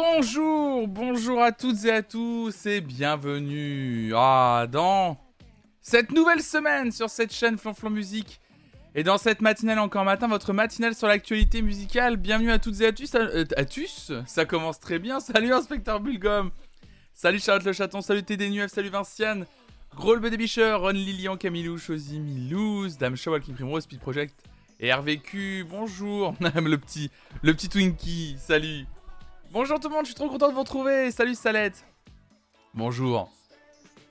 Bonjour, bonjour à toutes et à tous et bienvenue ah, dans cette nouvelle semaine sur cette chaîne Flonflon Musique. Et dans cette matinale encore matin, votre matinale sur l'actualité musicale. Bienvenue à toutes et à tous. Euh, à tous Ça commence très bien. Salut Inspecteur Bulgum. Salut Charlotte le chaton. Salut TD Salut Vinciane. Gros le Bicher. Ron Lilian, Camilou, Chosy, Milouz, Dame Show, Walking Primrose, Speed Project et RVQ. Bonjour. le petit, le petit Twinkie. Salut. Bonjour tout le monde, je suis trop content de vous retrouver. Salut Salette. Bonjour.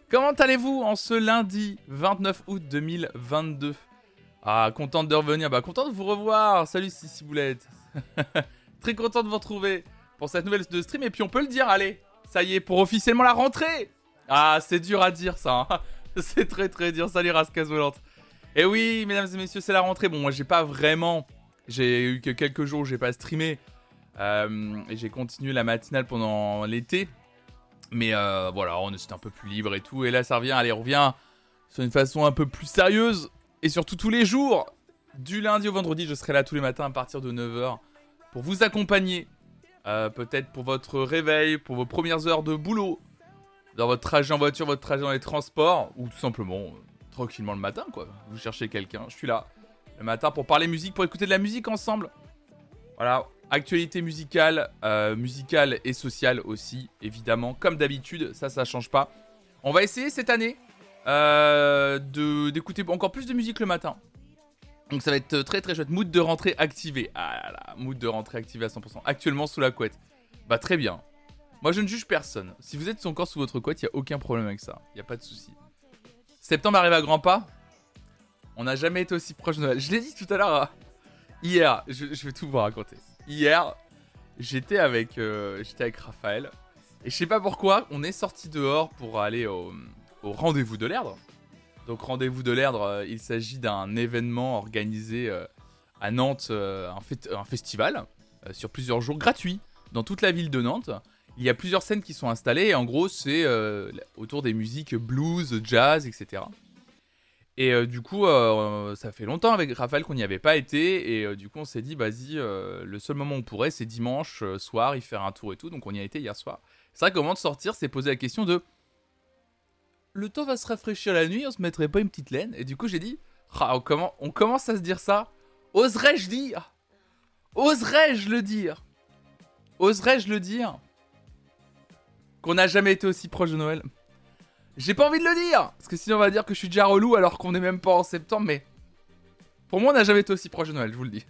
Comment allez-vous en ce lundi 29 août 2022 Ah, contente de revenir. Bah, content de vous revoir. Salut Sissi Boulette. Très content de vous retrouver pour cette nouvelle de stream. Et puis on peut le dire, allez, ça y est, pour officiellement la rentrée. Ah, c'est dur à dire ça. Hein. c'est très très dur. Salut Rascas volante. Et oui, mesdames et messieurs, c'est la rentrée. Bon, moi j'ai pas vraiment. J'ai eu que quelques jours où j'ai pas streamé. Euh, et j'ai continué la matinale pendant l'été. Mais euh, voilà, on était un peu plus libre et tout. Et là, ça revient, allez, on revient sur une façon un peu plus sérieuse. Et surtout tous les jours. Du lundi au vendredi, je serai là tous les matins à partir de 9h pour vous accompagner. Euh, peut-être pour votre réveil, pour vos premières heures de boulot, dans votre trajet en voiture, votre trajet dans les transports, ou tout simplement tranquillement le matin, quoi. Vous cherchez quelqu'un, je suis là le matin pour parler musique, pour écouter de la musique ensemble. Voilà, Actualité musicale, euh, musicale et sociale aussi, évidemment. Comme d'habitude, ça, ça change pas. On va essayer cette année euh, d'écouter encore plus de musique le matin. Donc ça va être très très chouette. Mood de rentrée activé. Ah là mood de rentrée activé à 100%. Actuellement sous la couette. Bah très bien. Moi je ne juge personne. Si vous êtes encore sous votre couette, il n'y a aucun problème avec ça. Il n'y a pas de souci. Septembre arrive à grands pas. On n'a jamais été aussi proche de Noël. Je l'ai dit tout à l'heure, hein. hier. Je vais tout vous raconter hier, j'étais avec, euh, j'étais avec Raphaël. Et je sais pas pourquoi, on est sorti dehors pour aller au, rendez-vous de l'Erdre. Donc rendez-vous de l'Erdre, euh, il s'agit d'un événement organisé euh, à Nantes, un, un, festival sur plusieurs jours gratuit dans toute la ville de Nantes. Il y a plusieurs scènes qui sont installées et en gros c'est autour des musiques blues, jazz, etc. Et euh, du coup, euh, ça fait longtemps avec Raphaël qu'on n'y avait pas été. Et euh, du coup, on s'est dit, vas-y, le seul moment où on pourrait, c'est dimanche soir, y faire un tour et tout. Donc, on y a été hier soir. C'est vrai qu'au moment de sortir, c'est posé la question de le temps va se rafraîchir la nuit, on se mettrait pas une petite laine? Et du coup, j'ai dit, ah, on, on commence à se dire ça. Oserais-je dire? Oserais-je le dire? Oserais-je le dire? Qu'on n'a jamais été aussi proche de Noël? J'ai pas envie de le dire Parce que sinon on va dire que je suis déjà relou alors qu'on est même pas en septembre, mais... Pour moi on n'a jamais été aussi proche de Noël, je vous le dis.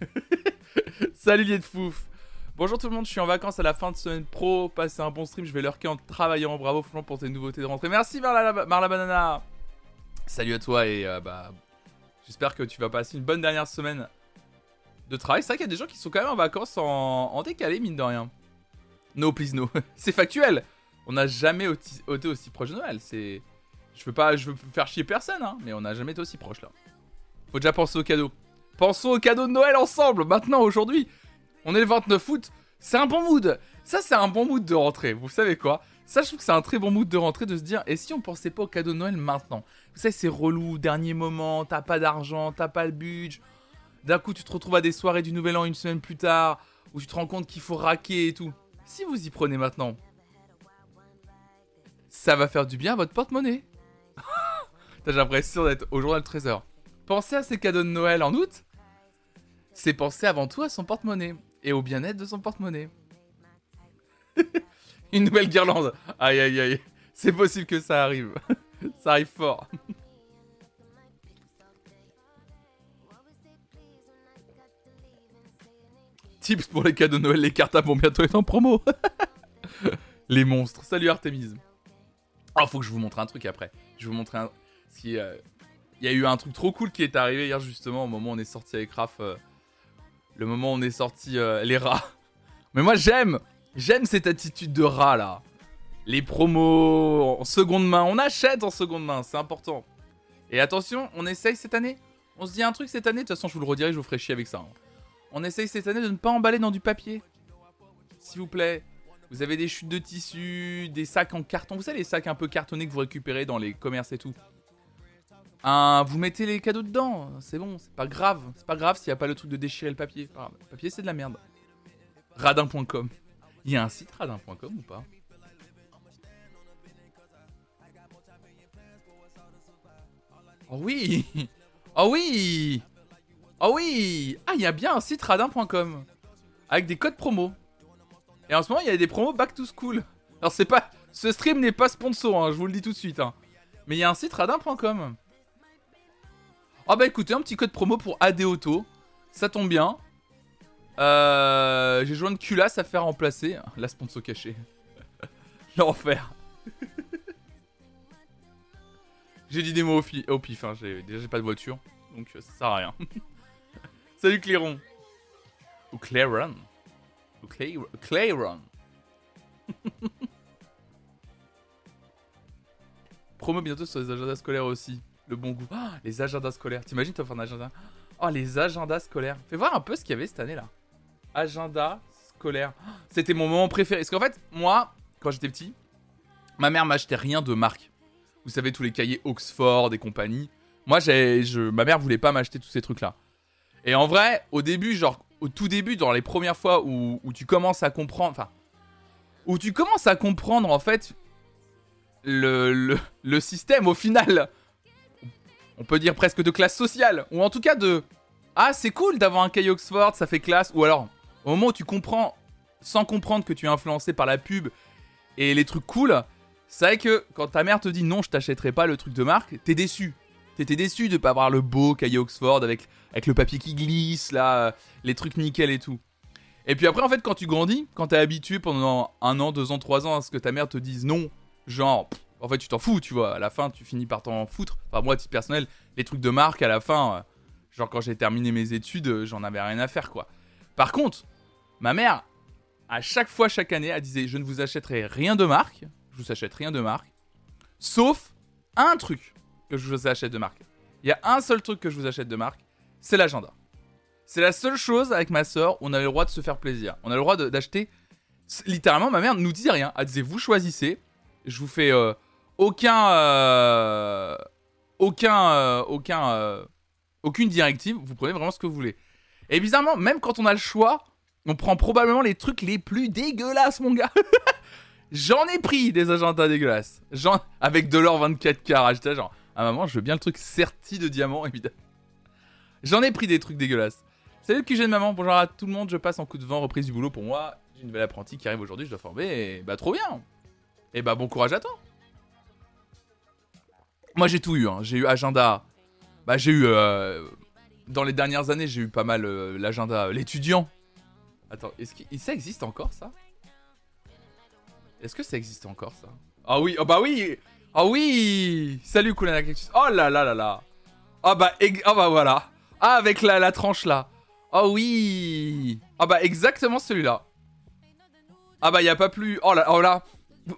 Salut lié de fouf Bonjour tout le monde, je suis en vacances à la fin de semaine pro. Passez un bon stream, je vais lurker en travaillant. Bravo franchement pour tes nouveautés de rentrée. Merci Marla, Marla Banana Salut à toi et euh, bah... J'espère que tu vas passer une bonne dernière semaine de travail. C'est vrai qu'il y a des gens qui sont quand même en vacances en, en décalé, mine de rien. No, please, no. C'est factuel on n'a jamais été aussi proche de Noël. C'est, je veux pas, faire chier personne, hein, mais on n'a jamais été aussi proche là. Faut déjà penser aux cadeaux. Pensons aux cadeaux de Noël ensemble, maintenant, aujourd'hui. On est le 29 août, c'est un bon mood. Ça, c'est un bon mood de rentrée. Vous savez quoi? Ça, je trouve que c'est un très bon mood de rentrée de se dire, et si on pensait pas aux cadeaux de Noël maintenant? Vous savez, c'est relou, dernier moment, t'as pas d'argent, t'as pas le budget. D'un coup, tu te retrouves à des soirées du Nouvel An une semaine plus tard, où tu te rends compte qu'il faut raquer et tout. Si vous y prenez maintenant, ça va faire du bien à votre porte-monnaie. J'ai l'impression d'être au journal Trésor. Pensez à ses cadeaux de Noël en août. C'est penser avant tout à son porte-monnaie et au bien-être de son porte-monnaie. Une nouvelle guirlande. Aïe aïe aïe. C'est possible que ça arrive. ça arrive fort. Tips pour les cadeaux de Noël, les cartes vont bientôt être en promo. les monstres. Salut Artemis. Oh, faut que je vous montre un truc après. Je vous montrer un. Euh, il y a eu un truc trop cool qui est arrivé hier, justement, au moment où on est sorti avec Raph. Euh, le moment où on est sorti euh, les rats. Mais moi, j'aime J'aime cette attitude de rat là. Les promos en seconde main. On achète en seconde main, c'est important. Et attention, on essaye cette année. On se dit un truc cette année. De toute façon, je vous le redirai, je vous ferai chier avec ça. Hein. On essaye cette année de ne pas emballer dans du papier. S'il vous plaît. Vous avez des chutes de tissu, des sacs en carton. Vous savez, les sacs un peu cartonnés que vous récupérez dans les commerces et tout. vous mettez les cadeaux dedans, c'est bon, c'est pas grave. C'est pas grave s'il n'y a pas le truc de déchirer le papier. Le papier, c'est de la merde. Radin.com. Il y a un site radin.com ou pas? Oh oui Oh oui Oh oui Ah, il y a bien un site radin.com avec des codes promo. Et en ce moment, il y a des promos back to school. Alors, c'est pas. Ce stream n'est pas sponsor, hein, je vous le dis tout de suite. Hein. Mais il y a un site radin.com. Oh bah écoutez, un petit code promo pour AD Auto. Ça tombe bien. Euh, J'ai joint de culasse à faire remplacer. La sponsor cachée. L'enfer. j'ai dit des mots au, pif. Hein. Déjà, j'ai pas de voiture. Donc, ça sert à rien. Salut Clairon. Ou Clairon. Ou Clairon. Promo bientôt sur les agendas scolaires aussi. Le bon goût. Ah, les agendas scolaires. T'imagines, toi, faire un agenda Oh, les agendas scolaires. Fais voir un peu ce qu'il y avait cette année là. Agenda scolaire. C'était mon moment préféré. Parce qu'en fait, moi, quand j'étais petit, ma mère m'achetait rien de marque. Vous savez, tous les cahiers Oxford et compagnie. Moi, je, ma mère voulait pas m'acheter tous ces trucs là. Et en vrai, au début, genre, au tout début, dans les premières fois où, tu commences à comprendre. Enfin, où tu commences à comprendre en fait le, le, système au final, on peut dire presque de classe sociale, ou en tout cas de ah c'est cool d'avoir un cahier Oxford, ça fait classe, ou alors au moment où tu comprends sans comprendre que tu es influencé par la pub et les trucs cool, c'est vrai que quand ta mère te dit non je t'achèterai pas le truc de marque, t'es déçu. T'étais déçu de pas avoir le beau cahier Oxford avec, avec le papier qui glisse, là, les trucs nickel et tout. Et puis après, en fait, quand tu grandis, quand t'es habitué pendant un an, deux ans, trois ans à ce que ta mère te dise non, genre, en fait, tu t'en fous, tu vois. À la fin, tu finis par t'en foutre. Enfin, moi, à titre personnel, les trucs de marque, à la fin, euh, genre, quand j'ai terminé mes études, euh, j'en avais rien à faire, quoi. Par contre, ma mère, à chaque fois, chaque année, elle disait Je ne vous achèterai rien de marque. Je vous achète rien de marque. Sauf un truc que je vous achète de marque. Il y a un seul truc que je vous achète de marque c'est l'agenda. C'est la seule chose avec ma soeur on a le droit de se faire plaisir. On a le droit d'acheter. Littéralement, ma mère ne nous disait rien. Elle disait Vous choisissez. Je vous fais. Euh, aucun, euh, aucun, euh, aucun, euh, aucune directive. Vous prenez vraiment ce que vous voulez. Et bizarrement, même quand on a le choix, on prend probablement les trucs les plus dégueulasses, mon gars. J'en ai pris des agendas dégueulasses. Avec de l'or 24 carats. J'étais genre, à maman, je veux bien le truc serti de diamants, évidemment. J'en ai pris des trucs dégueulasses. Salut le QG de maman, bonjour à tout le monde, je passe en coup de vent, reprise du boulot pour moi. J'ai une nouvelle apprentie qui arrive aujourd'hui, je dois former, et bah trop bien. Et bah bon courage à toi. Moi j'ai tout eu, hein. j'ai eu agenda. Bah j'ai eu euh, dans les dernières années j'ai eu pas mal euh, l'agenda euh, l'étudiant. Attends, est-ce que ça existe encore ça? Est-ce que ça existe encore ça? Ah oui, oh bah oui, ah oui. Salut Kulana Oh là là là là. Ah bah oh bah voilà. Ah avec la, la tranche là. Oh oui. Ah bah exactement celui-là. Ah bah y a pas plus. Oh là, oh là.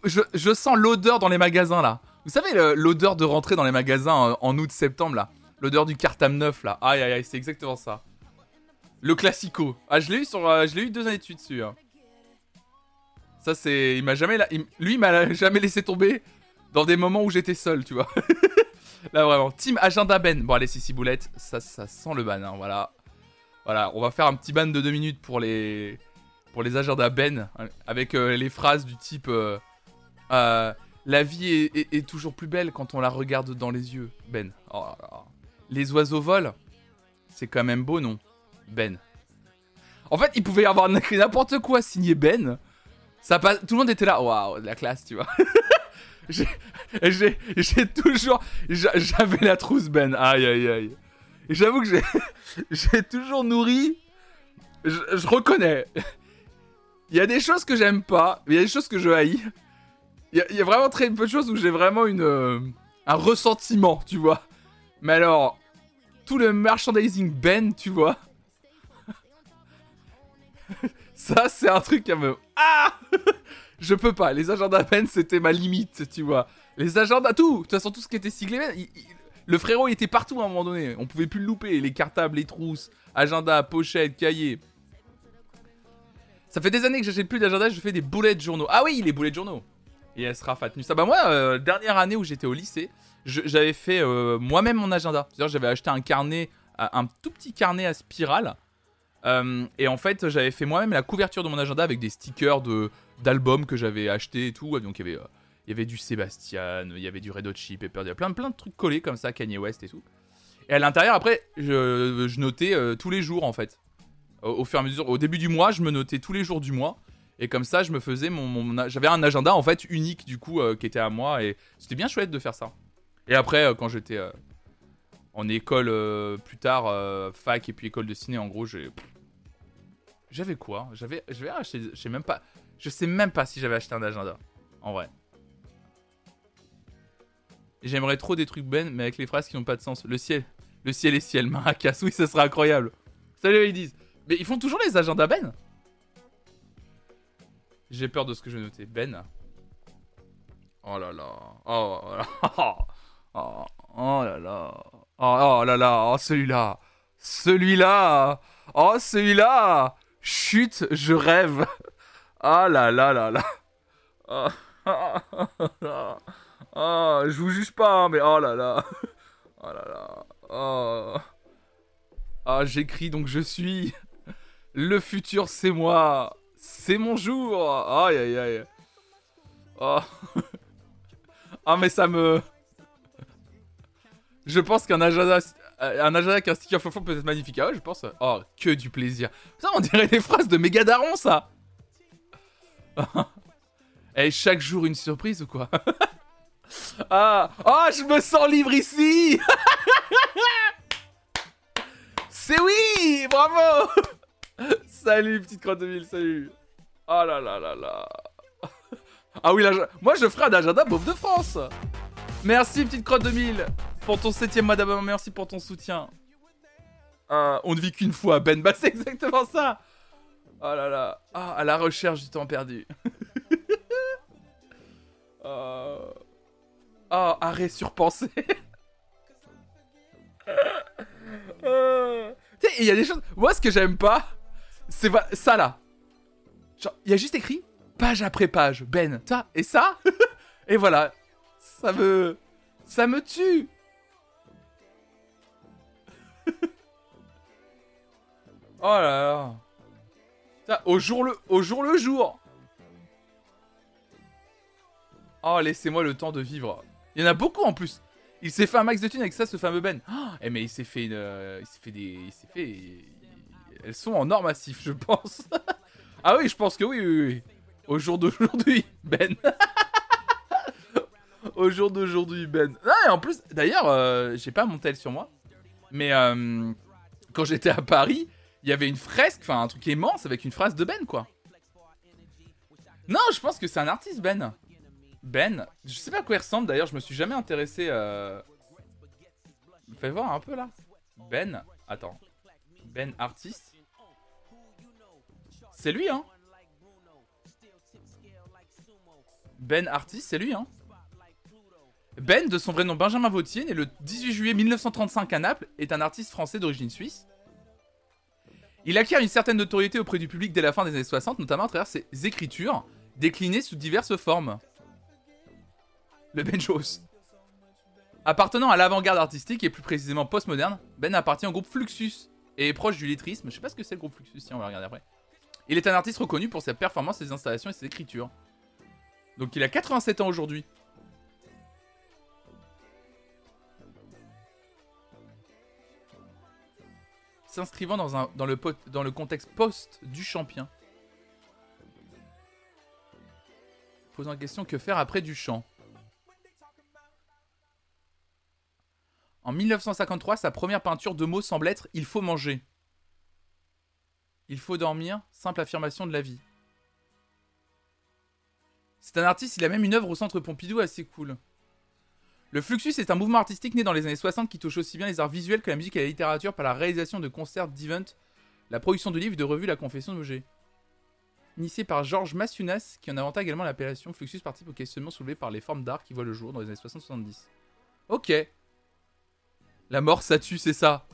Je, je sens l'odeur dans les magasins là. Vous savez l'odeur de rentrer dans les magasins en, août-septembre là L'odeur du cartame neuf là. Aïe aïe aïe, c'est exactement ça. Le classico. Ah, je l'ai eu sur. Euh, je l'ai eu deux années de dessus. Ça c'est. Il m'a jamais. lui, il m'a jamais laissé tomber dans des moments où j'étais seul, tu vois. là vraiment. Team Agenda Ben. Bon allez, si boulette. Ça, ça sent le ban, hein, voilà. Voilà, on va faire un petit ban de deux minutes pour les. Pour les agendas Ben. Avec euh, les phrases du type. euh, euh la vie est, toujours plus belle quand on la regarde dans les yeux, Ben. Oh les oiseaux volent. C'est quand même beau, non Ben? En fait, il pouvait y avoir n'importe quoi signé Ben. Ça pas... Tout le monde était là. Waouh, la classe, tu vois. j'ai toujours. J'avais la trousse, Ben. Aïe, aïe, aïe. J'avoue que j'ai toujours nourri. Je, reconnais. Il y a des choses que j'aime pas, il y a des choses que je haïs. Il y, a vraiment très peu de choses où j'ai vraiment une, euh, un ressentiment, tu vois. Mais alors, tout le merchandising Ben, tu vois. Ça, c'est un truc à me. Ah Je peux pas. Les agendas Ben, c'était ma limite, tu vois. Les agendas, tout. De toute façon, tout ce qui était siglé Ben, le frérot, il était partout à un moment donné. On pouvait plus le louper. Les cartables, les trousses, agenda, pochette, cahier. Ça fait des années que j'achète plus d'agenda, je fais des boulets de journaux. Ah oui, les boulets de journaux. Et elle sera Ça bah moi, euh, dernière année où j'étais au lycée, j'avais fait euh, moi-même mon agenda. C'est-à-dire j'avais acheté un carnet, un tout petit carnet à spirale, Euh, et en fait, j'avais fait moi-même la couverture de mon agenda avec des stickers de d'albums que j'avais achetés et tout. Donc il y avait, euh, il y avait du Sébastien, il y avait du Red Hot Chili Peppers, il y avait plein, plein de trucs collés comme ça, Kanye West et tout. Et à l'intérieur, après, je, notais euh, tous les jours en fait. Au, fur et à mesure, au début du mois, je me notais tous les jours du mois. Et comme ça, je me faisais mon, j'avais un agenda en fait unique du coup qui était à moi et c'était bien chouette de faire ça. Et après, quand j'étais en école plus tard, fac et puis école de ciné, en gros, j'ai j'avais quoi? J'avais, je vais acheter, je sais même pas, je sais même pas si j'avais acheté un agenda, en vrai. J'aimerais trop des trucs Ben, mais avec les phrases qui n'ont pas de sens. Le ciel, le ciel est ciel, Maracas, oui, ça serait incroyable. Salut, ils disent. Mais ils font toujours les agendas Ben J'ai peur de ce que je vais noter. Ben. Oh là là. Oh là là. Oh, oh là là. Oh, oh là là. Oh celui-là. Celui-là. Oh celui-là. Chut, je rêve. Ah là là là là. Oh, oh, je vous juge pas, hein, mais oh là là. Oh là là. Oh. Ah, j'écris donc je suis. Le futur, c'est moi. C'est mon jour. Aïe aïe aïe. Oh. Ah, mais ça me. Je pense qu'un agenda euh, un agenda avec un sticker faux peut être magnifique. Ah ouais, je pense. Oh, que du plaisir. Ça, on dirait des phrases de méga daron, ça. Et eh, chaque jour une surprise ou quoi? Ah, oh, je me sens libre ici. C'est oui, bravo. salut petite crotte de ville, salut. Oh là là là là. Ah oui, là, moi je ferai un agenda beauf de France. Merci petite crotte de mille pour ton septième mois d'abonnement, merci pour ton soutien. Euh, on ne vit qu'une fois, Ben. Bah, c'est exactement ça. Oh là là. Ah, à la recherche du temps perdu. oh. oh, arrêt surpensé. il y a des choses. Moi, ce que j'aime pas, c'est ça là. Genre, il y a juste écrit page après page, Ben. Ça, et ça. et voilà. Ça me. Ça me tue. oh là là. Au jour le, jour. Oh, laissez-moi le temps de vivre. Il y en a beaucoup en plus. Il s'est fait un max de thunes avec ça, ce fameux Ben. Oh, eh mais il s'est fait une, euh, il s'est fait des, il s'est fait. Elles sont en or massif, je pense. ah oui, je pense que oui, oui, oui. Au jour d'aujourd'hui, Ben. Au jour d'aujourd'hui, Ben. Ah, et en plus, d'ailleurs, euh, j'ai pas mon tel sur moi. Mais euh, quand j'étais à Paris, il y avait une fresque, enfin un truc immense avec une phrase de Ben, quoi. Non, je pense que c'est un artiste, Ben. Ben, je sais pas à quoi il ressemble d'ailleurs, je me suis jamais intéressé. Euh... Fais voir un peu là. Ben, attends. Ben artiste. C'est lui, hein Ben artiste, c'est lui, hein ben, de son vrai nom Benjamin Vautier, né le 18 juillet 1935 à Naples, est un artiste français d'origine suisse. Il acquiert une certaine notoriété auprès du public dès la fin des années 60, notamment à travers ses écritures, déclinées sous diverses formes. Le Benjos. Appartenant à l'avant-garde artistique et plus précisément postmoderne, Ben appartient au groupe Fluxus et est proche du lettrisme. Je sais pas ce que c'est le groupe Fluxus, si on va regarder après. Il est un artiste reconnu pour ses performances, ses installations et ses écritures. Donc il a 87 ans aujourd'hui. S'inscrivant dans, le contexte post du champion. Posant la question que faire après Duchamp En 1953, sa première peinture de mots semble être Il faut manger. Il faut dormir, simple affirmation de la vie. C'est un artiste, il a même une œuvre au centre Pompidou assez cool. Le Fluxus est un mouvement artistique né dans les années 60 qui touche aussi bien les arts visuels que la musique et la littérature par la réalisation de concerts, d'events, la production de livres, de revues, la confession d'objets. Initié par Georges Massiunas, qui en inventa également l'appellation Fluxus participe au questionnement soulevé par les formes d'art qui voient le jour dans les années 60-70. Ok. La mort, ça tue, c'est ça.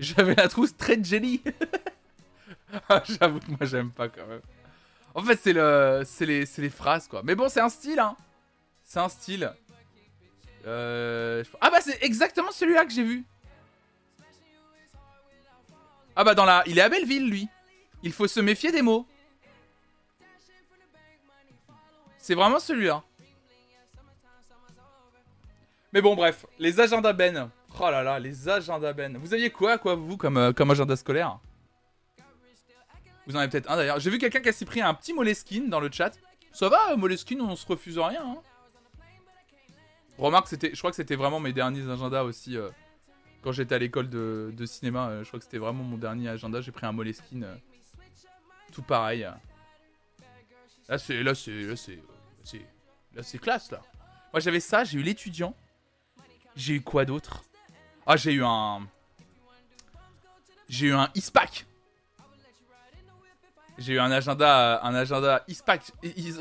J'avais la trousse très jelly. Ah, j'avoue que moi, j'aime pas quand même. En fait, c'est le, les, les phrases, quoi. Mais bon, c'est un style, hein. C'est un style. Euh... Ah bah c'est exactement celui-là que j'ai vu. Ah bah dans la... Il est à Belleville, lui. Il faut se méfier des mots. C'est vraiment celui-là. Mais bon, bref. Les agendas Ben. Oh là là, les agendas Ben. Vous aviez quoi, quoi, vous, comme, euh, agenda scolaire? Vous en avez peut-être un d'ailleurs. J'ai vu quelqu'un qui a s'y pris un petit Moleskine dans le chat. Ça va, Moleskine, on se refuse rien. Hein. Remarque, c'était, je crois que c'était vraiment mes derniers agendas aussi. Euh, quand j'étais à l'école de, cinéma, euh, je crois que c'était vraiment mon dernier agenda. J'ai pris un Moleskine. tout pareil. Là, c'est. Là, c'est. Là, c'est. Là, c'est classe, là. Moi, j'avais ça, j'ai eu l'étudiant. J'ai eu quoi d'autre? Ah, j'ai eu un. J'ai eu un ISPAC. J'ai eu un agenda, un agenda ISPAC.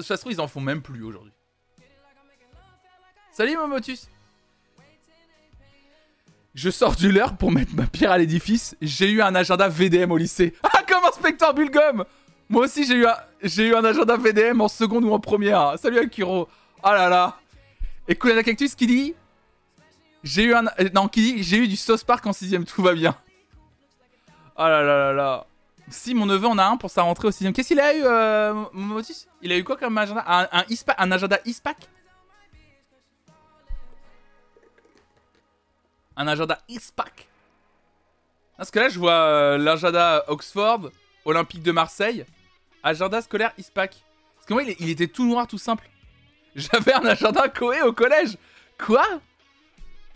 Ça se trouve, ils en font même plus aujourd'hui. Salut, Momotus. Je sors du leurre pour mettre ma pierre à l'édifice. J'ai eu un agenda VDM au lycée. Ah, comme inspecteur Bulgum? Moi aussi, j'ai eu, un... eu un agenda VDM en seconde ou en première. Salut, Akiro. Oh là là. Et la Cactus qui dit j'ai eu un. Non, qui dit J'ai eu du Sauce Park en 6ème, tout va bien. Oh là là là là. Si, mon neveu en a un pour sa rentrée au 6ème. Qu'est-ce qu'il a eu, euh, Motus? Il a eu quoi comme agenda? Un, un, un agenda ISPAC? Un agenda ISPAC Parce que là, je vois euh, l'agenda Oxford, Olympique de Marseille, agenda scolaire ISPAC. Parce que moi, il, était tout noir, tout simple. J'avais un agenda Coé au collège. Quoi?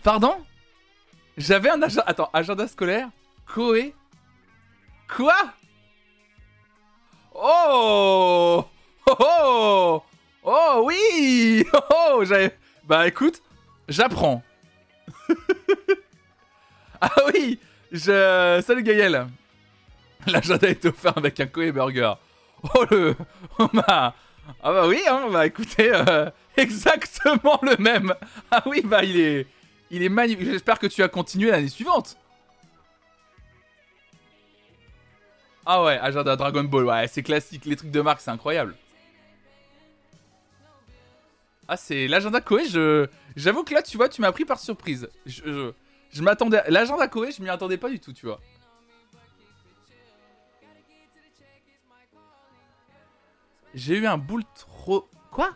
Pardon? J'avais un agenda... Attends, agenda scolaire Koé Quoi? Oh Oh Oh Oh oui Oh, oh. Bah écoute, j'apprends. ah oui Je... Salut Gaël L'agenda est offert avec un Koé Burger. Oh le... Oh ma... Ah bah oui, hein, bah écoutez, euh, exactement le même. Ah oui, bah il est... Il est magnifique. J'espère que tu as continué l'année suivante. Ah ouais, agenda Dragon Ball, ouais, c'est classique. Les trucs de marque, c'est incroyable. Ah, c'est l'agenda Koei, je... J'avoue que là, tu vois, tu m'as pris par surprise. Je, je, m'attendais... L'agenda Koei, je m'y attendais pas du tout, tu vois. J'ai eu un boule trop... Quoi?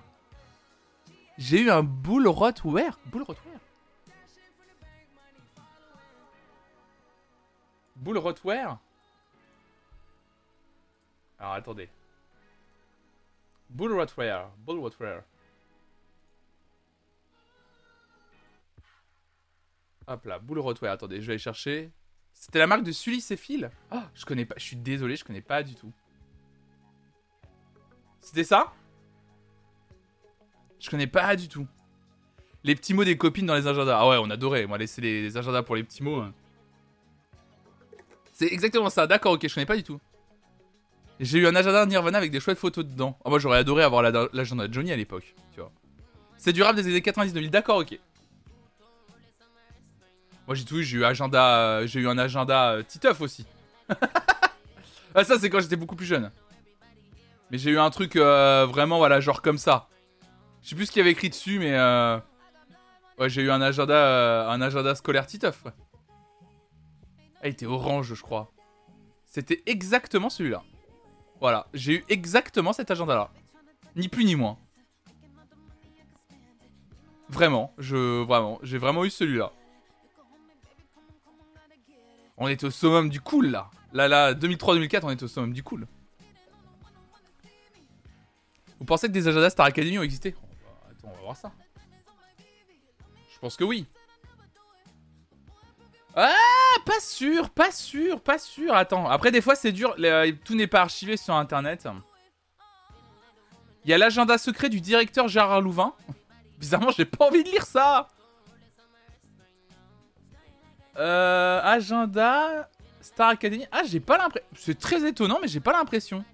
J'ai eu un boule rotwear Boule rotwear Bull Rotwear Alors attendez. Bull Rotwear. Bull Rotwear. Hop là, Bull Rotwear. Attendez, je vais aller chercher. C'était la marque de Sully et Phil Oh, je connais pas. Je suis désolé, je connais pas du tout. C'était ça? Je connais pas du tout. Les petits mots des copines dans les agendas. Ah ouais, on adorait. Moi, laisser les, agendas pour les petits mots. Hein. C'est exactement ça. D'accord, ok, je connais pas du tout. J'ai eu un agenda Nirvana avec des chouettes photos dedans. Oh, moi, j'aurais adoré avoir l'agenda de Johnny à l'époque, tu vois. C'est du rap des années 99 D'accord, ok. Moi, j'ai tout eu. J'ai eu agenda. J'ai eu un agenda euh, Titeuf aussi. ah, ça, c'est quand j'étais beaucoup plus jeune. Mais j'ai eu un truc euh, vraiment, voilà, genre comme ça. Je sais plus ce qu'il y avait écrit dessus, mais. Euh... Ouais, j'ai eu un agenda, euh, un agenda scolaire Titeuf. Ouais. Elle était orange, je crois. C'était exactement celui-là. Voilà, j'ai eu exactement cet agenda-là. Ni plus ni moins. Vraiment, je vraiment, j'ai vraiment eu celui-là. On est au summum du cool là. Là là, 2003-2004, on est au summum du cool. Vous pensez que des agendas Star Academy ont existé? Attends, on va voir ça. Je pense que oui. Ah, pas sûr, pas sûr, pas sûr. Attends, après des fois c'est dur, euh, tout n'est pas archivé sur internet. Il y a l'agenda secret du directeur Gérard Louvain. Bizarrement, j'ai pas envie de lire ça. Euh, agenda Star Academy. Ah, j'ai pas l'impression. C'est très étonnant, mais j'ai pas l'impression.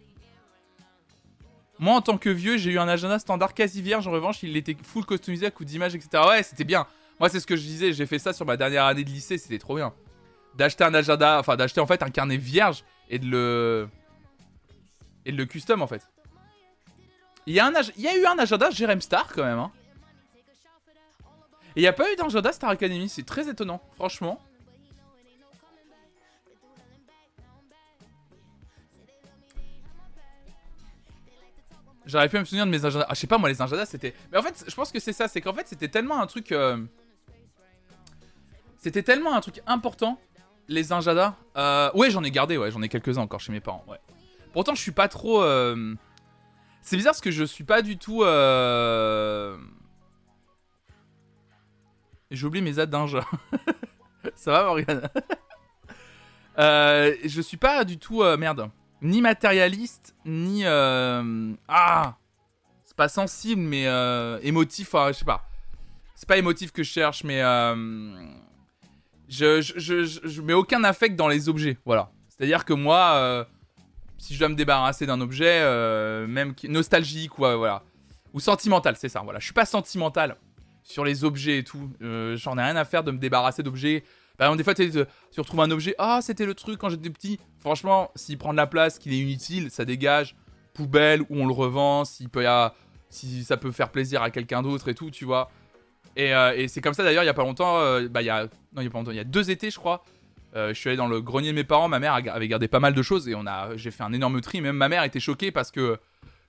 Moi, en tant que vieux, j'ai eu un agenda standard quasi vierge. En revanche, il était full customisé à coup d'images, etc. Ouais, c'était bien. Moi, c'est ce que je disais, j'ai fait ça sur ma dernière année de lycée, c'était trop bien. D'acheter un agenda, enfin d'acheter en fait un carnet vierge et de le. Et de le custom en fait. Il y, a un il y a eu un agenda Jerem Star quand même. Hein. Et il n'y a pas eu d'agenda Star Academy, c'est très étonnant, franchement. J'aurais pu me souvenir de mes agendas. Ah, je sais pas, moi, les agendas, c'était. Mais en fait, je pense que c'est ça. C'est qu'en fait, c'était tellement un truc. euh, C'était tellement un truc important, les agendas. Euh... Ouais, j'en ai gardé, ouais, j'en ai quelques-uns encore chez mes parents, ouais. Pourtant, je suis pas trop. euh, C'est bizarre parce que je suis pas du tout. euh, J'ai oublié mes adinges. ça va, Morgane? Je suis pas du tout. Merde. Ni matérialiste, ni. euh, Ah C'est pas sensible, mais euh, émotif, enfin, je sais pas. C'est pas émotif que je cherche, mais. euh, Je, je, je, mets aucun affect dans les objets, voilà. C'est-à-dire que moi, euh, si je dois me débarrasser d'un objet, même nostalgique, ou voilà. Ou sentimental, c'est ça, voilà. Je suis pas sentimental sur les objets et tout. J'en ai rien à faire de me débarrasser d'objets. Exemple, des fois, tu retrouves un objet. Ah, c'était le truc quand j'étais petit. Franchement, s'il prend de la place, qu'il est inutile, ça dégage. Poubelle ou on le revend. S'il peut y a- si ça peut faire plaisir à quelqu'un d'autre et tout, tu vois. Et, euh, et c'est comme ça d'ailleurs, il y a pas longtemps. euh, bah, il y a, non, il y a pas longtemps. Il y a deux étés, je crois. euh, je suis allé dans le grenier de mes parents. Ma mère avait gardé pas mal de choses et on a, j'ai fait un énorme tri. Même ma mère était choquée parce que,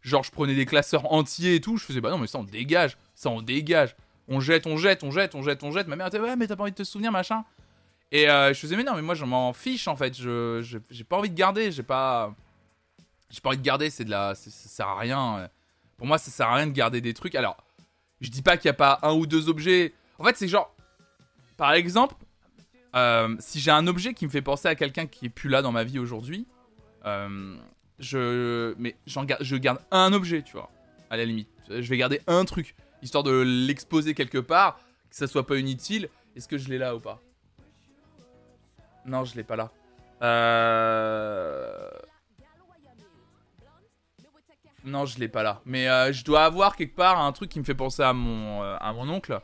genre, je prenais des classeurs entiers et tout. Je faisais, bah non, mais ça on dégage, ça on dégage. On jette, on jette, on jette, on jette, on jette. Ma mère était, ouais, mais t'as pas envie de te souvenir, machin. Et euh, je faisais, mais non, mais moi je m'en fiche en fait. Je, j'ai pas envie de garder. J'ai pas, j'ai pas envie de garder. C'est de la, ça sert à rien. Pour moi, ça sert à rien de garder des trucs. Alors, je dis pas qu'il y a pas un ou deux objets. En fait, c'est genre, par exemple, euh, si j'ai un objet qui me fait penser à quelqu'un qui est plus là dans ma vie aujourd'hui, euh, je, mais j'en garde, je garde un objet, tu vois, à la limite. Je vais garder un truc, histoire de l'exposer quelque part, que ça soit pas inutile. Est-ce que je l'ai là ou pas? Non, je l'ai pas là. Euh... Non, je l'ai pas là. Mais euh, je dois avoir quelque part un truc qui me fait penser à mon, euh, oncle.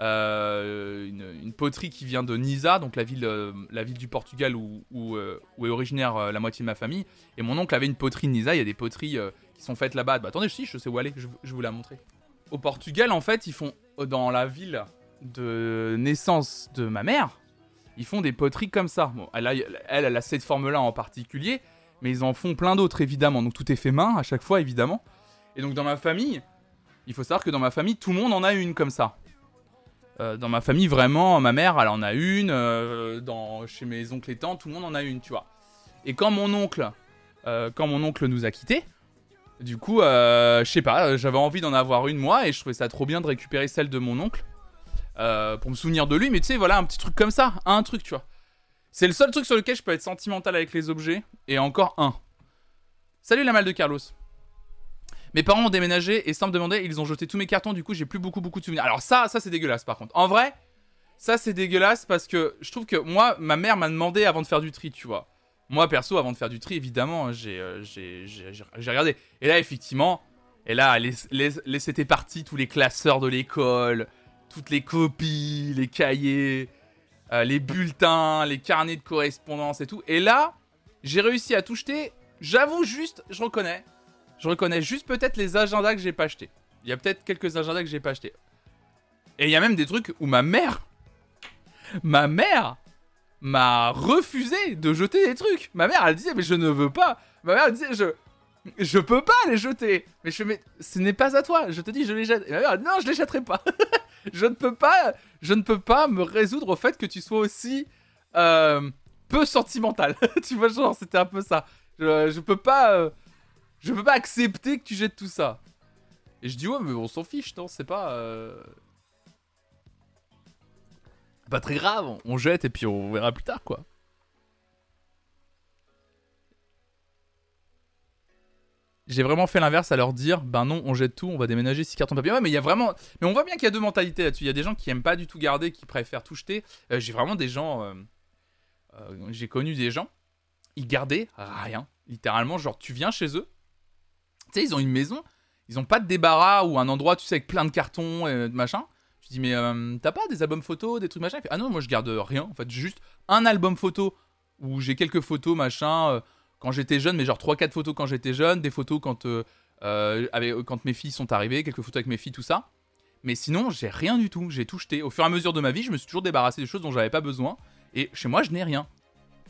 Euh, une, poterie qui vient de Nisa, donc la ville, du Portugal où, est originaire la moitié de ma famille. Et mon oncle avait une poterie de Nisa. Il y a des poteries qui sont faites là-bas. Bah, attendez, si, je sais où aller. Je, vous la montrer. Au Portugal, en fait, ils font dans la ville de naissance de ma mère, ils font des poteries comme ça. Bon, elle, a, elle, a cette forme-là en particulier, mais ils en font plein d'autres évidemment. Donc tout est fait main à chaque fois évidemment. Et donc dans ma famille, il faut savoir que dans ma famille, tout le monde en a une comme ça. Euh, dans ma famille, vraiment, ma mère, elle en a une. euh, chez mes oncles et tantes, tout le monde en a une, tu vois. Et quand mon oncle, euh, quand mon oncle nous a quittés, du coup, je sais pas, j'avais envie d'en avoir une moi et je trouvais ça trop bien de récupérer celle de mon oncle euh, pour me souvenir de lui. Mais tu sais, voilà, un petit truc comme ça, un truc, tu vois. C'est le seul truc sur lequel je peux être sentimental avec les objets et encore un. Salut la malle de Carlos. Mes parents ont déménagé et sans me demander, ils ont jeté tous mes cartons. Du coup, j'ai plus beaucoup, beaucoup de souvenirs. Alors ça, ça c'est dégueulasse par contre. En vrai, ça c'est dégueulasse parce que je trouve que moi, ma mère m'a demandé avant de faire du tri, tu vois. Moi perso, avant de faire du tri, évidemment, j'ai euh, regardé. Et là, effectivement, et là, les, les, les- c'était parti tous les classeurs de l'école, toutes les copies, les cahiers, euh, les bulletins, les carnets de correspondance et tout. Et là, j'ai réussi à tout jeter. J'avoue juste, je reconnais. Je reconnais juste peut-être les agendas que j'ai pas achetés. Il y a peut-être quelques agendas que j'ai pas achetés. Et il y a même des trucs où ma mère, ma mère m'a refusé de jeter des trucs. Ma mère, elle disait mais je ne veux pas. Ma mère elle disait je je peux pas les jeter. Mais je fais, mais ce n'est pas à toi. Je te dis je les jette. Non je les jetterai pas. je ne peux pas, je ne peux pas me résoudre au fait que tu sois aussi euh, peu sentimental. tu vois genre c'était un peu ça. Je, peux pas. euh, je peux pas accepter que tu jettes tout ça. Et je dis ouais mais on s'en fiche, non C'est pas... euh, Pas très grave, on jette et puis on verra plus tard quoi. J'ai vraiment fait l'inverse à leur dire ben non on jette tout, on va déménager 6 cartons papier. Ouais mais il y a vraiment... Mais on voit bien qu'il y a deux mentalités là-dessus. Il y a des gens qui aiment pas du tout garder, qui préfèrent tout jeter. Euh, J'ai vraiment des gens... euh, euh, J'ai connu des gens, ils gardaient rien. Littéralement genre tu viens chez eux, tu sais, ils ont une maison, ils ont pas de débarras ou un endroit, tu sais, avec plein de cartons et de machin. Je dis, mais t'as pas des albums photos, des trucs machin? Ah non, moi je garde rien. En fait, juste un album photo où j'ai quelques photos machin quand j'étais jeune, mais genre 3-4 photos quand j'étais jeune, des photos quand, euh, euh, avec, quand mes filles sont arrivées, quelques photos avec mes filles, tout ça. Mais sinon, j'ai rien du tout. J'ai tout jeté. Au fur et à mesure de ma vie, je me suis toujours débarrassé des choses dont j'avais pas besoin. Et chez moi, je n'ai rien.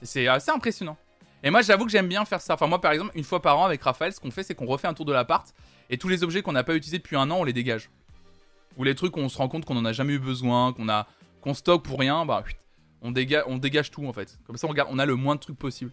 C'est assez impressionnant. Et moi, j'avoue que j'aime bien faire ça. Enfin, moi, par exemple, une fois par an avec Raphaël, ce qu'on fait, c'est qu'on refait un tour de l'appart et tous les objets qu'on n'a pas utilisés depuis un an, on les dégage. Ou les trucs où on se rend compte qu'on en a jamais eu besoin, qu'on a qu'on stocke pour rien, bah on dégage, on dégage tout en fait. Comme ça, on, on a le moins de trucs possible.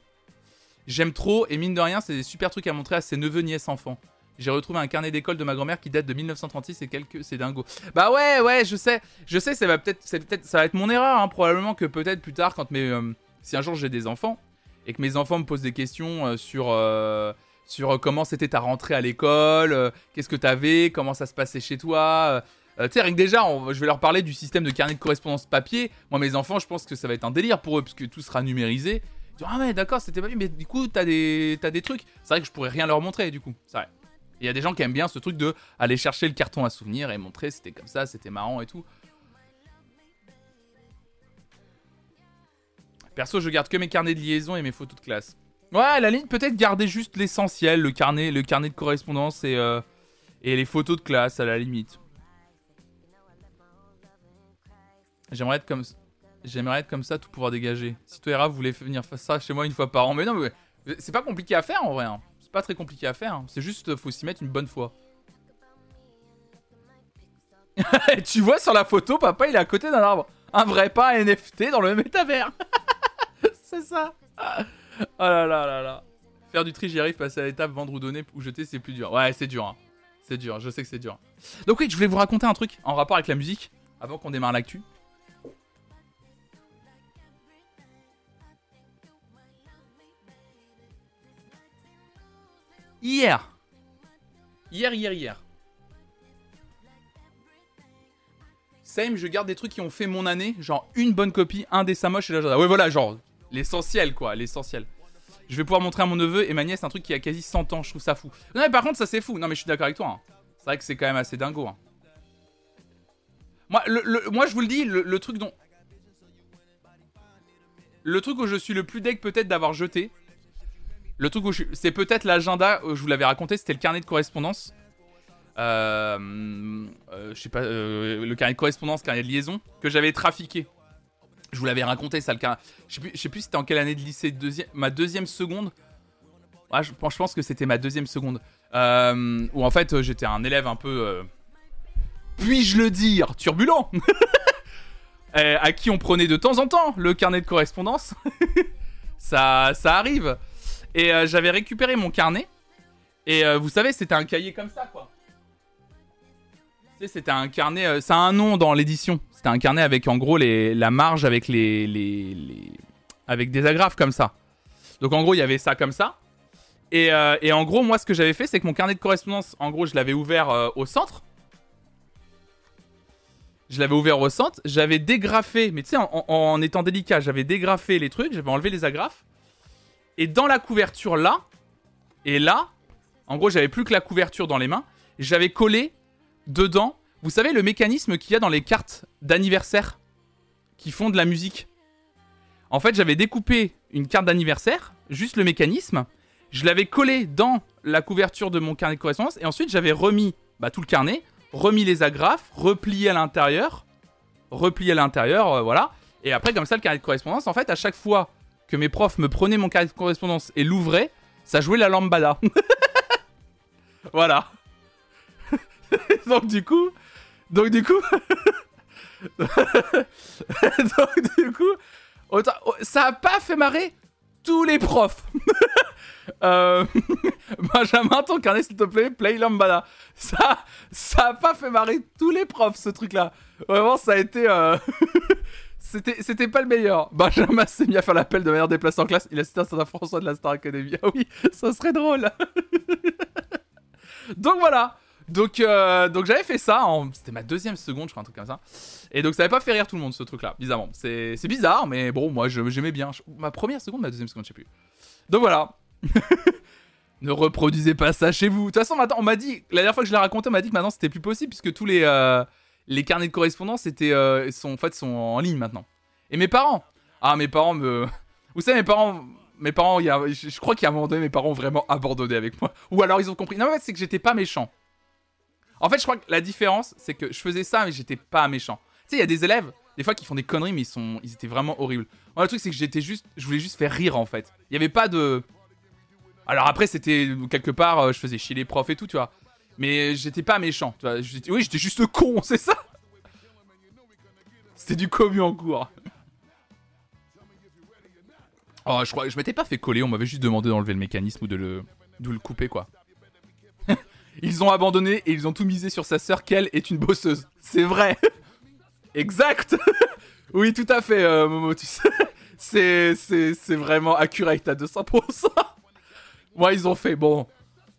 J'aime trop et mine de rien, c'est des super trucs à montrer à ses neveux, nièces, enfants. J'ai retrouvé un carnet d'école de ma grand-mère qui date de 1936 et quelques. C'est dingo. Bah ouais, ouais, je sais. Je sais, ça va peut-être. Peut ça va être mon erreur, hein, probablement que peut-être plus tard, quand mes. Euh, si un jour j'ai des enfants et que mes enfants me posent des questions euh, sur. Euh, sur comment c'était ta rentrée à l'école, qu'est-ce que t'avais, comment ça se passait chez toi. tu sais, rien que déjà, je vais leur parler du système de carnet de correspondance papier. Moi, mes enfants, je pense que ça va être un délire pour eux, puisque tout sera numérisé. Ah ouais, d'accord, c'était pas mais du coup, t'as des, as des trucs. C'est vrai que je pourrais rien leur montrer, du coup. C'est vrai. Il y a des gens qui aiment bien ce truc de aller chercher le carton à souvenir et montrer c'était comme ça, c'était marrant et tout. Perso, je garde que mes carnets de liaison et mes photos de classe. Ouais, la ligne, peut-être garder juste l'essentiel, le carnet, le carnet de correspondance et, euh, et les photos de classe à la limite. J'aimerais être comme J'aimerais être comme ça, tout pouvoir dégager. Si toi et vous voulez venir faire ça chez moi une fois par an, mais non, mais c'est pas compliqué à faire en vrai. Hein pas très compliqué à faire. Hein. C'est juste, faut s'y mettre une bonne fois. tu vois sur la photo, papa, il est à côté d'un arbre. Un vrai pas NFT dans le métavers. c'est ça. Oh là là là là. Faire du tri, j'y arrive. Passer à l'étape vendre ou donner ou jeter, c'est plus dur. Ouais, c'est dur. Hein. C'est dur. Je sais que c'est dur. Donc oui, je voulais vous raconter un truc en rapport avec la musique avant qu'on démarre l'actu. Hier. Hier, hier, hier. Same, je garde des trucs qui ont fait mon année, genre une bonne copie, un dessin moche et l'agenda. Ouais, voilà, genre l'essentiel quoi, l'essentiel. Je vais pouvoir montrer à mon neveu et ma nièce un truc qui a quasi 100 ans, je trouve ça fou. Non, mais par contre, ça c'est fou. Non, mais je suis d'accord avec toi. Hein. C'est vrai que c'est quand même assez dingo. Hein. Moi, le, moi, je vous le dis, le, truc dont. Le truc où je suis le plus deg peut-être d'avoir jeté, le truc où je... c'est peut-être l'agenda, je vous l'avais raconté, c'était le carnet de correspondance. Euh, euh, je sais pas, euh, le carnet de correspondance, carnet de liaison, que j'avais trafiqué. Je vous l'avais raconté, ça, le carnet. Je sais plus, sais plus c'était en quelle année de lycée, ma deuxième seconde. Ouais, je, je pense que c'était ma deuxième seconde. où en fait, j'étais un élève un peu. puis-je le dire Turbulent À qui on prenait de temps en temps le carnet de correspondance. ça, ça arrive. Et euh, j'avais récupéré mon carnet. Et euh, vous savez, c'était un cahier comme ça, quoi. C'était un carnet, euh, ça a un nom dans l'édition. C'était un carnet avec en gros les, la marge avec les, les, avec des agrafes comme ça. Donc en gros, il y avait ça comme ça. Et, et en gros, moi, ce que j'avais fait, c'est que mon carnet de correspondance, en gros, je l'avais ouvert au centre. Je l'avais ouvert au centre. J'avais dégrafé, mais tu sais, en, en, étant délicat, j'avais dégrafé les trucs, j'avais enlevé les agrafes. Et dans la couverture là, et là, en gros, j'avais plus que la couverture dans les mains. J'avais collé dedans, vous savez, le mécanisme qu'il y a dans les cartes d'anniversaire qui font de la musique. En fait, j'avais découpé une carte d'anniversaire, juste le mécanisme. Je l'avais collé dans la couverture de mon carnet de correspondance. Et ensuite, j'avais remis bah, tout le carnet, remis les agrafes, replié à l'intérieur, replié à l'intérieur, euh, voilà. Et après, comme ça, le carnet de correspondance, en fait, à chaque fois que mes profs me prenaient mon carnet de correspondance et l'ouvraient, ça jouait la lambada. voilà. donc du coup, donc du coup, donc du coup, ça a pas fait marrer tous les profs. euh, Benjamin, ton carnet s'il te plaît, play lambada. Ça, ça a pas fait marrer tous les profs ce truc-là. Vraiment, ça a été. Euh, c'était pas le meilleur. Benjamin s'est mis à faire l'appel de manière déplacée en classe. Il a cité un certain François de la Star Academy. Ah oui, ça serait drôle. donc voilà. Donc, euh, donc j'avais fait ça. En... C'était ma deuxième seconde, je crois, un truc comme ça. Et donc ça n'avait pas fait rire tout le monde, ce truc-là, bizarrement. C'est bizarre, mais bon, moi j'aimais bien. Ma première seconde, ma deuxième seconde, je sais plus. Donc voilà. ne reproduisez pas ça chez vous. De toute façon, on m'a dit, la dernière fois que je l'ai raconté, on m'a dit que maintenant c'était plus possible puisque tous les. Euh, les carnets de correspondance étaient, euh, sont, en fait, sont en ligne maintenant. Et mes parents, ah mes parents me, vous savez mes parents, mes parents, y a, je, crois qu'à un moment donné mes parents ont vraiment abandonné avec moi. Ou alors ils ont compris. Non en fait c'est que j'étais pas méchant. En fait je crois que la différence c'est que je faisais ça mais j'étais pas méchant. Tu sais il y a des élèves, des fois qui font des conneries, mais ils, sont, ils étaient vraiment horribles. Moi, le truc, c'est que j'étais juste, je voulais juste faire rire en fait. Il y avait pas de. Alors après, c'était quelque part, euh, je faisais chier les profs et tout, tu vois. Mais j'étais pas méchant, tu vois. Oui, j'étais juste con, c'est ça C'était du commu en cours. Oh, je crois que je m'étais pas fait coller, on m'avait juste demandé d'enlever le mécanisme ou de le, de le couper, quoi. ils ont abandonné et ils ont tout misé sur sa sœur, qu'elle est une bosseuse. C'est vrai Exact Oui, tout à fait, euh, Momo, tu sais. C'est, c'est, vraiment accurate à 200%. Moi, ils ont fait, bon,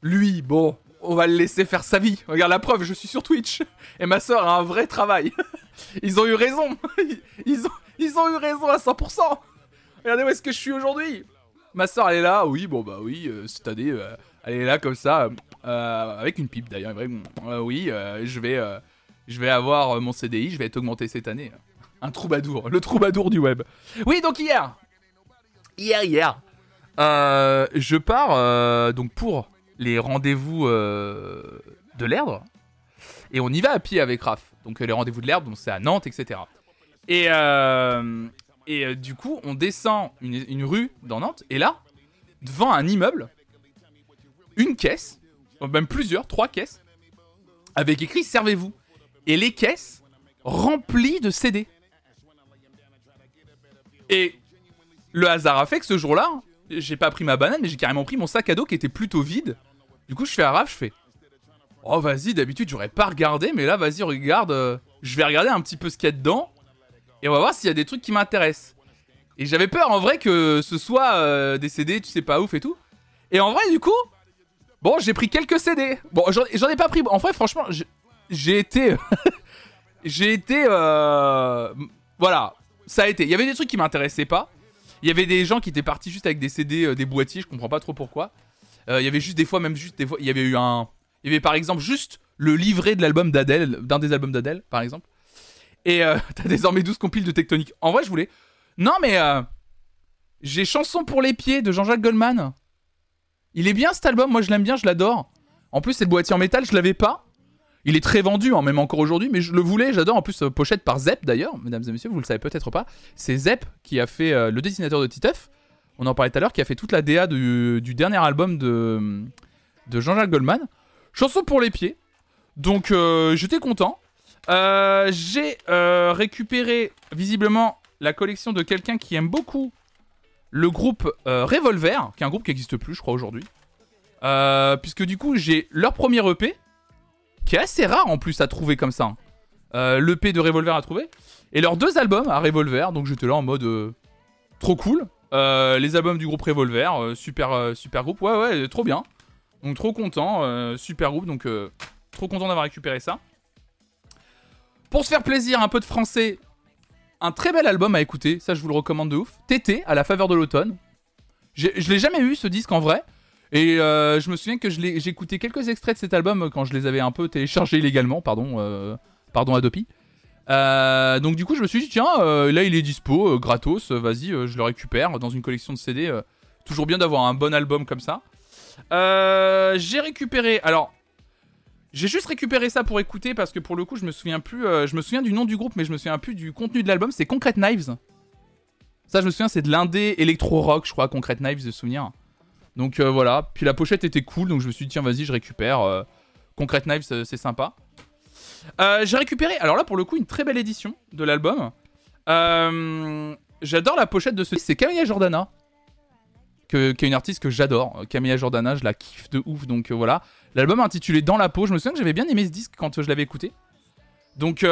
lui, bon, on va le laisser faire sa vie. Regarde la preuve, je suis sur Twitch. Et ma soeur a un vrai travail. Ils ont eu raison. Ils ont, ils ont eu raison à 100%. Regardez où est-ce que je suis aujourd'hui. Ma soeur, elle est là. Oui, bon, bah oui, euh, cette année, euh, elle est là comme ça. avec une pipe d'ailleurs. oui, je vais je vais avoir euh, mon CDI, je vais être augmenté cette année. Un troubadour, le troubadour du web. Oui, donc hier, hier, hier, euh, je pars euh, donc pour les rendez-vous de l'Erdre. Et on y va à pied avec Raph. Donc les rendez-vous de donc c'est à Nantes, etc. Et, et du coup, on descend une, une rue dans Nantes. Et là, devant un immeuble, une caisse, même plusieurs, trois caisses, avec écrit Servez-vous et les caisses remplies de CD. Et le hasard a fait que ce jour-là, j'ai pas pris ma banane, mais j'ai carrément pris mon sac à dos qui était plutôt vide. Du coup, je fais Raph, je fais Oh, vas-y, d'habitude, j'aurais pas regardé, mais là, vas-y, regarde. Euh, je vais regarder un petit peu ce qu'il y a dedans. Et on va voir s'il y a des trucs qui m'intéressent. Et j'avais peur en vrai que ce soit euh, des CD, tu sais pas ouf et tout. Et en vrai, du coup, bon, j'ai pris quelques CD. Bon, j'en ai pas pris. En vrai, franchement, j'ai été. j'ai été. Euh, voilà, ça a été. Il y avait des trucs qui m'intéressaient pas. Il y avait des gens qui étaient partis juste avec des CD, des boîtiers, je comprends pas trop pourquoi. Euh, il y avait juste des fois, même juste des fois, il y avait eu un. Il y avait par exemple juste le livret de l'album d'Adèle, d'un des albums d'Adèle, par exemple. Et t'as désormais 12 compiles de Tectonique. En vrai, je voulais. Non, mais. J'ai Chanson pour les pieds de Jean-Jacques Goldman. Il est bien cet album, moi je l'aime bien, je l'adore. En plus, c'est le boîtier en métal, je l'avais pas. Il est très vendu, hein, même encore aujourd'hui, mais je le voulais, j'adore. En plus, euh, pochette par Zep d'ailleurs, mesdames et messieurs, vous le savez peut-être pas. C'est Zep qui a fait euh, le dessinateur de Titeuf. On en parlait tout à l'heure, qui a fait toute la DA du, dernier album de, Jean-Jacques Goldman. Chanson pour les pieds. Donc, euh, j'étais content. J'ai récupéré visiblement la collection de quelqu'un qui aime beaucoup le groupe Revolver, qui est un groupe qui n'existe plus, je crois, aujourd'hui. puisque du coup, j'ai leur premier EP qui est assez rare en plus à trouver comme ça. Hein. Euh, L'EP de Revolver à trouver. Et leurs deux albums à Revolver, donc j'étais là en mode euh, trop cool. Euh, les albums du groupe Revolver, super, super groupe, ouais, ouais, trop bien. Donc trop content, super groupe, donc trop content d'avoir récupéré ça. Pour se faire plaisir, un peu de français, un très bel album à écouter, ça je vous le recommande de ouf. TT, à la faveur de l'automne. Je l'ai jamais eu ce disque en vrai. Et euh, je me souviens que j'ai écouté quelques extraits de cet album quand je les avais un peu téléchargés illégalement, pardon, euh, pardon Adopi. Euh, donc du coup, je me suis dit tiens, là il est dispo, gratos, vas-y, je le récupère dans une collection de CD. toujours bien d'avoir un bon album comme ça. j'ai récupéré, alors j'ai juste récupéré ça pour écouter parce que pour le coup, je me souviens plus, je me souviens du nom du groupe, mais je me souviens plus du contenu de l'album. C'est Concrete Knives. Ça, je me souviens, c'est de l'indé électro rock, je crois, Concrete Knives de souvenir. Donc euh, voilà, puis la pochette était cool, donc je me suis dit tiens vas-y je récupère. Euh, Concrete Knives c'est sympa. Euh, j'ai récupéré, alors là pour le coup une très belle édition de l'album. j'adore la pochette de ce c'est Camilla Jordana. Que, qui est une artiste que j'adore. Camilla Jordana, je la kiffe de ouf, donc voilà. L'album intitulé Dans la peau, je me souviens que j'avais bien aimé ce disque quand je l'avais écouté. Donc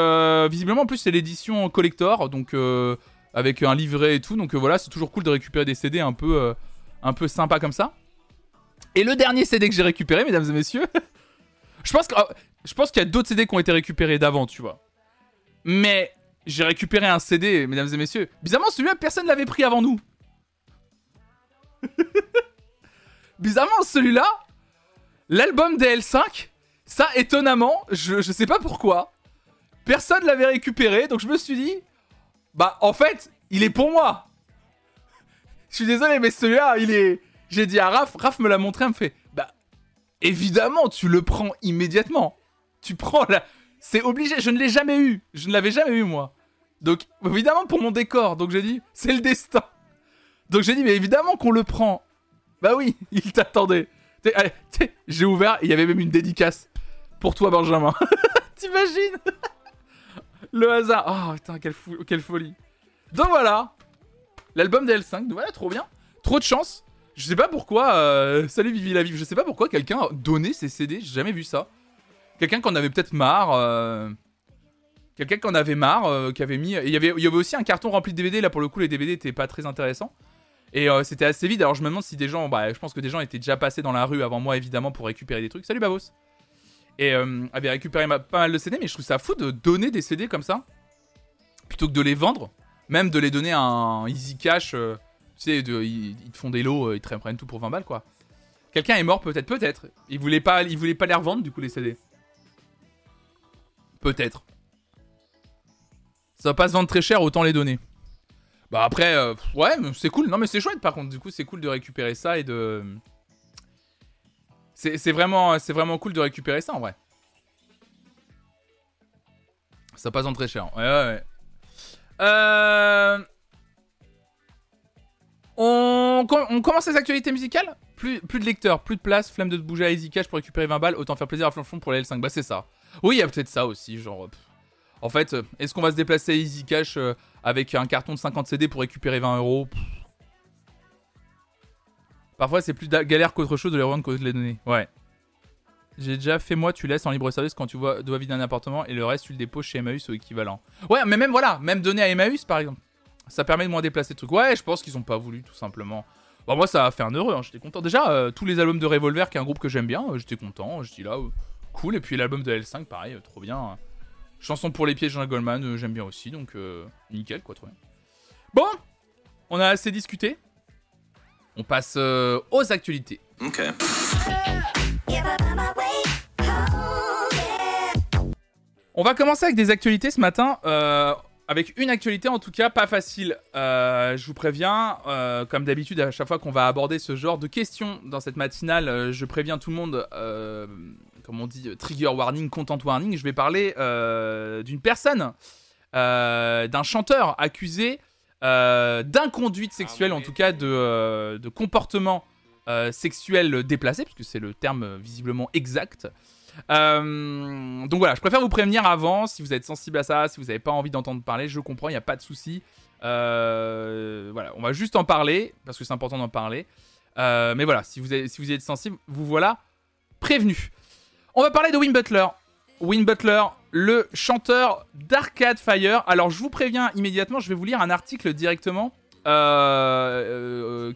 visiblement en plus c'est l'édition collector, donc avec un livret et tout, donc voilà, c'est toujours cool de récupérer des CD un peu un peu sympa comme ça. Et le dernier CD que j'ai récupéré, mesdames et messieurs, je pense qu'il y a d'autres CD qui ont été récupérés d'avant, tu vois. Mais j'ai récupéré un CD, mesdames et messieurs. Bizarrement, celui-là, personne ne l'avait pris avant nous. Bizarrement, celui-là, l'album DL5, ça, étonnamment, je, je sais pas pourquoi, personne l'avait récupéré, donc je me suis dit, bah, en fait, il est pour moi. Je suis désolé, mais celui-là, il est. J'ai dit à Raph, Raph me l'a montré, elle me fait Bah, évidemment, tu le prends immédiatement. Tu prends la. C'est obligé, je ne l'ai jamais eu. Je ne l'avais jamais eu, moi. Donc, évidemment, pour mon décor. Donc, j'ai dit, c'est le destin. Donc, j'ai dit, mais évidemment qu'on le prend. Bah oui, il t'attendait. J'ai ouvert, il y avait même une dédicace. Pour toi, Benjamin. T'imagines? Le hasard. Oh, putain, quelle, folie. Donc, voilà. L'album de L5. Voilà, trop bien. Trop de chance. Je sais pas pourquoi. Euh, salut Vivi la Vive. Je sais pas pourquoi quelqu'un donnait ses CD. J'ai jamais vu ça. Quelqu'un qu'on avait peut-être marre. Euh, quelqu'un qu'on avait marre, euh, qui avait mis. Il y avait, aussi un carton rempli de DVD. Là, pour le coup, les DVD étaient pas très intéressants. Et c'était assez vide. Alors, je me demande si des gens. Bah, je pense que des gens étaient déjà passés dans la rue avant moi, évidemment, pour récupérer des trucs. Salut Babos. Et avaient récupéré pas mal de CD. Mais je trouve ça fou de donner des CD comme ça. Plutôt que de les vendre. Même de les donner à un Easy Cash. Tu sais, ils, te font des lots, euh, ils te prennent tout pour 20 balles, quoi. Quelqu'un est mort, peut-être, peut-être. Il voulait pas, il voulait pas les revendre, du coup, les CD. Peut-être. Ça va pas se vendre très cher, autant les donner. Bah après, euh, ouais, c'est cool. Non, mais c'est chouette, par contre. Du coup, c'est cool de récupérer ça et de... C'est vraiment, cool de récupérer ça, en vrai. Ça passe en très cher. Ouais, ouais, ouais. Euh... On, commence les actualités musicales? Plus, plus de lecteurs, plus de place, flemme de te bouger à Easy Cash pour récupérer 20 balles, autant faire plaisir à Flonflon pour la L5. Bah c'est ça. Oui, il y a peut-être ça aussi, genre... En fait, euh, est-ce qu'on va se déplacer à Easy Cash euh, avec un carton de 50 CD pour récupérer 20 euros Parfois, c'est plus galère qu'autre chose de les revendre que de les donner. Ouais. J'ai déjà fait moi, tu laisses en libre service quand tu dois vider un appartement et le reste, tu le déposes chez Emmaüs ou équivalent. Ouais, mais même voilà, même donner à Emmaüs par exemple. Ça permet de moins déplacer le truc. Ouais, je pense qu'ils ont pas voulu, tout simplement. Bon, moi, ça a fait un heureux, hein, j'étais content. Déjà, euh, tous les albums de Revolver, qui est un groupe que j'aime bien, j'étais content. Je dis là, cool. Et puis l'album de L5, pareil, trop bien. Chanson pour les pieds Jean Goldman, j'aime bien aussi, donc nickel, quoi, trop bien. Bon, on a assez discuté. On passe aux actualités. Ok. On va commencer avec des actualités ce matin. Euh, avec une actualité en tout cas pas facile. Euh, je vous préviens, euh, comme d'habitude, à chaque fois qu'on va aborder ce genre de questions dans cette matinale, euh, je préviens tout le monde, comme on dit, trigger warning, content warning. Je vais parler d'une personne, d'un chanteur accusé d'inconduite sexuelle, en tout cas de, de comportement sexuel déplacé, parce que c'est le terme visiblement exact. Euh, donc voilà, je préfère vous prévenir avant, si vous êtes sensible à ça, si vous n'avez pas envie d'entendre parler, je comprends, il n'y a pas de souci. Euh, voilà, on va juste en parler, parce que c'est important d'en parler. Euh, mais voilà, si vous, êtes, si vous êtes sensible, vous voilà prévenu. On va parler de Win Butler. Win Butler, le chanteur d'Arcade Fire. Alors je vous préviens immédiatement, je vais vous lire un article directement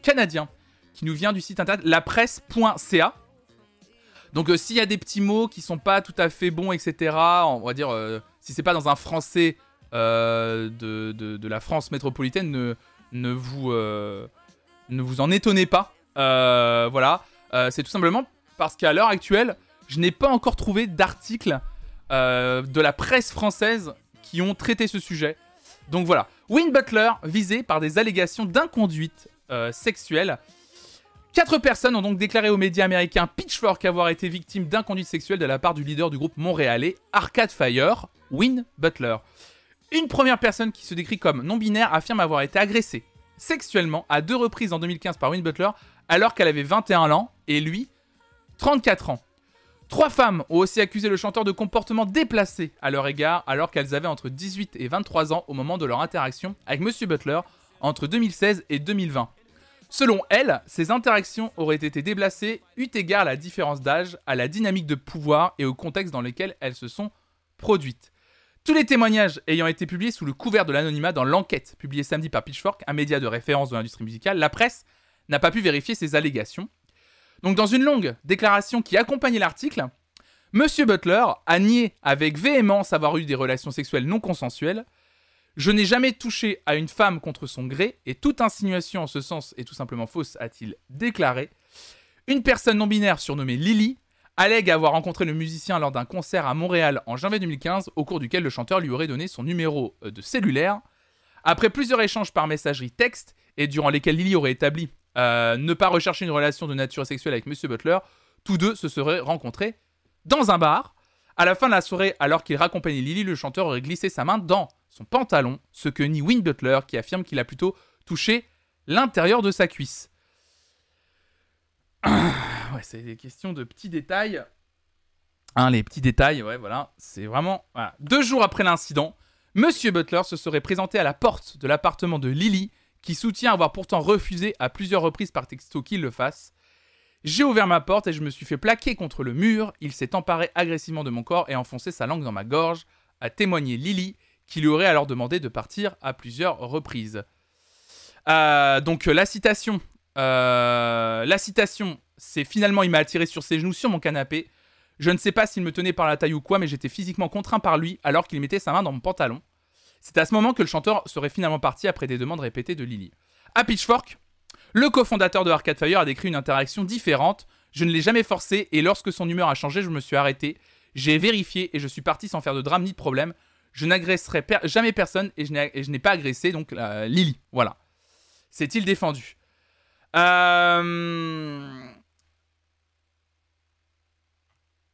canadien qui nous vient du site internet lapresse.ca. Donc euh, s'il y a des petits mots qui sont pas tout à fait bons, etc., on va dire, euh, si c'est pas dans un français euh, de, la France métropolitaine, ne, ne, vous, ne vous en étonnez pas. voilà, c'est tout simplement parce qu'à l'heure actuelle, je n'ai pas encore trouvé d'articles de la presse française qui ont traité ce sujet. Donc voilà, Win Butler visé par des allégations d'inconduite sexuelle Quatre personnes ont donc déclaré aux médias américains Pitchfork avoir été victimes d'inconduite sexuelle de la part du leader du groupe montréalais Arcade Fire, Win Butler. Une première personne qui se décrit comme non-binaire affirme avoir été agressée sexuellement à deux reprises en 2015 par Win Butler alors qu'elle avait 21 ans et lui 34 ans. Trois femmes ont aussi accusé le chanteur de comportement déplacé à leur égard alors qu'elles avaient entre 18 et 23 ans au moment de leur interaction avec Monsieur Butler entre 2016 et 2020. Selon elle, ces interactions auraient été déplacées eu égard à la différence d'âge, à la dynamique de pouvoir et au contexte dans lequel elles se sont produites. Tous les témoignages ayant été publiés sous le couvert de l'anonymat dans l'enquête publiée samedi par Pitchfork, un média de référence de l'industrie musicale, la presse n'a pas pu vérifier ces allégations. Donc dans une longue déclaration qui accompagnait l'article, Monsieur Butler a nié avec véhémence avoir eu des relations sexuelles non consensuelles, je n'ai jamais touché à une femme contre son gré, et toute insinuation en ce sens est tout simplement fausse, a-t-il déclaré. Une personne non-binaire surnommée Lily allègue avoir rencontré le musicien lors d'un concert à Montréal en janvier 2015, au cours duquel le chanteur lui aurait donné son numéro euh, de cellulaire. Après plusieurs échanges par messagerie texte, et durant lesquels Lily aurait établi euh, ne pas rechercher une relation de nature sexuelle avec Monsieur Butler, tous deux se seraient rencontrés dans un bar. À la fin de la soirée, alors qu'il raccompagnait Lily, le chanteur aurait glissé sa main dans son pantalon, ce que nie Win Butler, qui affirme qu'il a plutôt touché l'intérieur de sa cuisse. ouais, c'est des questions de petits détails. Hein, les petits détails, ouais, voilà. C'est vraiment. Deux jours après l'incident, Monsieur Butler se serait présenté à la porte de l'appartement de Lily, qui soutient avoir pourtant refusé à plusieurs reprises par texto qu'il le fasse. J'ai ouvert ma porte et je me suis fait plaquer contre le mur. Il s'est emparé agressivement de mon corps et enfoncé sa langue dans ma gorge, a témoigné Lily, qui lui aurait alors demandé de partir à plusieurs reprises. Euh, donc la citation, euh, la citation, c'est finalement il m'a attiré sur ses genoux sur mon canapé. Je ne sais pas s'il me tenait par la taille ou quoi, mais j'étais physiquement contraint par lui alors qu'il mettait sa main dans mon pantalon. C'est à ce moment que le chanteur serait finalement parti après des demandes répétées de Lily. À Pitchfork, le cofondateur de Arcade Fire a décrit une interaction différente. Je ne l'ai jamais forcé et lorsque son humeur a changé, je me suis arrêté. J'ai vérifié et je suis parti sans faire de drame ni de problème. Je n'agresserai jamais personne et je n'ai pas agressé donc Lily. Voilà. C'est-il défendu? Euh...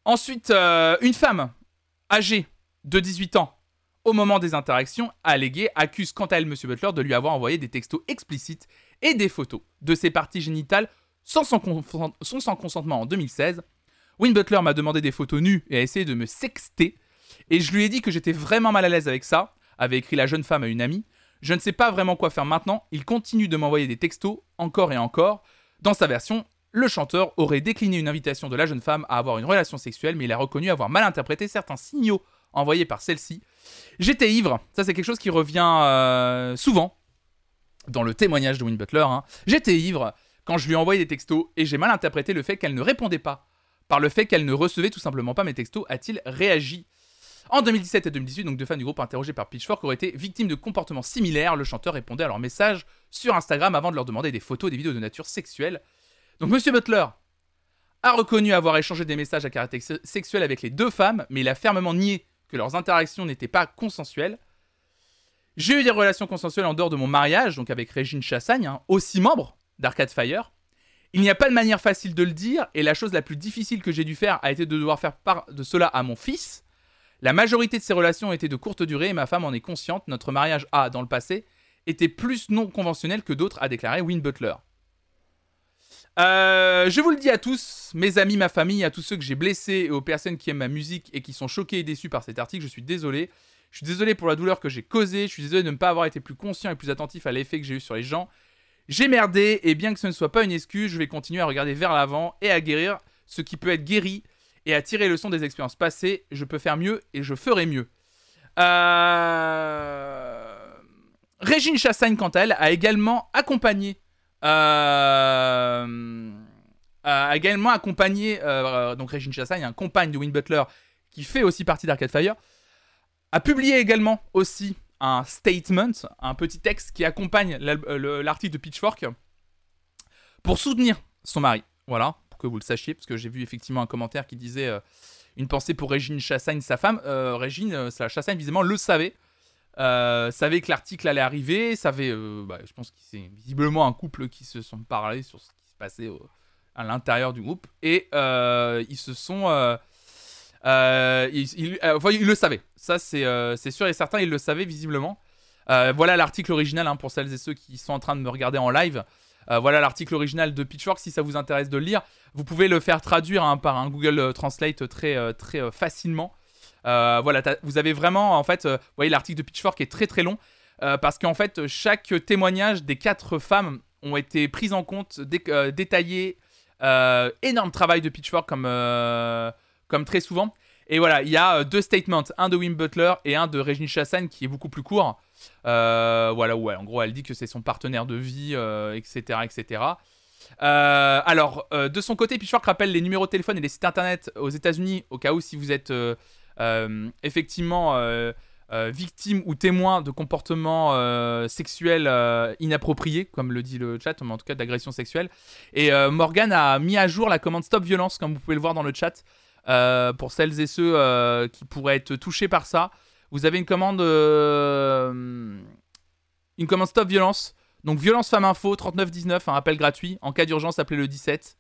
Ensuite, euh, une femme âgée de 18 ans au moment des interactions alléguées accuse quant à elle M. Butler de lui avoir envoyé des textos explicites et des photos de ses parties génitales sans son, consentement en 2016. Win Butler m'a demandé des photos nues et a essayé de me sexter. Et je lui ai dit que j'étais vraiment mal à l'aise avec ça, avait écrit la jeune femme à une amie. Je ne sais pas vraiment quoi faire maintenant, il continue de m'envoyer des textos, encore et encore. Dans sa version, le chanteur aurait décliné une invitation de la jeune femme à avoir une relation sexuelle, mais il a reconnu avoir mal interprété certains signaux envoyés par celle-ci. J'étais ivre, ça c'est quelque chose qui revient euh, souvent dans le témoignage de Win Butler. Hein. J'étais ivre quand je lui ai envoyé des textos et j'ai mal interprété le fait qu'elle ne répondait pas. Par le fait qu'elle ne recevait tout simplement pas mes textos, a-t-il réagi? En 2017 et 2018, donc deux fans du groupe interrogés par Pitchfork auraient été victimes de comportements similaires. Le chanteur répondait à leurs messages sur Instagram avant de leur demander des photos des vidéos de nature sexuelle. Donc Monsieur Butler a reconnu avoir échangé des messages à caractère sexuel avec les deux femmes, mais il a fermement nié que leurs interactions n'étaient pas consensuelles. J'ai eu des relations consensuelles en dehors de mon mariage, donc avec Régine Chassagne, hein, aussi membre d'Arcade Fire. Il n'y a pas de manière facile de le dire, et la chose la plus difficile que j'ai dû faire a été de devoir faire part de cela à mon fils. La majorité de ces relations étaient de courte durée et ma femme en est consciente. Notre mariage a, dans le passé, été plus non conventionnel que d'autres, a déclaré Win Butler. Euh, je vous le dis à tous, mes amis, ma famille, à tous ceux que j'ai blessés et aux personnes qui aiment ma musique et qui sont choqués et déçus par cet article, je suis désolé. Je suis désolé pour la douleur que j'ai causée, je suis désolé de ne pas avoir été plus conscient et plus attentif à l'effet que j'ai eu sur les gens. J'ai merdé et bien que ce ne soit pas une excuse, je vais continuer à regarder vers l'avant et à guérir ce qui peut être guéri et à tirer le son des expériences passées. Je peux faire mieux et je ferai mieux. Euh... Régine Chassagne, quant à elle, a également accompagné a également accompagné, euh, donc Régine Chassagne, un compagne de Win Butler, qui fait aussi partie d'Arcade Fire, a publié également aussi un statement, un petit texte qui accompagne l'article de Pitchfork pour soutenir son mari. Voilà, pour que vous le sachiez, parce que j'ai vu effectivement un commentaire qui disait euh, une pensée pour Régine Chassagne, sa femme. Régine Chassagne, visiblement, le savait. Euh, savait que l'article allait arriver, savait, euh, bah, je pense que c'est visiblement un couple qui se sont parlé sur ce qui se passait à l'intérieur du groupe, et euh, ils se sont... ils, le savaient, ça c'est sûr et certain, ils le savaient visiblement. voilà l'article original hein, pour celles et ceux qui sont en train de me regarder en live. voilà l'article original de Pitchfork si ça vous intéresse de le lire. Vous pouvez le faire traduire hein, par un Google Translate très, très facilement. Euh, voilà, vous avez vraiment, en fait, euh, vous voyez, l'article de Pitchfork est très très long euh, parce qu'en fait, chaque témoignage des quatre femmes ont été pris en compte, détaillés. énorme travail de Pitchfork comme, très souvent. Et voilà, il y a deux statements, un de Wim Butler et un de Régine Chassagne qui est beaucoup plus court. voilà, ouais, en gros, elle dit que c'est son partenaire de vie, etc. etc. alors, de son côté, Pitchfork rappelle les numéros de téléphone et les sites internet aux États-Unis, au cas où si vous êtes effectivement euh, euh, victime ou témoin de comportements sexuels inappropriés, comme le dit le chat, mais en tout cas d'agressions sexuelles. Et Morgan a mis à jour la commande Stop Violence, comme vous pouvez le voir dans le chat, pour celles et ceux qui pourraient être touchés par ça. Vous avez une commande, une commande Stop Violence. Donc violence femme info 3919, un appel gratuit. En cas d'urgence, appelez le 17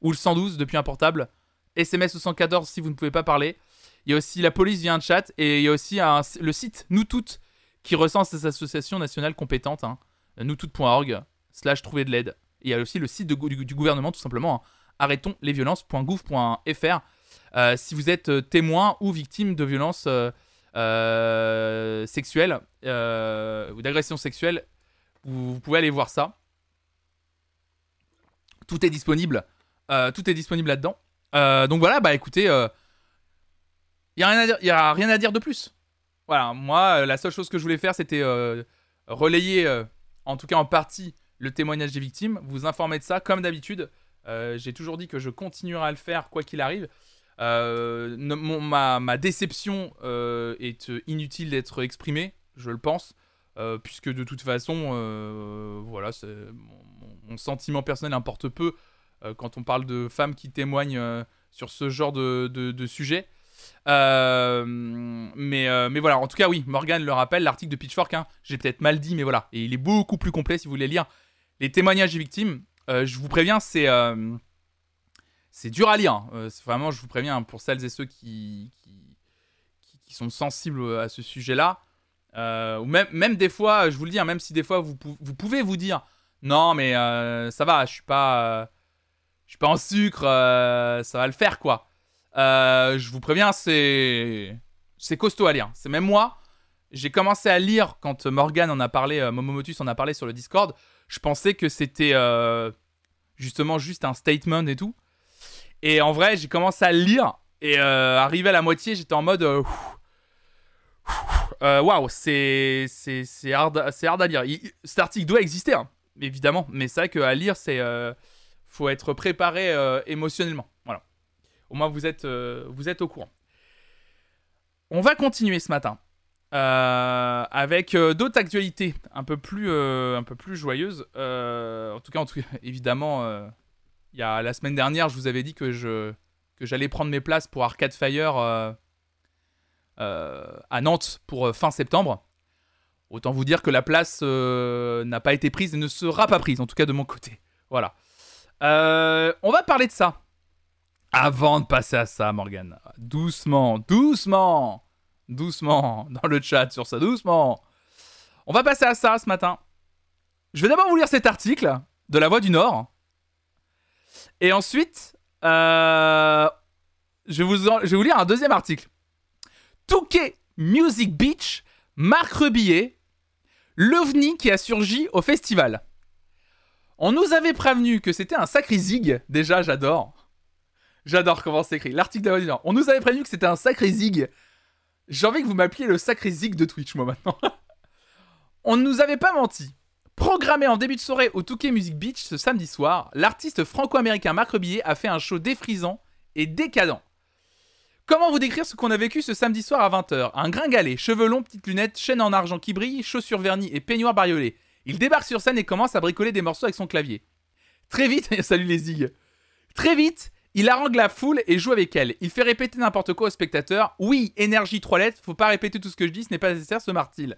ou le 112 depuis un portable. SMS au 114 si vous ne pouvez pas parler. Il y a aussi la police via un chat et il y a aussi le site Nous Toutes qui recense les associations nationales compétentes. Hein, noustootes.org slash trouver de l'aide. Il y a aussi le site du, gouvernement tout simplement. Hein, arrêtonsletviolences.gouv.fr euh, si vous êtes euh, témoin ou victime de violences euh, sexuelles ou d'agressions sexuelles, vous, pouvez aller voir ça. Tout est disponible. tout est disponible là-dedans. donc voilà, bah écoutez, il n'y a, rien à dire, y a rien à dire de plus. Voilà, moi, la seule chose que je voulais faire, c'était relayer, en tout cas en partie, le témoignage des victimes, vous informer de ça, comme d'habitude. J'ai toujours dit que je continuerai à le faire, quoi qu'il arrive. Euh, ma, déception euh, est inutile d'être exprimée, je le pense, euh, puisque de toute façon, voilà, mon, sentiment personnel importe peu quand on parle de femmes qui témoignent sur ce genre de, sujet. Mais, mais voilà, en tout cas, oui, Morgan le rappelle, l'article de Pitchfork, hein, j'ai peut-être mal dit, mais voilà, et il est beaucoup plus complet si vous voulez lire les témoignages des victimes. je vous préviens, c'est dur à lire. Hein. Euh, vraiment, je vous préviens, hein, pour celles et ceux qui, sont sensibles à ce sujet-là, euh, ou même, des fois, je vous le dis, même si des fois vous, pouvez vous dire, non mais euh, ça va, je je suis pas en sucre, ça va le faire quoi. Je vous préviens, c'est, c'est costaud à lire. C'est même moi, j'ai commencé à lire quand Morgan en a parlé, Momomotus en a parlé sur le Discord. Je pensais que c'était justement juste un statement et tout. Et en vrai, j'ai commencé à lire. Et euh, arrivé à la moitié, j'étais en mode. Euh, euh, waouh, c'est c'est hard, hard à lire. cet article doit exister, hein, évidemment. Mais c'est vrai qu'à lire, c'est faut être préparé émotionnellement. Voilà. Au moins, vous êtes, vous êtes au courant. On va continuer ce matin. avec d'autres actualités un peu plus, un peu plus joyeuses. en tout cas, évidemment, il y a la semaine dernière, je vous avais dit que je que j'allais prendre mes places pour Arcade Fire euh, euh, à Nantes pour euh, fin septembre. Autant vous dire que la place n'a pas été prise et ne sera pas prise, en tout cas de mon côté. Voilà. on va parler de ça. Avant de passer à ça, Morgan. Doucement, doucement, doucement, dans le chat sur ça, doucement. On va passer à ça ce matin. Je vais d'abord vous lire cet article de La Voix du Nord et ensuite, euh, je, vais vous je vais vous lire un deuxième article. Touquet Music Beach, Marc Rebillet, l'OVNI qui a surgi au festival. On nous avait prévenu que c'était un sacré zig. Déjà, j'adore. J'adore comment c'est écrit. L'article la On nous avait prévenu que c'était un sacré zig. J'ai envie que vous m'appeliez le sacré zig de Twitch, moi, maintenant. On ne nous avait pas menti. Programmé en début de soirée au Touquet Music Beach ce samedi soir, l'artiste franco-américain Marc Rebillet a fait un show défrisant et décadent. Comment vous décrire ce qu'on a vécu ce samedi soir à 20h Un gringalet, cheveux longs, petites lunettes, chaîne en argent qui brille, chaussures vernies et peignoir bariolé. Il débarque sur scène et commence à bricoler des morceaux avec son clavier. Très vite, salut les zig. Très vite, il harangue la foule et joue avec elle. Il fait répéter n'importe quoi aux spectateurs. Oui, énergie 3 lettres, faut pas répéter tout ce que je dis, ce n'est pas nécessaire, se martille.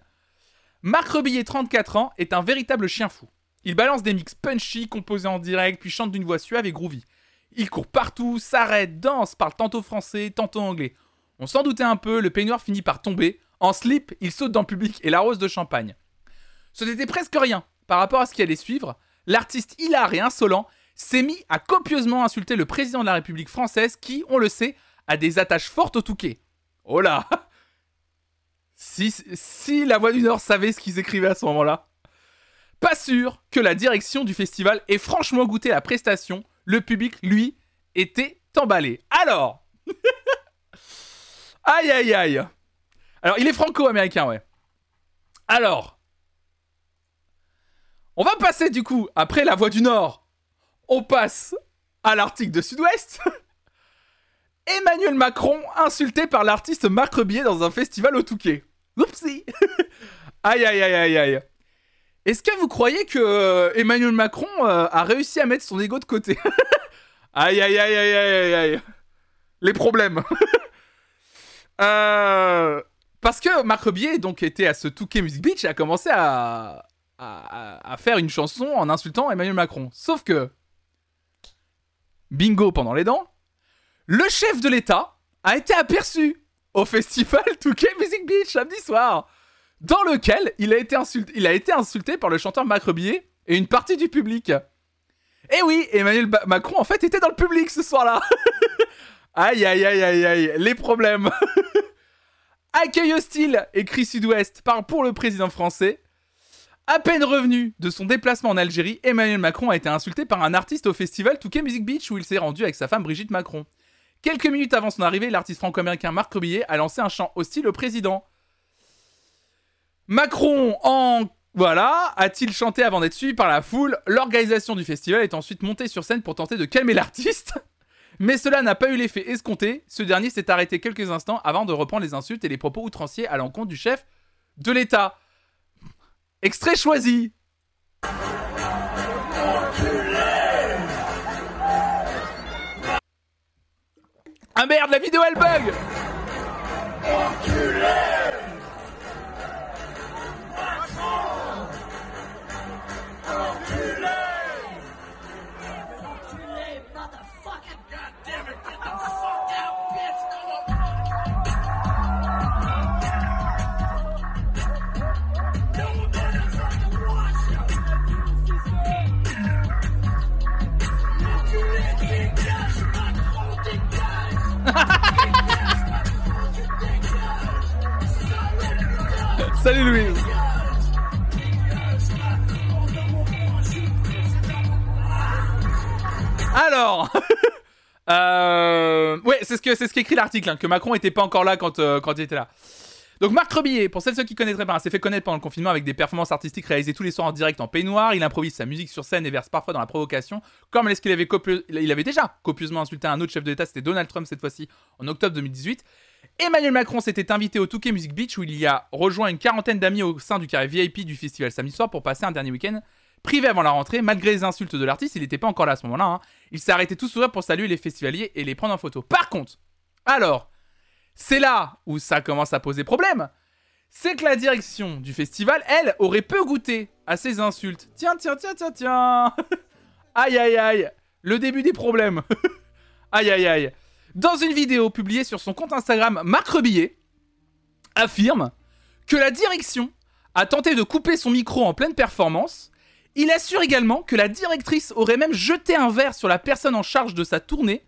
Marc Rebillet, 34 ans, est un véritable chien fou. Il balance des mix punchy, composés en direct, puis chante d'une voix suave et groovy. Il court partout, s'arrête, danse, parle tantôt français, tantôt anglais. On s'en doutait un peu, le peignoir finit par tomber. En slip, il saute dans le public et l'arrose de champagne. Ce n'était presque rien par rapport à ce qui allait suivre. L'artiste hilar et insolent s'est mis à copieusement insulter le président de la République française qui, on le sait, a des attaches fortes au Touquet. Oh là si, la Voix du Nord savait ce qu'ils écrivaient à ce moment-là. Pas sûr que la direction du festival ait franchement goûté la prestation. Le public, lui, était emballé. Alors Aïe aïe aïe Alors, il est franco-américain, ouais. Alors, on va passer du coup, après la Voix du Nord, on passe à l'article de Sud-Ouest. Emmanuel Macron insulté par l'artiste Marc Rebillet dans un festival au Touquet. Oupsie Aïe aïe aïe aïe aïe Est-ce que vous croyez que euh, Emmanuel Macron euh, a réussi à mettre son ego de côté? Aïe aïe aïe aïe aïe aïe Les problèmes euh, Parce que Marc Rebier donc était à ce Touquet Music Beach et a commencé à, à faire une chanson en insultant Emmanuel Macron. Sauf que... Bingo pendant les dents, le chef de l'État a été aperçu au festival Touquet Music Beach samedi soir, dans lequel il a été insulté, par le chanteur Macrebier et une partie du public. Et oui, Emmanuel Macron en fait était dans le public ce soir-là. aïe aïe aïe aïe aïe, les problèmes. Accueil hostile, écrit Sud-Ouest, par pour le président français. À peine revenu de son déplacement en Algérie, Emmanuel Macron a été insulté par un artiste au festival Touquet Music Beach où il s'est rendu avec sa femme Brigitte Macron. Quelques minutes avant son arrivée, l'artiste franco-américain Marc Rebillet a lancé un chant hostile au président. Macron en voilà, a-t-il chanté avant d'être suivi par la foule? L'organisation du festival est ensuite montée sur scène pour tenter de calmer l'artiste. Mais cela n'a pas eu l'effet escompté. Ce dernier s'est arrêté quelques instants avant de reprendre les insultes et les propos outranciers à l'encontre du chef de l'État. Extrait choisi. Ah merde, la vidéo elle bug Salut Louis Alors euh... Ouais, c'est ce que c'est ce qu'écrit l'article, hein, que Macron était pas encore là quand, euh, quand il était là. Donc Marc Rebillet, pour celles ceux qui connaîtraient pas, s'est fait connaître pendant le confinement avec des performances artistiques réalisées tous les soirs en direct en peignoir. Il improvise sa musique sur scène et verse parfois dans la provocation, comme est-ce avait, il avait déjà copieusement insulté un autre chef de l'État, c'était Donald Trump cette fois-ci, en octobre 2018. Emmanuel Macron s'était invité au Touquet Music Beach où il y a rejoint une quarantaine d'amis au sein du carré VIP du festival samedi soir pour passer un dernier week-end privé avant la rentrée. Malgré les insultes de l'artiste, il n'était pas encore là à ce moment-là. Hein. Il s'est arrêté tout sourire pour saluer les festivaliers et les prendre en photo. Par contre, alors, c'est là où ça commence à poser problème. C'est que la direction du festival, elle, aurait peu goûté à ces insultes. Tiens, tiens, tiens, tiens, tiens. aïe, aïe, aïe. Le début des problèmes. aïe, aïe, aïe. Dans une vidéo publiée sur son compte Instagram, Marc Rebillet affirme que la direction a tenté de couper son micro en pleine performance. Il assure également que la directrice aurait même jeté un verre sur la personne en charge de sa tournée.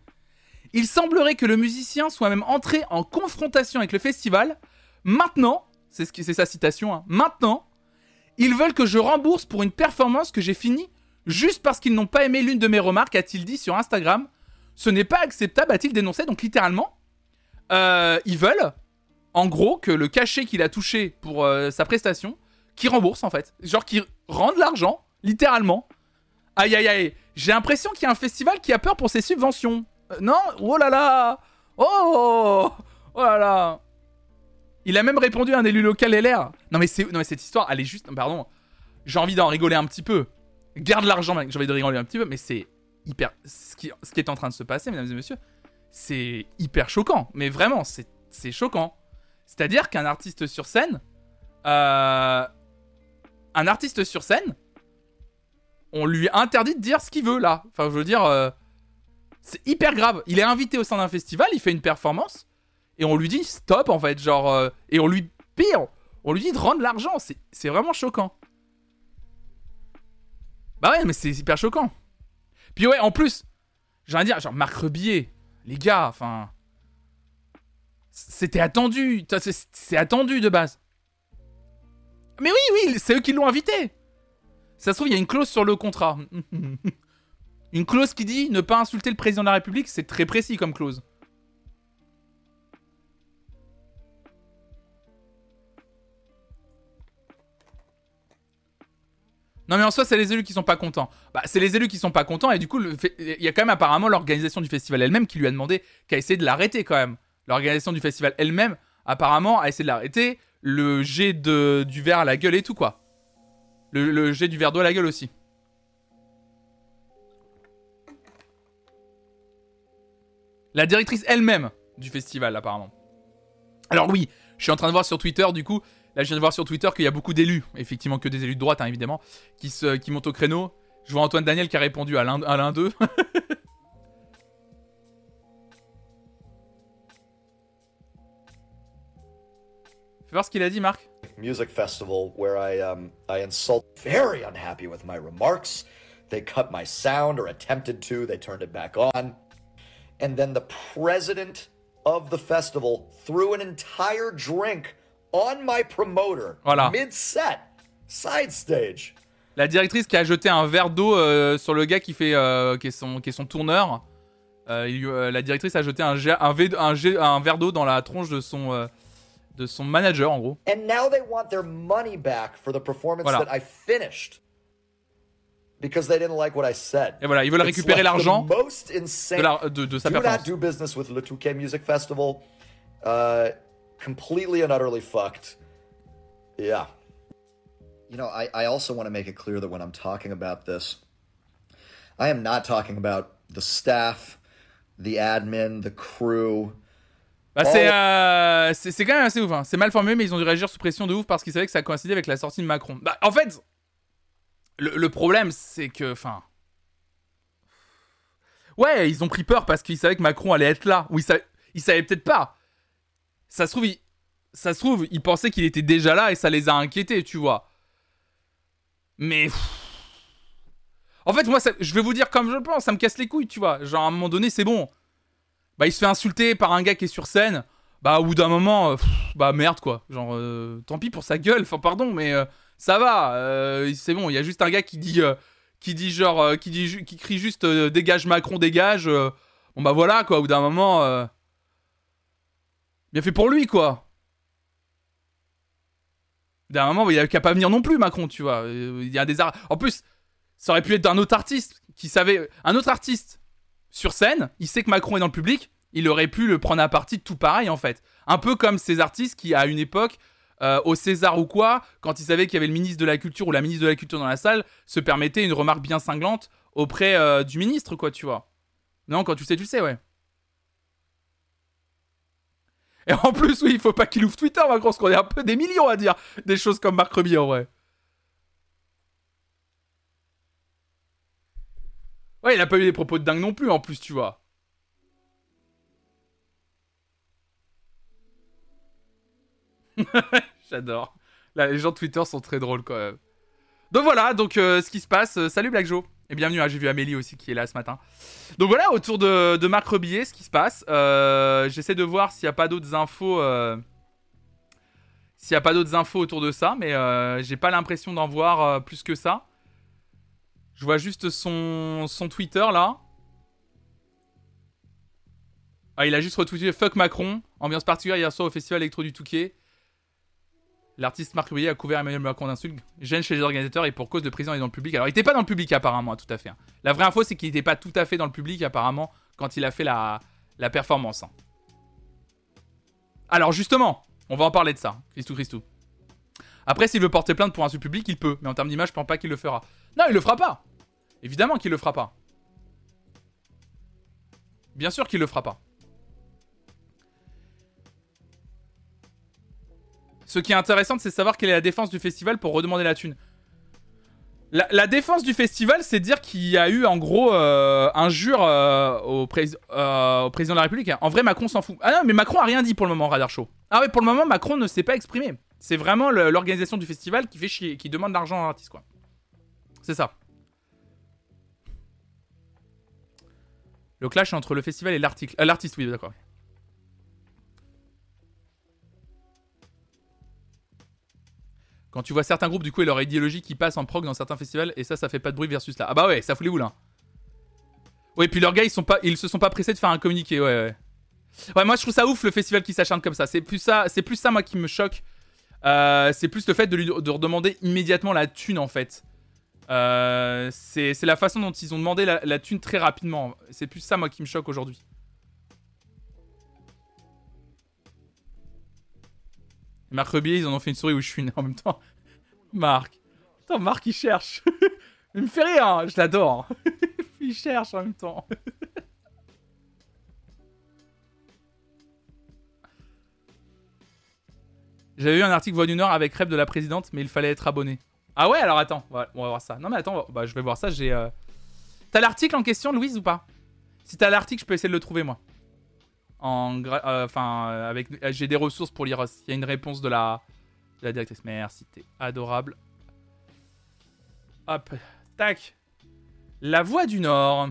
Il semblerait que le musicien soit même entré en confrontation avec le festival. Maintenant, c'est ce sa citation, hein, maintenant, ils veulent que je rembourse pour une performance que j'ai finie juste parce qu'ils n'ont pas aimé l'une de mes remarques, a-t-il dit sur Instagram. Ce n'est pas acceptable, a-t-il dénoncé. Donc littéralement, euh, ils veulent, en gros, que le cachet qu'il a touché pour euh, sa prestation, qu'il rembourse en fait. Genre qu'il rende l'argent, littéralement. Aïe aïe aïe. J'ai l'impression qu'il y a un festival qui a peur pour ses subventions. Euh, non? Oh là là Oh Oh là là Il a même répondu à un élu local LR. Non mais, non mais cette histoire, elle est juste... Pardon. J'ai envie d'en rigoler un petit peu. Garde l'argent. J'ai envie de rigoler un petit peu, mais c'est Ce qui, est en train de se passer, mesdames et messieurs, c'est hyper choquant. Mais vraiment, c'est choquant. C'est-à-dire qu'un artiste sur scène. Euh, un artiste sur scène. On lui interdit de dire ce qu'il veut là. Enfin, je veux dire. Euh, c'est hyper grave. Il est invité au sein d'un festival, il fait une performance. Et on lui dit stop en fait. Genre. Euh, et on lui. Pire, on lui dit de rendre l'argent. C'est vraiment choquant. Bah ouais, mais c'est hyper choquant. Puis ouais, en plus, j'ai envie de dire, genre Marc Rebillet, les gars, enfin. C'était attendu. C'est attendu de base. Mais oui, oui, c'est eux qui l'ont invité. Ça se trouve, il y a une clause sur le contrat. une clause qui dit ne pas insulter le président de la République, c'est très précis comme clause. Non mais en soi, c'est les élus qui sont pas contents. Bah, c'est les élus qui sont pas contents et du coup, il y a quand même apparemment l'organisation du festival elle-même qui lui a demandé, qui a essayé de l'arrêter quand même. L'organisation du festival elle-même, apparemment, a essayé de l'arrêter. Le jet de, du verre à la gueule et tout quoi. Le, jet du verre d'eau à la gueule aussi. La directrice elle-même du festival apparemment. Alors oui, je suis en train de voir sur Twitter du coup Là, je viens de voir sur Twitter qu'il y a beaucoup d'élus, effectivement que des élus de droite, hein, évidemment, qui, se, qui montent au créneau. Je vois Antoine Daniel qui a répondu à l'un d'eux. Fais voir ce qu'il a dit, Marc. music festival where I um I insult very unhappy with my remarks. They cut my sound or attempted to, they turned it back on. And then the president of the festival threw an entire drink on my promoter Voilà. mid-set, side stage. La directrice qui a jeté un verre d'eau euh, sur le gars qui fait euh, qui, est son, qui est son tourneur. Euh, il euh, la directrice a jeté un, un, un, un verre d'eau dans la tronche de son, euh, de son manager, en gros. And now they want their money back for the performance Voilà. that I finished. Because they didn't like what I said. Et voilà, ils veulent It's récupérer like l'argent de, la- de, de sa do not performance. do business with Le Touquet Music Festival. Uh, completely and utterly fucked. Yeah. You know, I, I also want to make it clear that when I'm talking about this, I am not talking about the staff, the admin, the crew. Bah, c'est, euh, c'est c'est quand même assez ouf. hein. C'est mal formé, mais ils ont dû réagir sous pression de ouf parce qu'ils savaient que ça coïncidait avec la sortie de Macron. Bah, en fait, le, le problème, c'est que. Enfin. Ouais, ils ont pris peur parce qu'ils savaient que Macron allait être là. Ou ils savaient, ils savaient peut-être pas. Ça se trouve, trouve, ils pensaient qu'il était déjà là et ça les a inquiétés, tu vois. Mais. En fait, moi, ça- je vais vous dire comme je le pense, ça me casse les couilles, tu vois. Genre, à un moment donné, c'est bon bah il se fait insulter par un gars qui est sur scène, bah au bout d'un moment, euh, bah merde quoi. Genre, euh, tant pis pour sa gueule, enfin pardon, mais euh, ça va, c'est bon, il y a juste un gars qui dit, qui dit genre, qui, dit, qui crie juste dégage Macron, dégage. bon bah voilà quoi, au bout d'un moment, bien fait pour lui quoi. D'un moment, il a qu'à pas venir non plus Macron, tu vois. Euh, Il y a des ar- En plus, ça aurait pu être un autre artiste qui savait, un autre artiste sur scène, il sait que Macron est dans le public, il aurait pu le prendre à partie tout pareil en fait. Un peu comme ces artistes qui, à une époque, euh, au César ou quoi, quand ils savaient qu'il y avait le ministre de la Culture ou la ministre de la Culture dans la salle, se permettaient une remarque bien cinglante auprès euh, du ministre, quoi, tu vois. Non, quand tu sais, tu sais, ouais. Et en plus, oui, il faut pas qu'il ouvre Twitter, Macron, parce qu'on est un peu des millions à dire des choses comme Marc Remy, en vrai. Ouais, il a pas eu des propos de dingue non plus, en plus, tu vois. J'adore. Là, les gens de Twitter sont très drôles quand même. Donc voilà, donc euh, ce qui se passe. Euh, salut Black Joe. Et bienvenue, j'ai vu Amélie aussi qui est là ce matin. Donc voilà, autour de, Marc Rebillet, ce qui se passe. Euh, J'essaie de voir s'il n'y a pas d'autres infos. euh, S'il n'y a pas d'autres infos autour de ça, mais euh, j'ai pas l'impression d'en voir plus que ça. Je vois juste son, son Twitter là. Ah, il a juste retweeté Fuck Macron. Ambiance particulière hier soir au festival électro du Touquet. L'artiste Marc Rubier a couvert Emmanuel Macron d'insultes. Gêne chez les organisateurs et pour cause le président est dans le public. Alors il était pas dans le public apparemment, tout à fait. hein. La vraie info c'est qu'il était pas tout à fait dans le public apparemment quand il a fait la, performance. hein. Alors justement, on va en parler de ça. Christou Christou. Après s'il veut porter plainte pour insulte public, il peut. Mais en termes d'image, je pense pas qu'il le fera. Non, il le fera pas. Évidemment qu'il le fera pas. Bien sûr qu'il le fera pas. Ce qui est intéressant, c'est de savoir quelle est la défense du festival pour redemander la thune. La, défense du festival, c'est dire qu'il y a eu en gros euh, injure euh, au, euh, au président de la République. En vrai, Macron s'en fout. Ah non, mais Macron a rien dit pour le moment, Radar Show. Ah ouais, pour le moment, Macron ne s'est pas exprimé. C'est vraiment l'organisation du festival qui fait chier, qui demande de l'argent à l'artiste, quoi. C'est ça. Le clash entre le festival et euh, l'artiste, oui, d'accord. Quand tu vois certains groupes, du coup, et leur idéologie qui passe en prog dans certains festivals, et ça, ça fait pas de bruit versus là. Ah bah ouais, ça fout les boules, hein. Ouais, puis leurs gars, ils, sont se sont pas pressés de faire un communiqué, ouais, ouais. Ouais, moi, je trouve ça ouf, le festival qui s'acharne comme ça. C'est plus ça, c'est plus moi, qui me choque. Euh, c'est plus le fait de lui de redemander immédiatement la thune, en fait. Euh, c'est c'est la façon dont ils ont demandé la, la thune très rapidement. C'est plus ça, moi, qui me choque aujourd'hui. Marc Rebier, ils en ont fait une souris où je suis né en même temps. Marc. Putain, Marc, il cherche. il me fait rire, hein, je l'adore. il cherche en même temps. J'avais vu un article Voix du Nord avec rêve de la présidente, mais il fallait être abonné. Ah ouais, alors attends, on va, on va voir ça. Non mais attends, bah, je vais voir ça, j'ai... euh, T'as l'article en question, Louise, ou pas? Si t'as l'article, je peux essayer de le trouver, moi. En, enfin, avec, j'ai des ressources pour lire s'il y a une réponse de la, de la directrice. Merci, t'es adorable. Hop, tac. La Voix du Nord.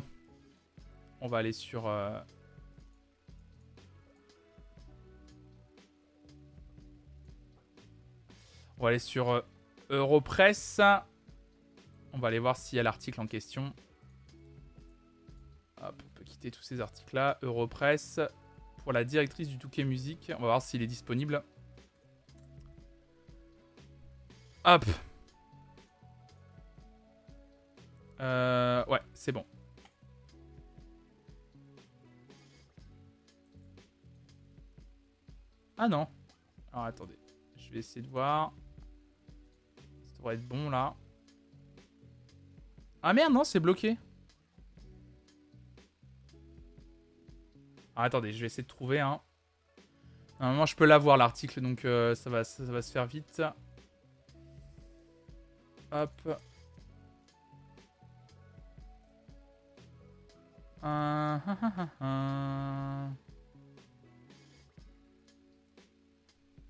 On va aller sur. On va aller sur Europress. On va aller voir s'il y a l'article en question. Hop, on peut quitter tous ces articles-là. Europress. Pour la directrice du Touquet Musique. On va voir s'il est disponible. Hop. Euh, ouais, c'est bon. Ah non. Alors attendez. Je vais essayer de voir. Ça devrait être bon là. Ah merde, non, c'est bloqué. Ah, attendez, je vais essayer de trouver un. Normalement, je peux l'avoir l'article, donc euh, ça, va, ça, va se faire vite. Hop.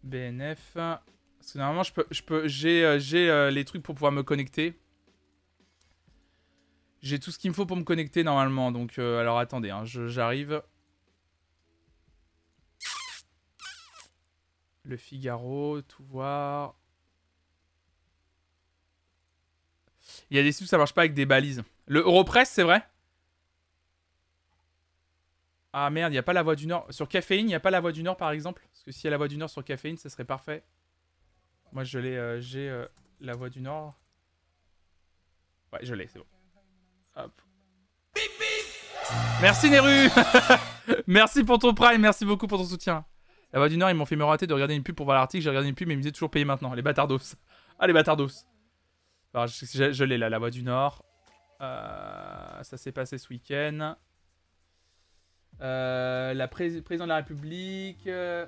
BNF. Parce que normalement, je peux, je peux, j'ai, euh, euh, les trucs pour pouvoir me connecter. J'ai tout ce qu'il me faut pour me connecter normalement. Donc, alors attendez, hein, j'arrive. Le Figaro, tout voir. Il y a des sites où ça marche pas avec des balises. Le Europress, c'est vrai? Ah merde, il n'y a pas la voix du Nord. Sur Caféine, il n'y a pas la voix du Nord par exemple? Parce que s'il y a la voix du Nord sur Caféine, ça serait parfait. Moi, je l'ai, euh, j'ai euh, la voix du Nord. Ouais, je l'ai, c'est bon. Merci Neru Merci pour ton prime, merci beaucoup pour ton soutien. La Voix du Nord, ils m'ont fait me rater de regarder une pub pour voir l'article. J'ai regardé une pub, mais ils me disaient toujours payer maintenant. Les bâtardos. Ah, les bâtardos. Je, l'ai là, La Voix du Nord. Euh, ça s'est passé ce week-end. Euh, la présidente de la République. Euh,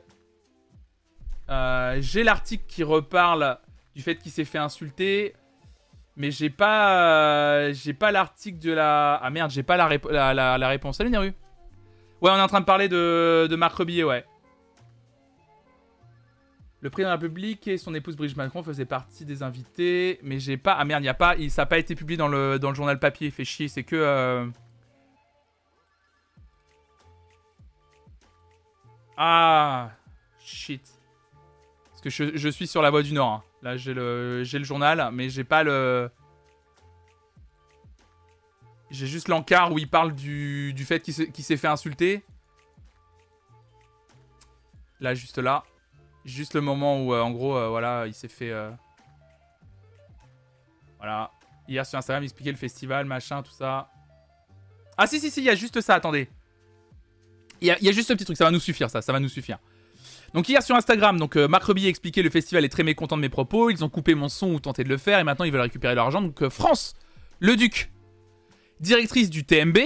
j'ai l'article qui reparle du fait qu'il s'est fait insulter. Mais j'ai pas, j'ai pas l'article de la. Ah merde, j'ai pas la, la, réponse. Salut Neru. Ouais, on est en train de parler de, de Marc Rebillet, ouais. Le président de la République et son épouse Brigitte Macron faisaient partie des invités, mais j'ai pas. Ah merde, y a pas, ça a pas été publié dans le, journal papier. Fait chier, c'est que. Euh, ah, shit. Parce que je, suis sur la voie du Nord. Hein. Là, j'ai le, le journal, mais j'ai pas le. J'ai juste l'encart où il parle du, du fait qu'il s'est fait insulter. Là, juste là. Juste le moment où, euh, en gros, euh, voilà, il s'est fait. Euh, voilà. Hier sur Instagram, il expliquait le festival, machin, tout ça. Ah, si, si, si, il y a juste ça, attendez. Il y, a, juste ce petit truc, ça va nous suffire, ça, ça va nous suffire. Donc hier sur Instagram, donc Marc Rebillet expliquait le festival est très mécontent de mes propos, ils ont coupé mon son ou tenté de le faire et maintenant ils veulent récupérer leur argent. Donc France, le Duc, directrice du TMB,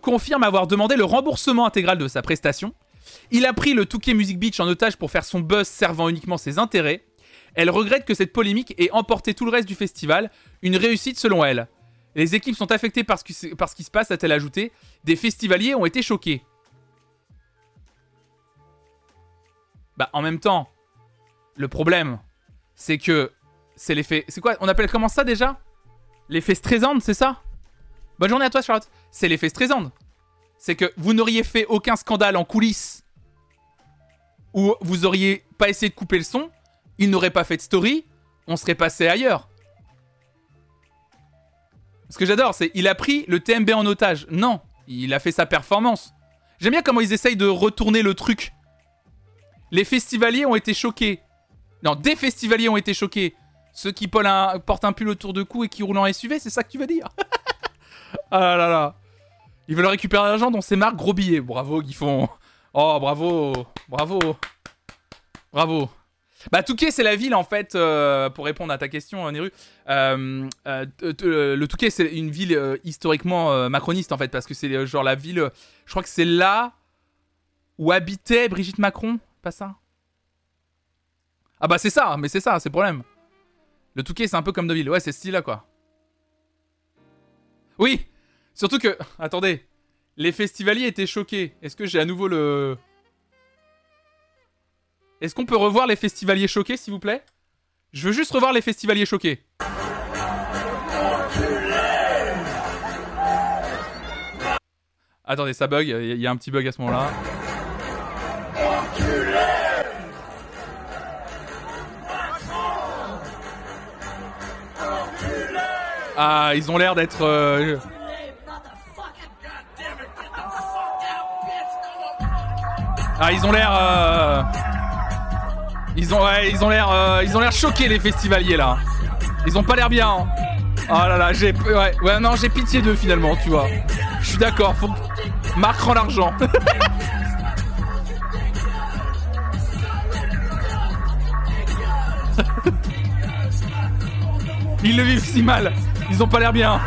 confirme avoir demandé le remboursement intégral de sa prestation. Il a pris le Touquet Music Beach en otage pour faire son buzz servant uniquement ses intérêts. Elle regrette que cette polémique ait emporté tout le reste du festival, une réussite selon elle. Les équipes sont affectées par ce qui, se passe, a-t-elle ajouté. Des festivaliers ont été choqués. Bah, en même temps, le problème, c'est que c'est l'effet. C'est quoi On appelle comment ça déjà? L'effet Streisand, c'est ça? Bonne journée à toi, Charlotte. C'est l'effet Streisand. C'est que vous n'auriez fait aucun scandale en coulisses ou vous auriez pas essayé de couper le son, il n'aurait pas fait de story, on serait passé ailleurs. Ce que j'adore, c'est il a pris le TMB en otage. Non, il a fait sa performance. J'aime bien comment ils essayent de retourner le truc. Les festivaliers ont été choqués. Non, des festivaliers ont été choqués. Ceux qui portent un pull autour de cou et qui roulent en SUV, c'est ça que tu veux dire? Ah là là. Ils veulent récupérer l'argent dont c'est marques gros billets. Bravo, Guifon. Oh, bravo. Bravo. Bravo. Bah, Touquet, c'est la ville, en fait, euh, pour répondre à ta question, Neru. Euh, euh, le Touquet, c'est une ville historiquement macroniste, en fait, parce que c'est genre la ville. Je crois que c'est là où habitait Brigitte Macron pas ça? Ah bah c'est ça, mais c'est ça, c'est le problème. Le Touquet, c'est un peu comme Deville. Ouais, c'est ce style-là, quoi. Oui Surtout que... Attendez. Les festivaliers étaient choqués. Est-ce que j'ai à nouveau le... Est-ce qu'on peut revoir les festivaliers choqués, s'il vous plaît? Je veux juste revoir les festivaliers choqués. Attendez, ça bug, il y a un petit bug à ce moment-là. Ah, ils ont l'air d'être... Euh, ah, ils ont l'air... Euh, ils ont, ouais, ils ont l'air, euh, ils ont l'air choqués les festivaliers là. Ils ont pas l'air bien. Oh là là, j'ai, ouais, ouais, non, j'ai pitié d'eux finalement, tu vois. Je suis d'accord, faut Marc rend l'argent. Ils le vivent si mal. Ils ont pas l'air bien.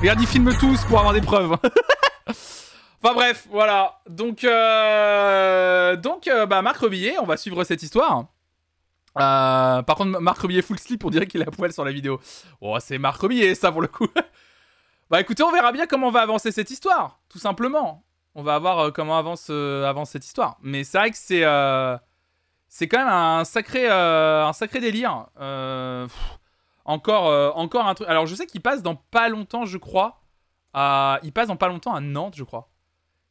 Regarde, ils filment tous pour avoir des preuves. enfin bref, voilà. Donc, euh... donc euh, bah, Marc Rebillet, on va suivre cette histoire. Euh, par contre, Marc Rebillet full slip, on dirait qu'il a poil sur la vidéo. Oh, c'est Marc Rebillet, ça pour le coup. bah écoutez, on verra bien comment va avancer cette histoire, tout simplement. On va voir euh, comment avance, cette histoire. Mais c'est vrai que c'est c'est quand même un sacré, un sacré délire. Encore, encore un truc. Alors, je sais qu'il passe dans pas longtemps, je crois. À... Il passe dans pas longtemps à Nantes, je crois.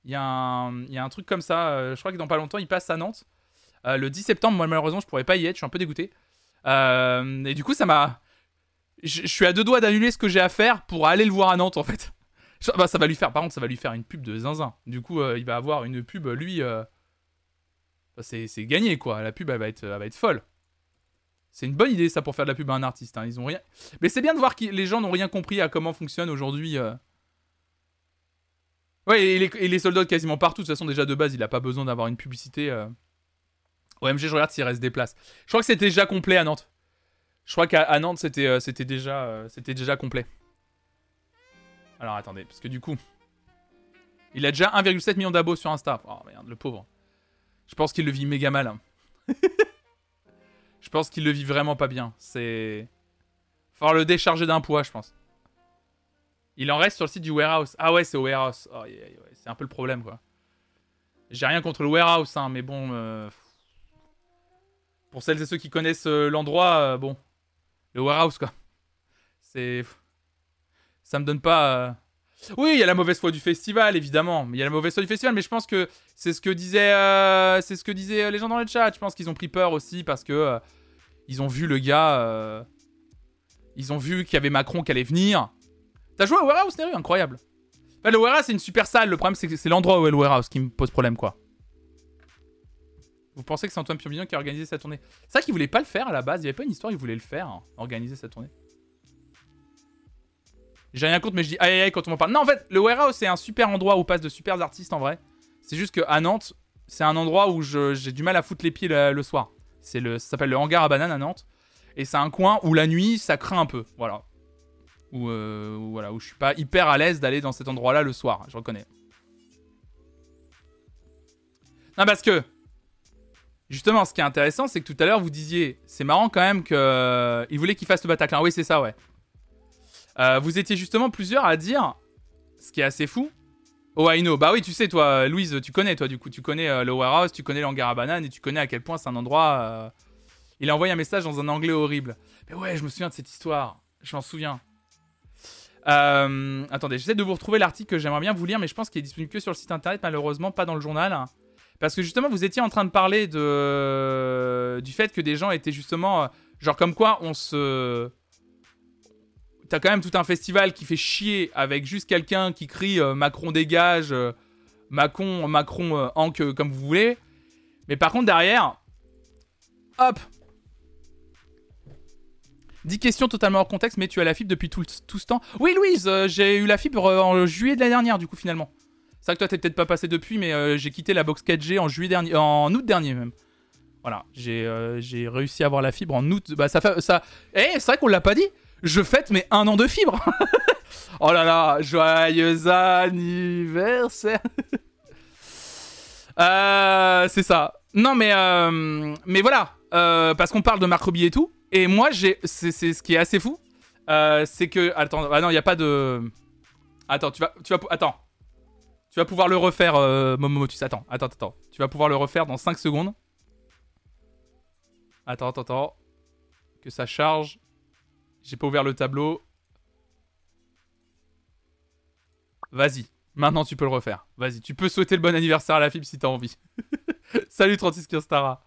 Il y, a un, truc comme ça. Euh, je crois que dans pas longtemps, il passe à Nantes. Euh, le 10 septembre, moi, malheureusement, je pourrais pas y être. Je suis un peu dégoûté. et du coup, ça m'a. Je, suis à deux doigts d'annuler ce que j'ai à faire pour aller le voir à Nantes, en fait. Bah, ça va lui faire, par contre, ça va lui faire une pub de zinzin. Du coup, il va avoir une pub, lui. c'est gagné, quoi. La pub, elle va être, folle. C'est une bonne idée ça pour faire de la pub à un artiste. Hein. Ils rien. Mais c'est bien de voir que les gens n'ont rien compris à comment fonctionne aujourd'hui. Ouais, et les, soldats quasiment partout. De toute façon, déjà de base, il a pas besoin d'avoir une publicité. Euh... OMG, je regarde s'il reste des places. Je crois que c'était déjà complet à Nantes. Je crois qu'à Nantes, c'était euh, euh, c'était déjà complet. Alors attendez, parce que du coup, il a déjà 1,7 million d'abos sur Insta. Oh merde, le pauvre. Je pense qu'il le vit méga mal. Hein. Je pense qu'il le vit vraiment pas bien. C'est. Falloir le décharger d'un poids, je pense. Il en reste sur le site du warehouse. Ah ouais, c'est au warehouse. Oh, c'est un peu le problème, quoi. J'ai rien contre le warehouse, hein, mais bon. Euh, pour celles et ceux qui connaissent euh, l'endroit, euh, bon. Le warehouse, quoi. C'est. Ça me donne pas. Oui, il y a la mauvaise foi du festival, évidemment. Il y a la mauvaise foi du festival, mais je pense que c'est ce que disaient, c'est ce que disaient les gens dans le chat. Je pense qu'ils ont pris peur aussi parce que ils ont vu le gars, ils ont vu qu'il y avait Macron qui allait venir. T'as joué au warehouse, Neru Incroyable. le warehouse c'est une super salle. Le problème c'est que c'est l'endroit où est le warehouse qui me pose problème, quoi. Vous pensez que c'est Antoine Piombillon qui a organisé sa tournée? C'est ça qu'il voulait pas le faire à la base. Il y avait pas une histoire, il voulait le faire, hein, organiser sa tournée. J'ai rien contre, mais je dis aïe aïe quand on m'en parle. Non, en fait, le warehouse, c'est un super endroit où passent de super artistes en vrai. C'est juste qu'à Nantes, c'est un endroit où j'ai du mal à foutre les pieds le, soir. C'est le, ça s'appelle le hangar à banane à Nantes. Et c'est un coin où la nuit, ça craint un peu. Voilà. Où, euh, voilà, où je suis pas hyper à l'aise d'aller dans cet endroit-là le soir, je reconnais. Non, parce que. Justement, ce qui est intéressant, c'est que tout à l'heure, vous disiez. C'est marrant quand même qu'il euh, voulait qu'il fasse le Bataclan. Oui, c'est ça, ouais. Euh, vous étiez justement plusieurs à dire, ce qui est assez fou. Oh, I know. Bah oui, tu sais, toi, Louise, tu connais, toi, du coup, tu connais euh, le warehouse, tu connais l'hangar à et tu connais à quel point c'est un endroit. Il a envoyé un message dans un anglais horrible. Mais ouais, je me souviens de cette histoire. Je m'en souviens. Attendez, j'essaie de vous retrouver l'article que j'aimerais bien vous lire, mais je pense qu'il est disponible que sur le site internet, malheureusement, pas dans le journal. Parce que justement, vous étiez en train de parler de... du fait que des gens étaient justement. Genre, comme quoi on se t'as quand même tout un festival qui fait chier avec juste quelqu'un qui crie euh, Macron dégage, euh, Macron, Macron, euh, Hank, comme vous voulez. Mais par contre, derrière, hop 10 questions totalement hors contexte, mais tu as la fibre depuis tout, ce temps. Oui, Louise, j'ai eu la fibre en juillet de l'année dernière, du coup, finalement. C'est vrai que toi, t'es peut-être pas passé depuis, mais j'ai quitté la box 4G en, juillet dernier, en août dernier même. Voilà, j'ai réussi à avoir la fibre en août. Bah, ça fait. Ça... Eh, c'est vrai qu'on l'a pas dit je fête mes un an de fibre. oh là là, joyeux anniversaire. euh, c'est ça. Non mais euh, mais voilà, euh, parce qu'on parle de Marc et tout. Et moi j'ai, c'est ce qui est assez fou, euh, c'est que attends, ah non il y a pas de, attends tu vas tu vas attends. Tu vas pouvoir le refaire, euh, Momomotus. Attends, attends, attends. Tu vas pouvoir le refaire dans 5 secondes. Attends, attends, attends. Que ça charge. J'ai pas ouvert le tableau. Vas-y. Maintenant, tu peux le refaire. Vas-y. Tu peux souhaiter le bon anniversaire à la fibre si t'as envie. Salut 36 Kirstara.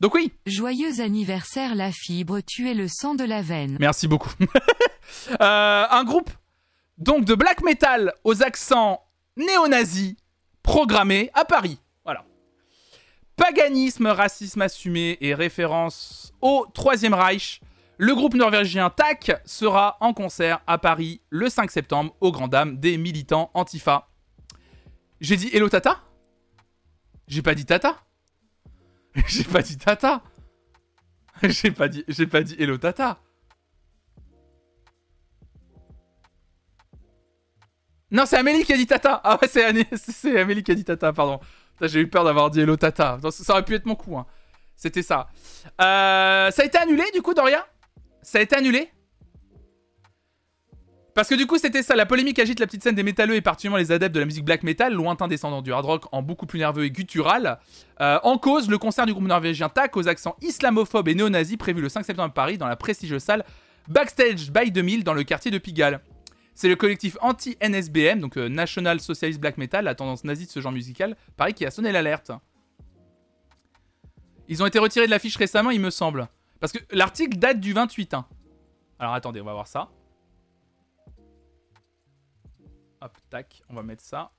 Donc oui. Joyeux anniversaire la fibre, tu es le sang de la veine. Merci beaucoup. Euh, un groupe donc de black metal aux accents néo-nazis programmé à Paris. Voilà. Paganisme, racisme assumé et référence au Troisième Reich. Le groupe norvégien TAC sera en concert à Paris le 5 septembre au Grand Dame des militants Antifa. J'ai dit Hello Tata? J'ai pas dit Tata J'ai pas dit Tata J'ai pas dit, j'ai pas dit Hello Tata Non, c'est Amélie qui a dit Tata. Ah ouais, c'est, Amélie qui a dit Tata, pardon. J'ai eu peur d'avoir dit Hello Tata. Ça aurait pu être mon coup. Hein. C'était ça. Euh, ça a été annulé, du coup, Doria? Ça a été annulé? Parce que du coup, c'était ça. La polémique agite la petite scène des métalleux et particulièrement les adeptes de la musique black metal, lointain descendant du hard rock en beaucoup plus nerveux et guttural. Euh, en cause, le concert du groupe norvégien TAC aux accents islamophobes et néo-nazis prévu le 5 septembre à Paris dans la prestigieuse salle Backstage by 2000 dans le quartier de Pigalle. C'est le collectif anti-NSBM, donc euh, National Socialist Black Metal, la tendance nazie de ce genre musical, pareil, qui a sonné l'alerte. Ils ont été retirés de l'affiche récemment, il me semble. Parce que l'article date du 28. Hein. Alors attendez, on va voir ça. Hop, tac, on va mettre ça.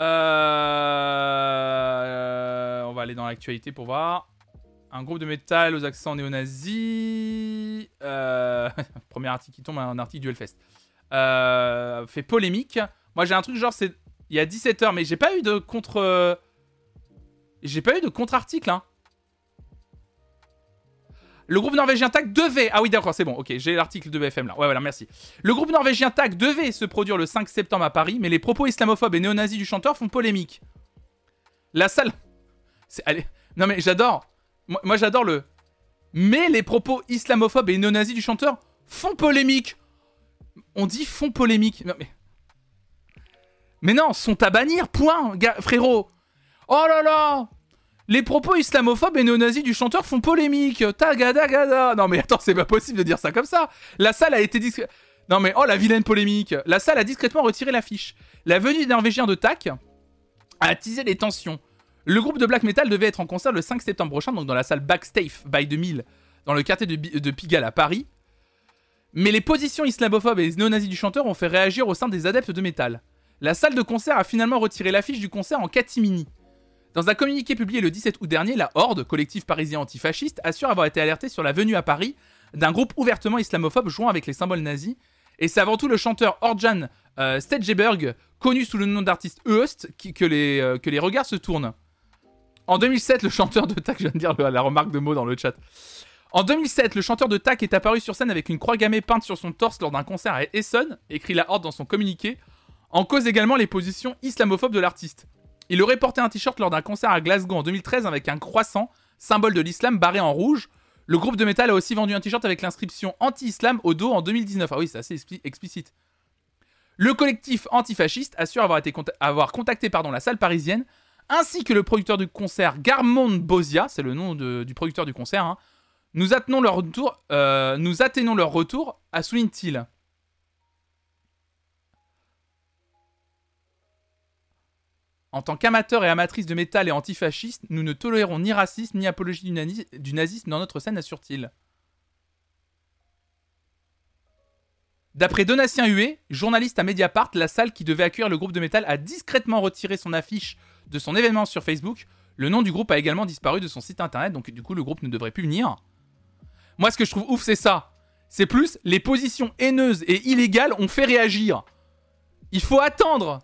Euh, on va aller dans l'actualité pour voir. Un groupe de métal aux accents néo-nazis. Euh, premier article qui tombe, un article du Hellfest. Euh, fait polémique. Moi j'ai un truc genre, c'est il y a 17h, mais j'ai pas eu de contre. J'ai pas eu de contre-article, hein. Le groupe norvégien TAC devait. Ah oui, d'accord, c'est bon, ok, j'ai l'article de BFM là. Ouais, voilà, merci. Le groupe norvégien TAC devait se produire le 5 septembre à Paris, mais les propos islamophobes et néo-nazis du chanteur font polémique. La salle. Allez. Non, mais j'adore. Moi, j'adore le. Mais les propos islamophobes et néo-nazis du chanteur font polémique. On dit font polémique. Mais. Mais non, sont à bannir, point, frérot. Oh là là les propos islamophobes et néo-nazis du chanteur font polémique. Tagadagada. Non mais attends, c'est pas possible de dire ça comme ça. La salle a été discrète. Non mais oh la vilaine polémique. La salle a discrètement retiré l'affiche. La venue des Norvégiens de TAC a attisé les tensions. Le groupe de black metal devait être en concert le 5 septembre prochain, donc dans la salle Backstage by 2000, dans le quartier de, de Pigalle à Paris. Mais les positions islamophobes et néo-nazis du chanteur ont fait réagir au sein des adeptes de métal. La salle de concert a finalement retiré l'affiche du concert en catimini. Dans un communiqué publié le 17 août dernier, la Horde, collectif parisien antifasciste, assure avoir été alerté sur la venue à Paris d'un groupe ouvertement islamophobe jouant avec les symboles nazis. Et c'est avant tout le chanteur Orjan euh, connu sous le nom d'artiste Eust, que, les, euh, que les regards se tournent. En 2007, le chanteur de TAC, je viens de dire la remarque de mots dans le chat. En 2007, le chanteur de TAC est apparu sur scène avec une croix gammée peinte sur son torse lors d'un concert à Essonne, écrit la Horde dans son communiqué, en cause également les positions islamophobes de l'artiste. Il aurait porté un t-shirt lors d'un concert à Glasgow en 2013 avec un croissant, symbole de l'islam barré en rouge. Le groupe de métal a aussi vendu un t-shirt avec l'inscription anti-islam au dos en 2019. Ah oui, c'est assez explicite. Le collectif antifasciste assure avoir, été avoir contacté la salle parisienne, ainsi que le producteur du concert Garmond Bosia, c'est le nom du producteur du concert. Hein. Nous, leur retour, euh, nous atteignons leur retour, souligne-t-il. En tant qu'amateurs et amatrices de métal et antifascistes, nous ne tolérons ni racisme ni apologie du, nazisme dans notre scène, assure-t-il. D'après Donatien Huet, journaliste à Mediapart, la salle qui devait accueillir le groupe de métal a discrètement retiré son affiche de son événement sur Facebook. Le nom du groupe a également disparu de son site internet, donc du coup le groupe ne devrait plus venir. Moi ce que je trouve ouf c'est ça. C'est plus les positions haineuses et illégales ont fait réagir. Il faut attendre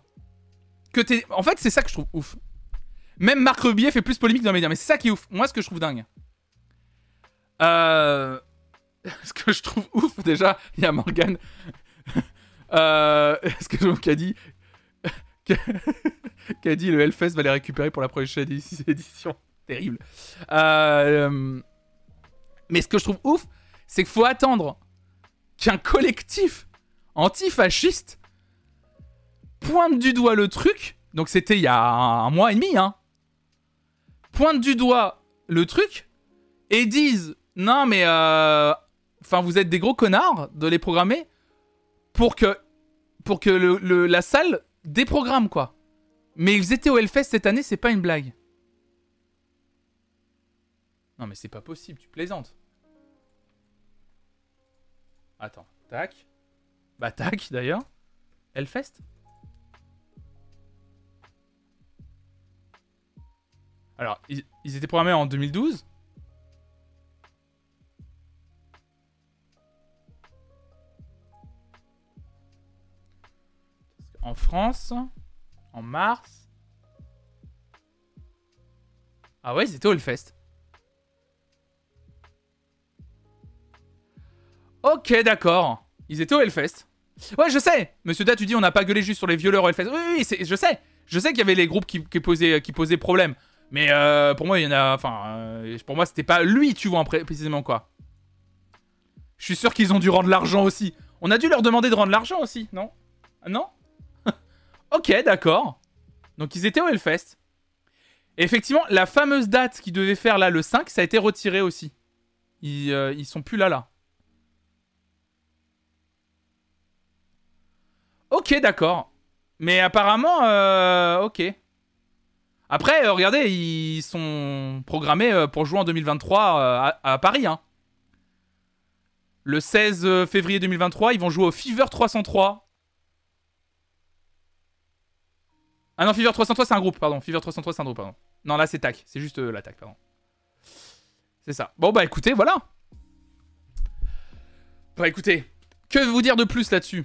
En fait, c'est ça que je trouve ouf. Même Marc Rebillet fait plus polémique dans les médias, mais c'est ça qui est ouf. Moi, ce que je trouve dingue. Euh... Ce que je trouve ouf, déjà, il y a Morgan. euh... Ce que je a dit. qui a dit le Hellfest va les récupérer pour la prochaine édition. Terrible. Euh... Mais ce que je trouve ouf, c'est qu'il faut attendre qu'un collectif antifasciste pointent du doigt le truc. Donc c'était il y a un, mois et demi, hein. Pointent du doigt le truc et disent non mais euh, enfin vous êtes des gros connards de les programmer pour que pour que le, le- la salle déprogramme quoi. Mais ils étaient au Hellfest cette année, c'est pas une blague. Non mais c'est pas possible, tu plaisantes. Attends, tac. Bah tac d'ailleurs. Hellfest? Alors, ils, étaient programmés en 2012. En France, en mars. Ah ouais, ils étaient au Hellfest. Ok, d'accord. Ils étaient au Hellfest. Ouais, je sais. Monsieur Da, tu dis on n'a pas gueulé juste sur les violeurs au Hellfest. Oui, oui, je sais. Je sais qu'il y avait les groupes qui posaient problème. Mais euh, pour moi, il y en a. Enfin, euh, pour moi, c'était pas lui, tu vois, en pré- précisément quoi. Je suis sûr qu'ils ont dû rendre l'argent aussi. On a dû leur demander de rendre l'argent aussi, non? Ah, Non? Ok, d'accord. Donc ils étaient au Hellfest. Et effectivement, la fameuse date qu'ils devaient faire là, le 5, ça a été retiré aussi. Ils, euh, ils sont plus là, là. Ok, d'accord. Mais apparemment, euh, ok. Après, euh, regardez, ils sont programmés euh, pour jouer en 2023 euh, à, Paris. Hein. Le 16 février 2023, ils vont jouer au Fever 303. Ah non, Fever 303, c'est un groupe, pardon. Fever 303, c'est un groupe, pardon. Non, là, c'est TAC. C'est juste euh, l'attaque, pardon. C'est ça. Bon, bah écoutez, voilà. Bah écoutez, que vous dire de plus là-dessus?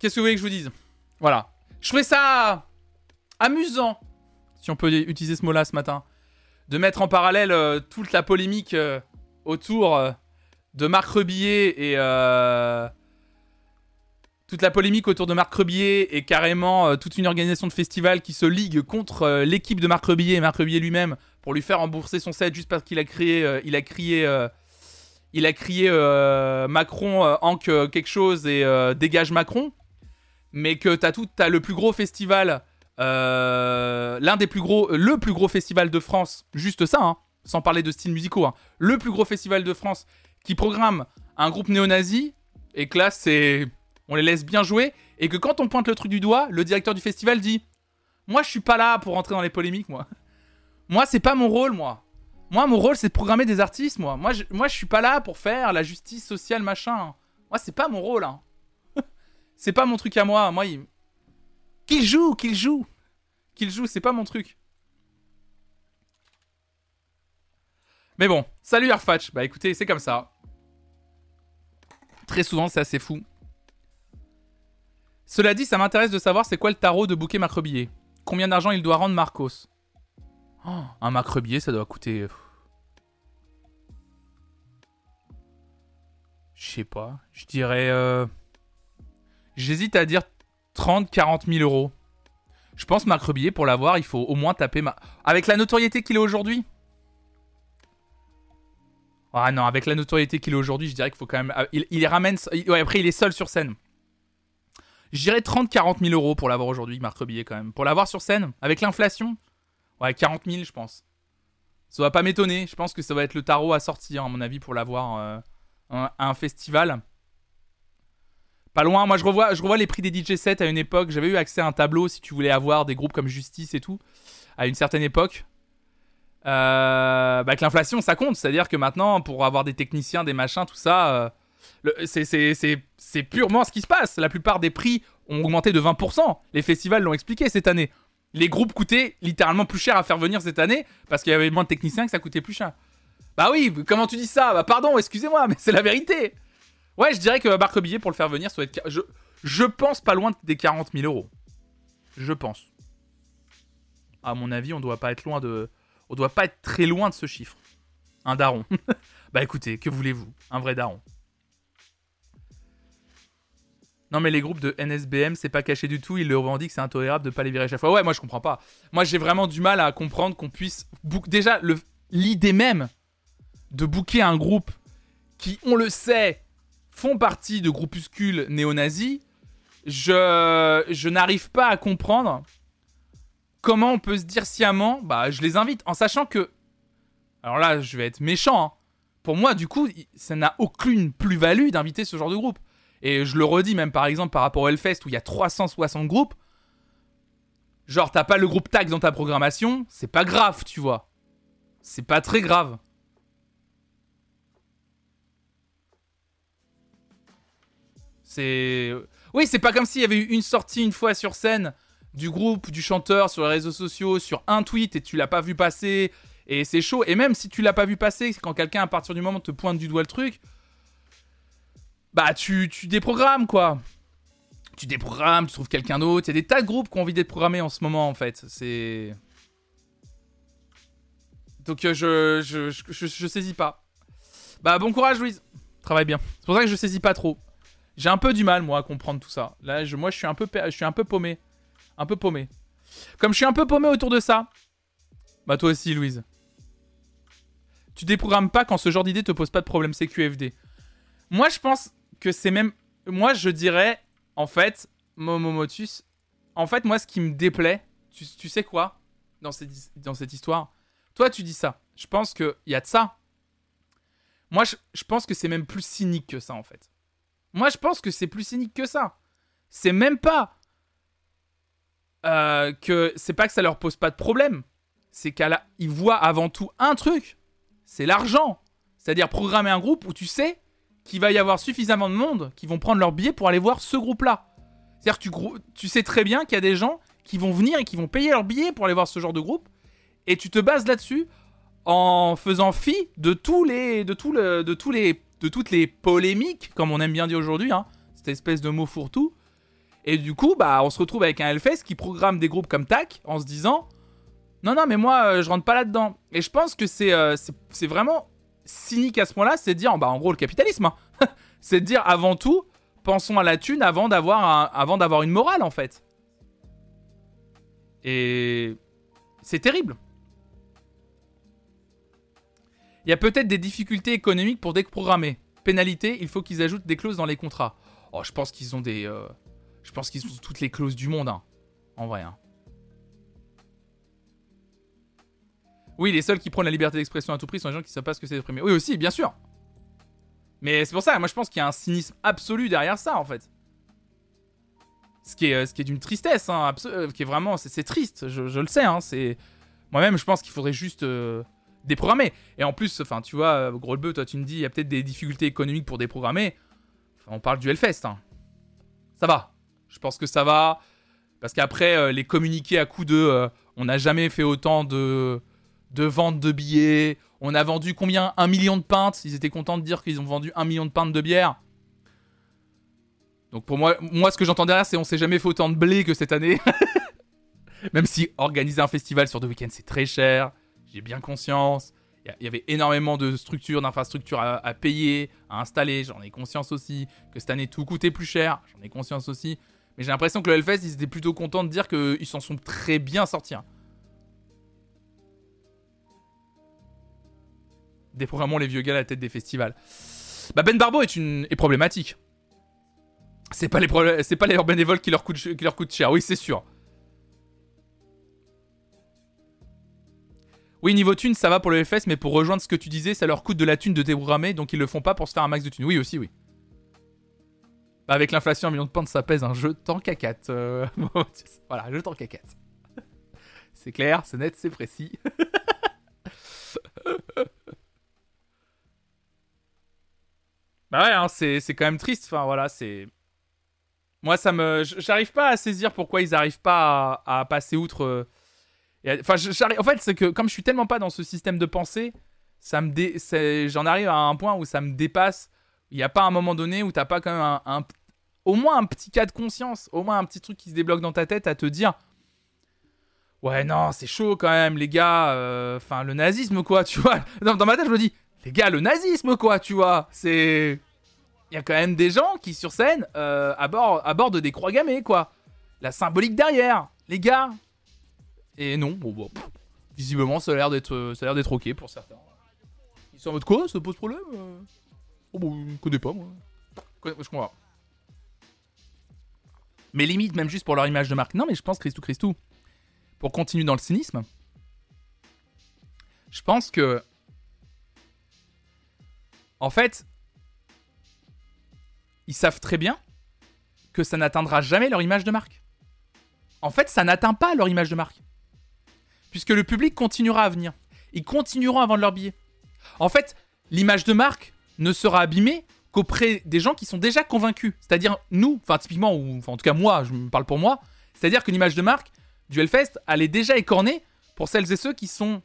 Qu'est-ce que vous voulez que je vous dise? Voilà. Je trouvais ça amusant, si on peut utiliser ce mot-là ce matin, de mettre en parallèle euh, toute la polémique euh, autour euh, de Marc Rebillet et toute la polémique autour de Marc Rebillet et carrément toute une organisation de festival qui se ligue contre l'équipe de Marc Rebillet et Marc Rebillet lui-même pour lui faire rembourser son set juste parce qu'il a crié, il a crié, il a crié Macron, euh, quelque chose et dégage Macron mais que t'as tout, t'as le plus gros festival, euh, l'un des plus gros, le plus gros festival de France, juste ça, hein, sans parler de styles musicaux, hein, le plus gros festival de France qui programme un groupe néo-nazi et que là c'est, on les laisse bien jouer et que quand on pointe le truc du doigt, le directeur du festival dit, moi je suis pas là pour rentrer dans les polémiques, moi, moi c'est pas mon rôle, moi. Moi, mon rôle, c'est de programmer des artistes, moi. Moi je, moi, je suis pas là pour faire la justice sociale, machin. Moi, c'est pas mon rôle, hein. C'est pas mon truc à moi. Moi, il... qu'il joue, qu'il joue, qu'il joue, c'est pas mon truc. Mais bon, salut Arfatch. Bah écoutez, c'est comme ça. Très souvent, c'est assez fou. Cela dit, ça m'intéresse de savoir c'est quoi le tarot de bouquet Macrebillet. Combien d'argent il doit rendre Marcos? Oh, Un Macrebillet, ça doit coûter. Je sais pas. Je dirais. euh, J'hésite à dire 30, 40 000 euros. Je pense Marc Rebillet, pour l'avoir, il faut au moins taper ma... Avec la notoriété qu'il a aujourd'hui? Ah non, avec la notoriété qu'il a aujourd'hui, je dirais qu'il faut quand même... ah, Il, il ramène... Ouais, après, il est seul sur scène. Je dirais 30, 40 000 euros pour l'avoir aujourd'hui, Marc Rebillet, quand même. Pour l'avoir sur scène, avec l'inflation? Ouais, 40 000, je pense. Ça va pas m'étonner. Je pense que ça va être le tarot à sortir, à mon avis, pour l'avoir euh, à un festival. Pas loin, moi je revois, je revois les prix des DJ sets à une époque. J'avais eu accès à un tableau si tu voulais avoir des groupes comme Justice et tout, à une certaine époque. Euh, bah, que l'inflation ça compte, c'est-à-dire que maintenant, pour avoir des techniciens, des machins, tout ça, euh, c'est purement ce qui se passe. La plupart des prix ont augmenté de 20%. Les festivals l'ont expliqué cette année. Les groupes coûtaient littéralement plus cher à faire venir cette année parce qu'il y avait moins de techniciens que ça coûtait plus cher. Bah oui, comment tu dis ça? Bah pardon, excusez-moi, mais c'est la vérité. Ouais, je dirais que Marc Billet pour le faire venir, ça doit être. Je, je pense pas loin des 40 000 euros. Je pense. À mon avis, on doit pas être loin de. On doit pas être très loin de ce chiffre. Un daron. bah écoutez, que voulez-vous? Un vrai daron. Non mais les groupes de NSBM, c'est pas caché du tout, ils le revendiquent, c'est intolérable de pas les virer chaque fois. Ouais, moi je comprends pas. Moi j'ai vraiment du mal à comprendre qu'on puisse déjà l'idée même de booker un groupe qui, on le sait, font partie de groupuscules néo-nazis, je, je n'arrive pas à comprendre comment on peut se dire sciemment, bah je les invite, en sachant que, alors là je vais être méchant, hein. pour moi du coup ça n'a aucune plus-value d'inviter ce genre de groupe. Et je le redis même par exemple par rapport au Hellfest où il y a 360 groupes, genre t'as pas le groupe tag dans ta programmation, c'est pas grave tu vois. C'est pas très grave. Oui, c'est pas comme s'il y avait eu une sortie une fois sur scène du groupe, du chanteur sur les réseaux sociaux, sur un tweet et tu l'as pas vu passer et c'est chaud. Et même si tu l'as pas vu passer, quand quelqu'un à partir du moment te pointe du doigt le truc, bah tu, tu déprogrammes quoi. Tu déprogrammes, tu trouves quelqu'un d'autre. Il y a des tas de groupes qui ont envie d'être programmés en ce moment en fait. C'est. Donc euh, je, je, saisis pas. Bah bon courage Louise. Travaille bien. C'est pour ça que je saisis pas trop. J'ai un peu du mal moi à comprendre tout ça. Là, moi je suis un peu, je suis un peu paumé, un peu paumé. Comme je suis un peu paumé autour de ça, bah toi aussi Louise. Tu déprogrammes pas quand ce genre d'idée te pose pas de problème CQFD. Moi je pense que c'est même, moi je dirais en fait, Momomotus, en fait moi ce qui me déplaît, tu, sais quoi, dans cette, histoire, toi tu dis ça. Je pense qu'il y a de ça. Moi je pense que c'est même plus cynique que ça en fait. Moi, je pense que c'est plus cynique que ça. C'est même pas euh, que c'est pas que ça leur pose pas de problème. C'est qu'ils voient avant tout un truc. C'est l'argent. C'est-à-dire programmer un groupe où tu sais qu'il va y avoir suffisamment de monde qui vont prendre leur billet pour aller voir ce groupe-là. C'est-à-dire tu, tu sais très bien qu'il y a des gens qui vont venir et qui vont payer leur billet pour aller voir ce genre de groupe. Et tu te bases là-dessus en faisant fi de tous les, de tout le, de tous les de toutes les polémiques, comme on aime bien dire aujourd'hui, hein, cette espèce de mot fourre-tout. Et du coup, bah, on se retrouve avec un Hellfest qui programme des groupes comme TAC en se disant Non, non, mais moi, euh, je rentre pas là-dedans. Et je pense que c'est euh, c'est vraiment cynique à ce moment-là, c'est de dire, bah, en gros, le capitalisme. Hein. c'est de dire avant tout, pensons à la thune avant d'avoir avant d'avoir une morale, en fait. Et c'est terrible. Il y a peut-être des difficultés économiques pour déprogrammer. Pénalité, il faut qu'ils ajoutent des clauses dans les contrats. Oh, je pense qu'ils ont des. Euh, je pense qu'ils ont toutes les clauses du monde, hein. En vrai, hein. Oui, les seuls qui prennent la liberté d'expression à tout prix sont les gens qui savent pas ce que c'est d'exprimer. Oui, aussi, bien sûr. Mais c'est pour ça, moi je pense qu'il y a un cynisme absolu derrière ça, en fait. Ce qui est, ce qui est d'une tristesse, hein, euh, qui est vraiment, c'est triste, je, le sais, hein. Moi-même, je pense qu'il faudrait juste euh, déprogrammer. Et en plus, enfin, tu vois, euh, gros le toi, tu me dis, il y a peut-être des difficultés économiques pour déprogrammer. on parle du Hellfest. Hein. Ça va. Je pense que ça va. Parce qu'après, euh, les communiqués à coup de euh, on n'a jamais fait autant de, de ventes de billets. On a vendu combien? Un million de pintes. Ils étaient contents de dire qu'ils ont vendu un million de pintes de bière. Donc pour moi, moi ce que j'entends derrière, c'est on s'est jamais fait autant de blé que cette année. Même si organiser un festival sur deux week-ends, c'est très cher j'ai bien conscience. Il y avait énormément de structures, d'infrastructures à, payer, à installer. J'en ai conscience aussi. Que cette année, tout coûtait plus cher. J'en ai conscience aussi. Mais j'ai l'impression que le Hellfest, ils étaient plutôt contents de dire qu'ils s'en sont très bien sortis. Hein. Déprogrammons les vieux gars à la tête des festivals. Bah ben Barbo est, une, est problématique. C'est pas les c'est pas les bénévoles qui leur coûtent qui leur coûtent cher. Oui, c'est sûr. Oui, niveau thune, ça va pour le FS, mais pour rejoindre ce que tu disais, ça leur coûte de la thune de déprogrammer, donc ils le font pas pour se faire un max de thune. Oui, aussi, oui. Bah, avec l'inflation, un million de pentes, ça pèse un jeu tant cacate. Euh, voilà, jeu tant cacate. c'est clair, c'est net, c'est précis. bah ouais, hein, c'est quand même triste. Enfin, voilà, c'est. Moi, ça me. J'arrive pas à saisir pourquoi ils arrivent pas à, passer outre. En fait, c'est que comme je suis tellement pas dans ce système de pensée, ça me j'en arrive à un point où ça me dépasse. Il n'y a pas un moment donné où t'as pas quand même un, au moins un petit cas de conscience, au moins un petit truc qui se débloque dans ta tête à te dire Ouais, non, c'est chaud quand même, les gars. Euh, enfin, le nazisme, quoi, tu vois. Dans, ma tête, je me dis Les gars, le nazisme, quoi, tu vois. C'est. Il y a quand même des gens qui, sur scène, euh, abordent des croix gammées, quoi. La symbolique derrière. Les gars, et non, bon, visiblement, ça a l'air d'être, ça a l'air d'être ok pour certains. Ils sont en mode quoi Ça pose problème euh? Oh bon, je connais pas moi. Je comprends. Mais limite, même juste pour leur image de marque. Non, mais je pense, Christou Christou, pour continuer dans le cynisme, je pense que. En fait, ils savent très bien que ça n'atteindra jamais leur image de marque. En fait, ça n'atteint pas leur image de marque. Puisque le public continuera à venir. Ils continueront à vendre leurs billets. En fait, l'image de marque ne sera abîmée qu'auprès des gens qui sont déjà convaincus. C'est-à-dire nous, enfin typiquement, ou en tout cas moi, je me parle pour moi, c'est-à-dire que l'image de marque du Hellfest, elle est déjà écornée pour celles et ceux qui sont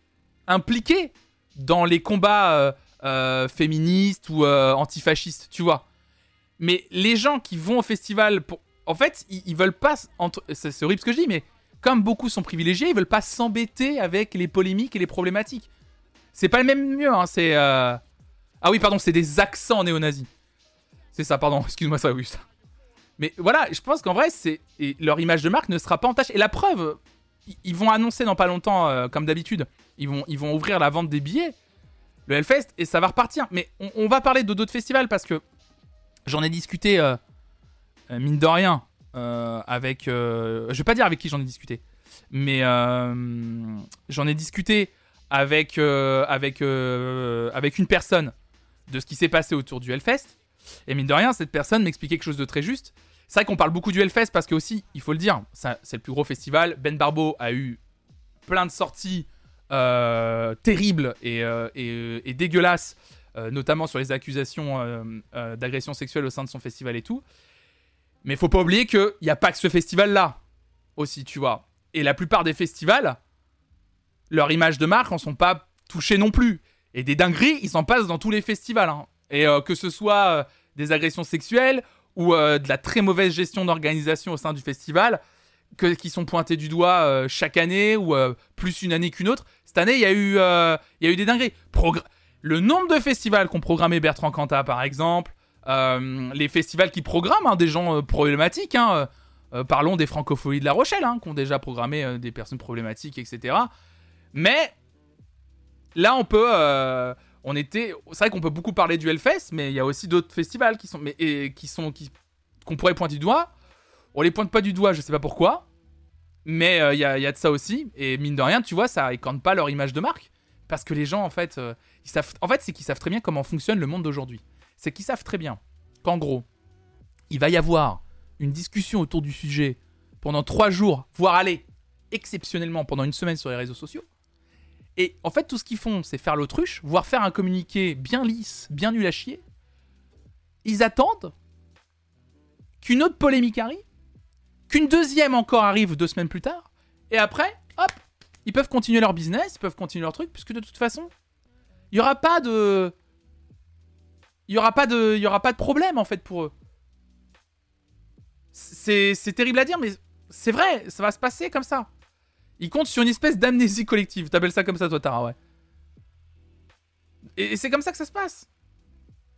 impliqués dans les combats euh, euh, féministes ou euh, antifascistes, tu vois. Mais les gens qui vont au festival, pour... en fait, ils, veulent pas. Entre... C'est horrible ce que je dis, mais comme beaucoup sont privilégiés, ils veulent pas s'embêter avec les polémiques et les problématiques. C'est pas le même mieux, hein, c'est. Ah oui, pardon, c'est des accents néo-nazis. C'est ça, pardon, excuse-moi ça, oui. Ça. Mais voilà, je pense qu'en vrai, c'est leur image de marque ne sera pas en tâche. Et la preuve, ils vont annoncer dans pas longtemps, euh, comme d'habitude, ils vont, ouvrir la vente des billets, le Hellfest, et ça va repartir. Mais on, va parler de d'autres festivals parce que j'en ai discuté, euh, euh, mine de rien, avec. je vais pas dire avec qui j'en ai discuté, mais j'en ai discuté avec, avec, avec une personne de ce qui s'est passé autour du Hellfest. Et mine de rien, cette personne m'expliquait quelque chose de très juste. C'est vrai qu'on parle beaucoup du Hellfest parce que aussi, il faut le dire, c'est le plus gros festival. Ben Barbo a eu plein de sorties euh, terribles et, euh, euh, dégueulasses, notamment sur les accusations d'agression sexuelle au sein de son festival et tout. Mais faut pas oublier qu'il n'y a pas que ce festival-là aussi, tu vois. Et la plupart des festivals, leur image de marque en sont pas touchés non plus. Et des dingueries, ils s'en passent dans tous les festivals. Hein. Et que ce soit des agressions sexuelles ou euh, de la très mauvaise gestion d'organisation au sein du festival qui sont pointés du doigt euh, chaque année ou euh, plus une année qu'une autre. Cette année, il y, a eu, y a eu des dingueries. le nombre de festivals qu'ont programmé Bertrand Cantat, par exemple, les festivals qui programment hein, des gens problématiques, hein, parlons des francopholies de La Rochelle, hein, qui ont déjà programmé des personnes problématiques, etc. Mais là, on peut on était. C'est vrai qu'on peut beaucoup parler du Hellfest, mais il y a aussi d'autres festivals qui sont, mais, qui sont, qu'on pourrait pointer du doigt. On les pointe pas du doigt, je sais pas pourquoi, mais euh, il y, a, de ça aussi. Et mine de rien, tu vois, ça écorne pas leur image de marque, parce que les gens, en fait, euh, ils savent. En fait, c'est qu'ils savent très bien comment fonctionne le monde d'aujourd'hui. C'est qu'ils savent très bien qu'en gros, il va y avoir une discussion autour du sujet pendant trois jours, voire aller exceptionnellement pendant une semaine sur les réseaux sociaux. Et en fait, tout ce qu'ils font, c'est faire l'autruche, voire faire un communiqué bien lisse, bien nul à chier. Ils attendent qu'une autre polémique arrive, qu'une deuxième encore arrive deux semaines plus tard, et après, hop, ils peuvent continuer leur business, ils peuvent continuer leur truc, puisque de toute façon, il n'y aura pas de. Il n'y aura, pas de... y aura pas de problème en fait pour eux. C'est terrible à dire, mais c'est vrai, ça va se passer comme ça. Il compte sur une espèce d'amnésie collective. T'appelles ça comme ça, toi, Tara, ouais. Et, c'est comme ça que ça se passe.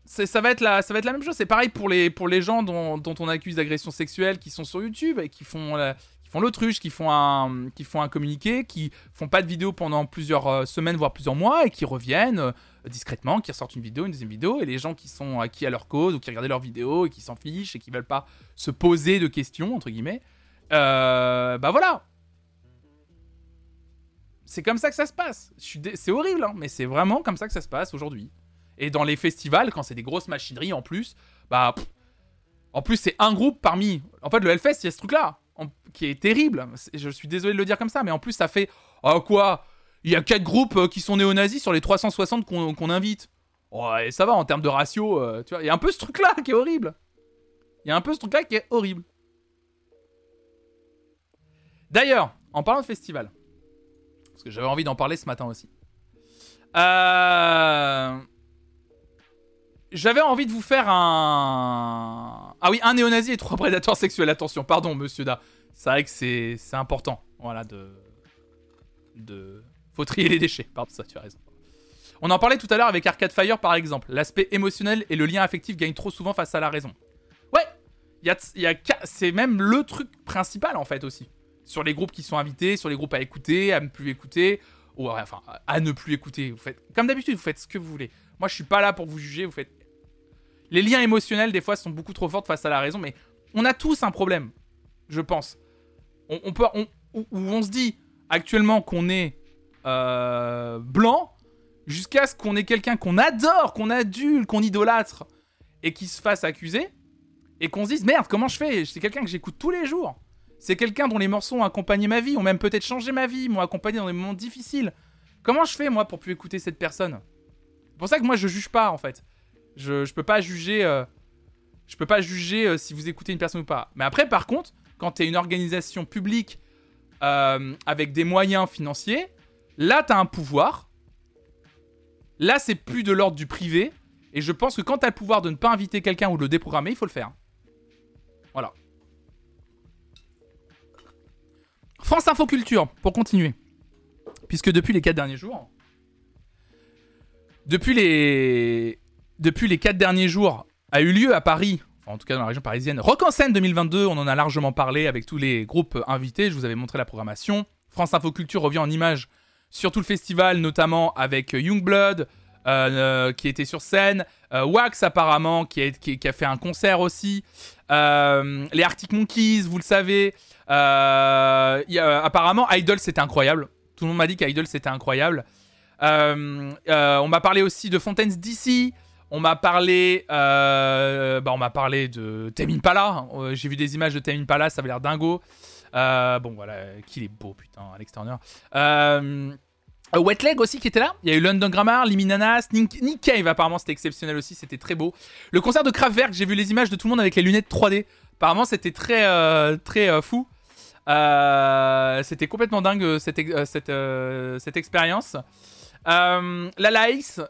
Ça va, être la, ça va être la même chose. C'est pareil pour les, pour les gens dont, on accuse d'agression sexuelle qui sont sur YouTube et qui font, qui font l'autruche, qui, font un, qui font un communiqué, qui font pas de vidéo pendant plusieurs euh, semaines, voire plusieurs mois et qui reviennent euh, discrètement, qui ressortent une vidéo, une deuxième vidéo. Et les gens qui sont acquis à leur cause ou qui regardent leurs vidéos et qui s'en fichent et qui veulent pas se poser de questions, entre guillemets, euh, bah voilà, c'est comme ça que ça se passe. C'est horrible, hein, mais c'est vraiment comme ça que ça se passe aujourd'hui. Et dans les festivals, quand c'est des grosses machineries en plus, bah. en plus, c'est un groupe parmi. En fait, le Hellfest, il y a ce truc-là, qui est terrible. Je suis désolé de le dire comme ça, mais en plus, ça fait. Oh, quoi? Il y a quatre groupes euh, qui sont néo-nazis sur les 360 qu'on invite. Oh, et ça va en termes de ratio, euh, tu vois. Il y a un peu ce truc-là qui est horrible. Il y a un peu ce truc-là qui est horrible. D'ailleurs, en parlant de festival, parce que j'avais envie d'en parler ce matin aussi. Euh, j'avais envie de vous faire un. Ah oui, un néo-nazi et trois prédateurs sexuels. Attention, pardon, monsieur Da. C'est vrai que c'est, important. Voilà, de. De. Faut trier les déchets. Pardon, ça, tu as raison. On en parlait tout à l'heure avec Arcade Fire par exemple. L'aspect émotionnel et le lien affectif gagnent trop souvent face à la raison. Ouais, y a, y a, c'est même le truc principal en fait aussi sur les groupes qui sont invités, sur les groupes à écouter, à ne plus écouter, ou enfin à ne plus écouter. Vous faites comme d'habitude, vous faites ce que vous voulez. Moi, je suis pas là pour vous juger. Vous faites. Les liens émotionnels des fois sont beaucoup trop forts face à la raison, mais on a tous un problème. je pense. On, peut, où on se dit actuellement qu'on est euh, blanc, jusqu'à ce qu'on ait quelqu'un qu'on adore, qu'on adule, qu'on idolâtre, et qui se fasse accuser, et qu'on se dise merde, comment je fais? C'est quelqu'un que j'écoute tous les jours. C'est quelqu'un dont les morceaux ont accompagné ma vie, ont même peut-être changé ma vie, m'ont accompagné dans des moments difficiles. Comment je fais moi pour plus écouter cette personne? C'est pour ça que moi je juge pas en fait. Je, peux pas juger. Euh, je peux pas juger euh, si vous écoutez une personne ou pas. Mais après, par contre, quand tu es une organisation publique euh, avec des moyens financiers, là, tu as un pouvoir. Là, c'est plus de l'ordre du privé. Et je pense que quand tu as le pouvoir de ne pas inviter quelqu'un ou de le déprogrammer, il faut le faire. Voilà. France Info Culture, pour continuer. Puisque depuis les 4 derniers jours. Depuis les. Depuis les 4 derniers jours, a eu lieu à Paris en tout cas dans la région parisienne. Rock en scène 2022, on en a largement parlé avec tous les groupes invités, je vous avais montré la programmation. France Info Culture revient en images sur tout le festival, notamment avec Youngblood, euh, euh, qui était sur scène, euh, Wax apparemment, qui, a, fait un concert aussi, les Arctic Monkeys, vous le savez, apparemment Idol c'était incroyable, tout le monde m'a dit qu'Idol c'était incroyable. on m'a parlé aussi de Fontaines DC, on m'a parlé, euh, bah on m'a parlé de Temin Pala. Euh, j'ai vu des images de Temin Pala, ça avait l'air dingo. Euh, bon voilà, qu'il est beau putain, Alex Turner. Wet Leg aussi qui était là. Il y a eu London Grammar, Liminanas, Nick, Nick Cave apparemment c'était exceptionnel aussi, c'était très beau. Le concert de Kraftwerk, j'ai vu les images de tout le monde avec les lunettes 3D. Apparemment c'était très très fou. c'était complètement dingue cette, cette, expérience. la Laïs,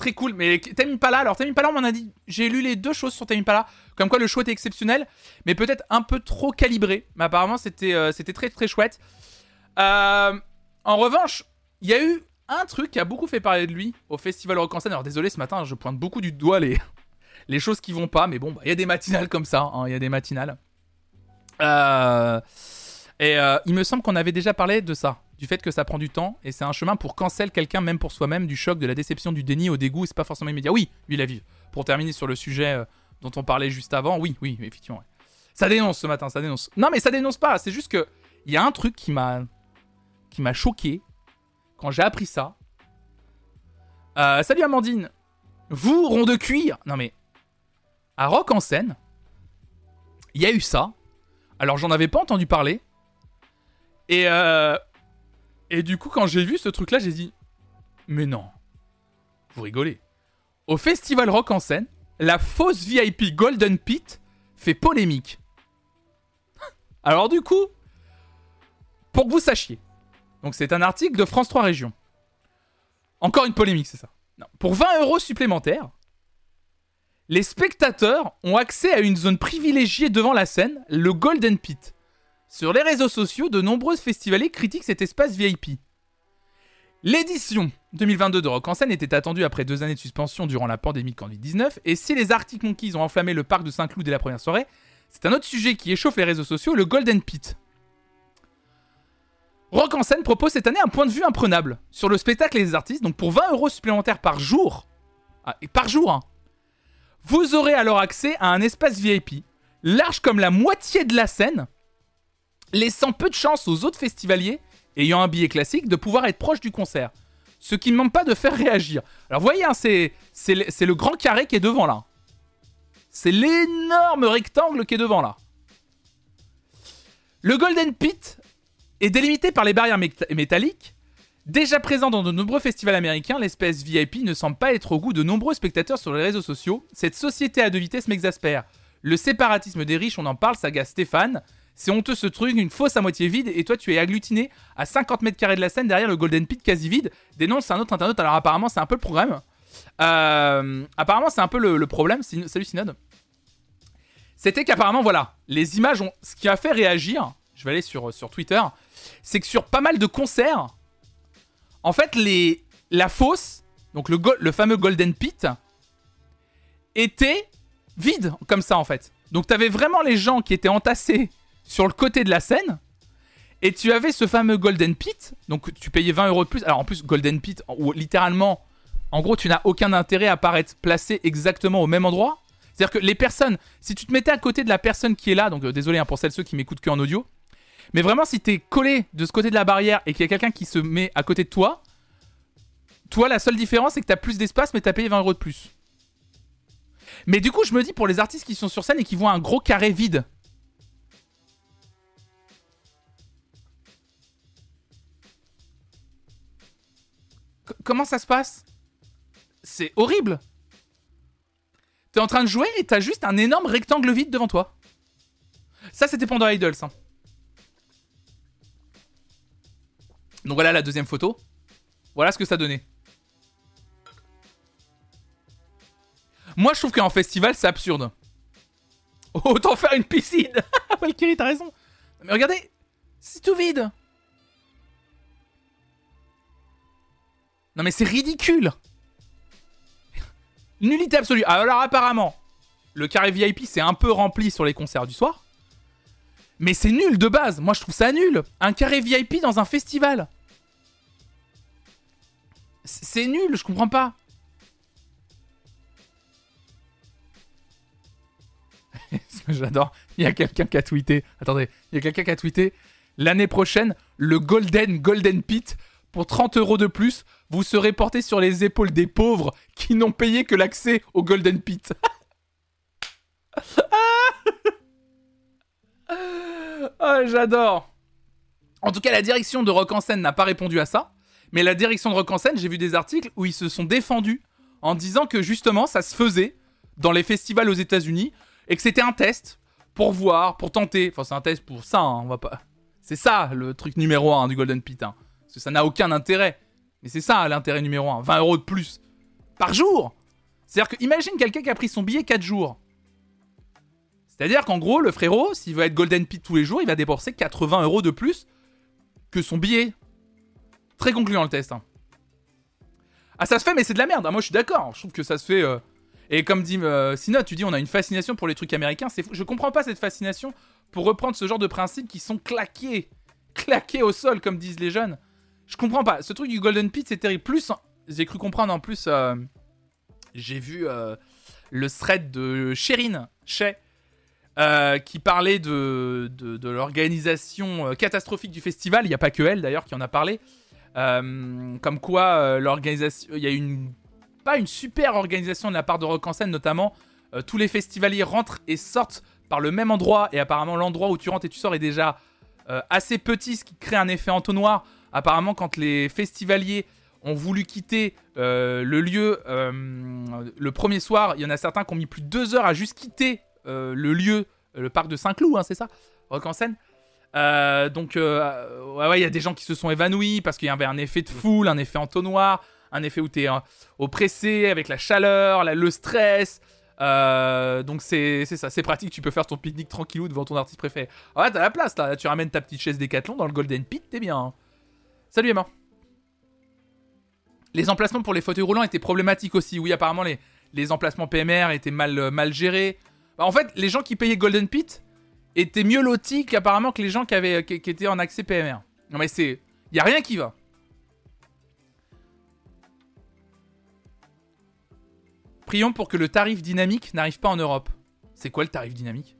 très cool. Mais Tame Impala, alors Tame Impala, on m'en a dit, j'ai lu les deux choses sur Tame Impala, comme quoi le show était exceptionnel, mais peut-être un peu trop calibré. Mais apparemment, c'était euh, c'était très très chouette. Euh, en revanche, il y a eu un truc qui a beaucoup fait parler de lui au Festival Rock en scène. Alors désolé, ce matin, je pointe beaucoup du doigt les, les choses qui vont pas, mais bon, bah, il y a des matinales comme ça, hein, il y a des matinales. Euh, et il me semble qu'on avait déjà parlé de ça du fait que ça prend du temps et c'est un chemin pour cancel quelqu'un, même pour soi-même, du choc, de la déception, du déni au dégoût, et c'est pas forcément immédiat. Oui, lui, la vie. Pour terminer sur le sujet euh, dont on parlait juste avant, oui, oui, effectivement. Ça dénonce ce matin, ça dénonce. Non, mais ça dénonce pas, c'est juste que il y a un truc qui m'a qui m'a choqué quand j'ai appris ça. Euh, salut Amandine. Vous, rond de cuir. Non mais à Rock en scène, il y a eu ça. Alors j'en avais pas entendu parler. Et euh, et du coup, quand j'ai vu ce truc-là, j'ai dit Mais non, vous rigolez. Au Festival Rock en scène, la fausse VIP Golden Pit fait polémique. Alors, du coup, pour que vous sachiez, donc c'est un article de France 3 Régions. Encore une polémique, c'est ça. Pour 20 euros supplémentaires, les spectateurs ont accès à une zone privilégiée devant la scène, le Golden Pit. Sur les réseaux sociaux, de nombreux festivaliers critiquent cet espace VIP. L'édition 2022 de Rock en scène était attendue après deux années de suspension durant la pandémie de Covid-19, et si les Arctic Monkeys ont enflammé le parc de Saint-Cloud dès la première soirée, c'est un autre sujet qui échauffe les réseaux sociaux, le Golden Pit. Rock en scène propose cette année un point de vue imprenable sur le spectacle et les artistes, donc pour 20 euros supplémentaires par jour, ah, et par jour, hein, vous aurez alors accès à un espace VIP, large comme la moitié de la scène, laissant peu de chance aux autres festivaliers ayant un billet classique de pouvoir être proche du concert. Ce qui ne manque pas de faire réagir. Alors vous voyez, hein, c'est, le, grand carré qui est devant là. C'est l'énorme rectangle qui est devant là. Le Golden Pit est délimité par les barrières métalliques. Déjà présent dans de nombreux festivals américains, l'espèce VIP ne semble pas être au goût de nombreux spectateurs sur les réseaux sociaux. Cette société à deux vitesses m'exaspère. Le séparatisme des riches, on en parle, ça Stéphane. C'est honteux ce truc, une fosse à moitié vide, et toi tu es agglutiné à 50 mètres carrés de la scène derrière le Golden Pit quasi vide. Dénonce un autre internaute, alors apparemment c'est un peu le problème. Euh, apparemment c'est un peu le, problème, salut Synode. C'était qu'apparemment voilà, les images ont... Ce qui a fait réagir, je vais aller sur, sur Twitter, c'est que sur pas mal de concerts, en fait les, la fosse, donc le, le fameux Golden Pit, était vide comme ça en fait. Donc t'avais vraiment les gens qui étaient entassés sur le côté de la scène. Et tu avais ce fameux Golden Pit. Donc tu payais 20 euros de plus. Alors en plus, Golden Pit, où littéralement, en gros, tu n'as aucun intérêt à paraître placé exactement au même endroit. C'est-à-dire que les personnes, si tu te mettais à côté de la personne qui est là, donc euh, désolé hein, pour celles ceux qui m'écoutent que en audio, mais vraiment si t'es collé de ce côté de la barrière et qu'il y a quelqu'un qui se met à côté de toi, toi la seule différence c'est que t'as plus d'espace mais t'as payé 20 euros de plus. Mais du coup je me dis pour les artistes qui sont sur scène et qui voient un gros carré vide, comment ça se passe? C'est horrible. T'es en train de jouer et t'as juste un énorme rectangle vide devant toi. Ça, c'était pendant Idols. Hein. Donc voilà la deuxième photo. Voilà ce que ça donnait. Moi, je trouve qu'en festival, c'est absurde. Autant faire une piscine Valkyrie, t'as raison. Mais regardez, c'est tout vide. Non mais c'est ridicule Nullité absolue. Alors apparemment, le carré VIP c'est un peu rempli sur les concerts du soir. Mais c'est nul de base. Moi je trouve ça nul. Un carré VIP dans un festival. C'est nul, je comprends pas. J'adore. Il y a quelqu'un qui a tweeté. Attendez, il y a quelqu'un qui a tweeté. L'année prochaine, le Golden Golden Pit pour 30 euros de plus, vous serez porté sur les épaules des pauvres qui n'ont payé que l'accès au Golden Pit. ah, j'adore. En tout cas, la direction de Rock en scène n'a pas répondu à ça. Mais la direction de Rock en scène, j'ai vu des articles où ils se sont défendus en disant que justement ça se faisait dans les festivals aux États-Unis et que c'était un test pour voir, pour tenter. Enfin, c'est un test pour ça, hein, on va pas. C'est ça le truc numéro 1 du Golden Pit. Hein. Parce que ça n'a aucun intérêt. Mais c'est ça l'intérêt numéro 1. 20 euros de plus. Par jour C'est-à-dire que imagine quelqu'un qui a pris son billet 4 jours. C'est-à-dire qu'en gros, le frérot, s'il veut être Golden Pit tous les jours, il va débourser 80 euros de plus que son billet. Très concluant le test. Hein. Ah, ça se fait, mais c'est de la merde. Ah, moi, je suis d'accord. Je trouve que ça se fait. Euh, et comme dit euh, tu dis on a une fascination pour les trucs américains. C'est Je comprends pas cette fascination pour reprendre ce genre de principes qui sont claqués. Claqués au sol, comme disent les jeunes. Je comprends pas. Ce truc du Golden Pit, c'est terrible. Plus, j'ai cru comprendre en plus. Euh, j'ai vu euh, le thread de Sherine Chez euh, qui parlait de, de, l'organisation catastrophique du festival. Il n'y a pas que elle d'ailleurs qui en a parlé. comme quoi, l'organisation. Il y a une. Pas une super organisation de la part de Rock en scène, notamment. tous les festivaliers rentrent et sortent par le même endroit. Et apparemment, l'endroit où tu rentres et tu sors est déjà assez petit, ce qui crée un effet entonnoir apparemment, quand les festivaliers ont voulu quitter euh, le lieu euh, le premier soir, il y en a certains qui ont mis plus de deux heures à juste quitter euh, le lieu, le parc de Saint-Cloud, hein, c'est ça? Rock en scène. donc, ouais, il y a des gens qui se sont évanouis parce qu'il y avait un effet de foule, un effet entonnoir, un effet où tu es oppressé avec la chaleur, le stress. donc c'est ça, c'est pratique, tu peux faire ton pique-nique tranquillou devant ton artiste préféré. Ah ouais, t'as la place là, tu ramènes ta petite chaise Décathlon dans le Golden Pit, t'es bien. Hein. Salut Emma. Les emplacements pour les fauteuils roulants étaient problématiques aussi. Oui, apparemment, les, emplacements PMR étaient mal, euh, mal gérés. Bah, en fait, les gens qui payaient Golden Pit étaient mieux lotis qu'apparemment que les gens qui, qui, étaient en accès PMR. Non, mais c'est. Il a rien qui va. Prions pour que le tarif dynamique n'arrive pas en Europe. C'est quoi le tarif dynamique?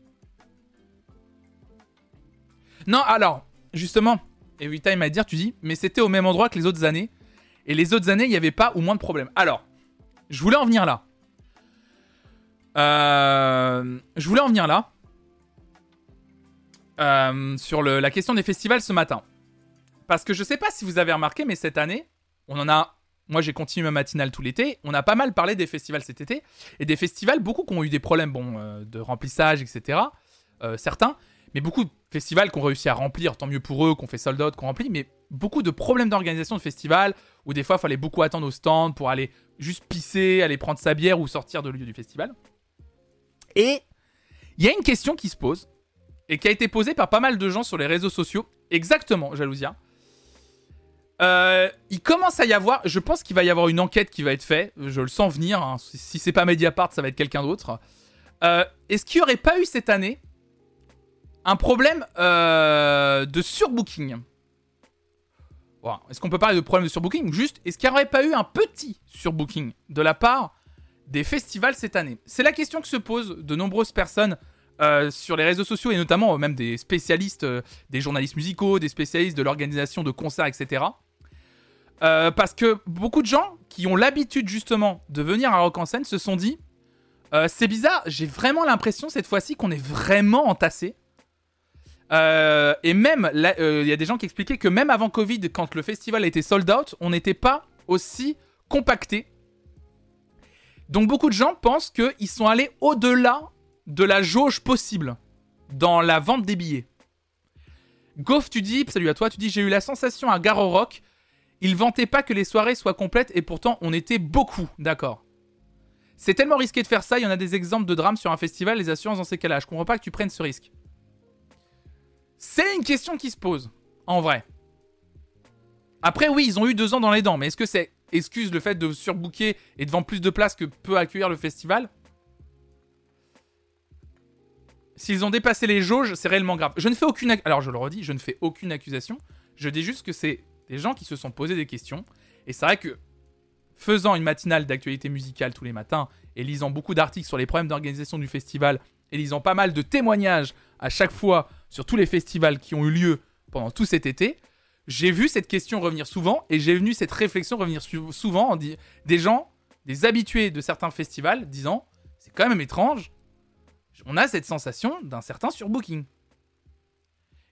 Non, alors, justement, every time à dire, tu dis, mais c'était au même endroit que les autres années. Et les autres années, il n'y avait pas ou moins de problèmes. Alors, je voulais en venir là. Euh, je voulais en venir là. Euh, sur la question des festivals ce matin. Parce que je sais pas si vous avez remarqué, mais cette année, on en a. Moi, j'ai continué ma matinale tout l'été. On a pas mal parlé des festivals cet été. Et des festivals, beaucoup qui ont eu des problèmes bon, euh, de remplissage, etc. certains mais beaucoup de festivals qui ont réussi à remplir, tant mieux pour eux, qu'on fait sold out, qu'on remplit, mais beaucoup de problèmes d'organisation de festivals où des fois il fallait beaucoup attendre au stand pour aller juste pisser, aller prendre sa bière ou sortir de lieu du festival. Et il y a une question qui se pose et qui a été posée par pas mal de gens sur les réseaux sociaux, exactement, Jalousia. Euh, il commence à y avoir, je pense qu'il va y avoir une enquête qui va être faite, je le sens venir, hein. si c'est pas Mediapart, ça va être quelqu'un d'autre. Euh, est-ce qu'il n'y aurait pas eu cette année un problème euh, de surbooking. Est-ce qu'on peut parler de problème de surbooking Juste, est-ce qu'il n'y aurait pas eu un petit surbooking de la part des festivals cette année? C'est la question que se posent de nombreuses personnes euh, sur les réseaux sociaux et notamment même des spécialistes, euh, des journalistes musicaux, des spécialistes de l'organisation de concerts, etc. parce que beaucoup de gens qui ont l'habitude justement de venir à Rock en scène se sont dit c'est bizarre, j'ai vraiment l'impression cette fois-ci qu'on est vraiment entassé. Et même, il y a des gens qui expliquaient que même avant Covid, quand le festival était sold out, on n'était pas aussi compacté. Donc beaucoup de gens pensent qu'ils sont allés au-delà de la jauge possible dans la vente des billets. Goff, tu dis, salut à toi, tu dis j'ai eu la sensation à Garo Rock, ils vantaient pas que les soirées soient complètes et pourtant on était beaucoup, d'accord. C'est tellement risqué de faire ça, il y en a des exemples de drames sur un festival, les assurances dans ces cas-là. Je comprends pas que tu prennes ce risque. C'est une question qui se pose, en vrai. Après, oui, ils ont eu deux ans dans les dents, mais est-ce que c'est excuse le fait de surbooker et de vendre plus de places que peut accueillir le festival? S'ils ont dépassé les jauges, c'est réellement grave. Je ne fais aucune... Alors je le redis, je ne fais aucune accusation. Je dis juste que c'est des gens qui se sont posés des questions. Et c'est vrai que faisant une matinale d'actualité musicale tous les matins et lisant beaucoup d'articles sur les problèmes d'organisation du festival et lisant pas mal de témoignages à chaque fois sur tous les festivals qui ont eu lieu pendant tout cet été, j'ai vu cette question revenir souvent et j'ai vu cette réflexion revenir souvent en des gens, des habitués de certains festivals disant c'est quand même étrange on a cette sensation d'un certain surbooking.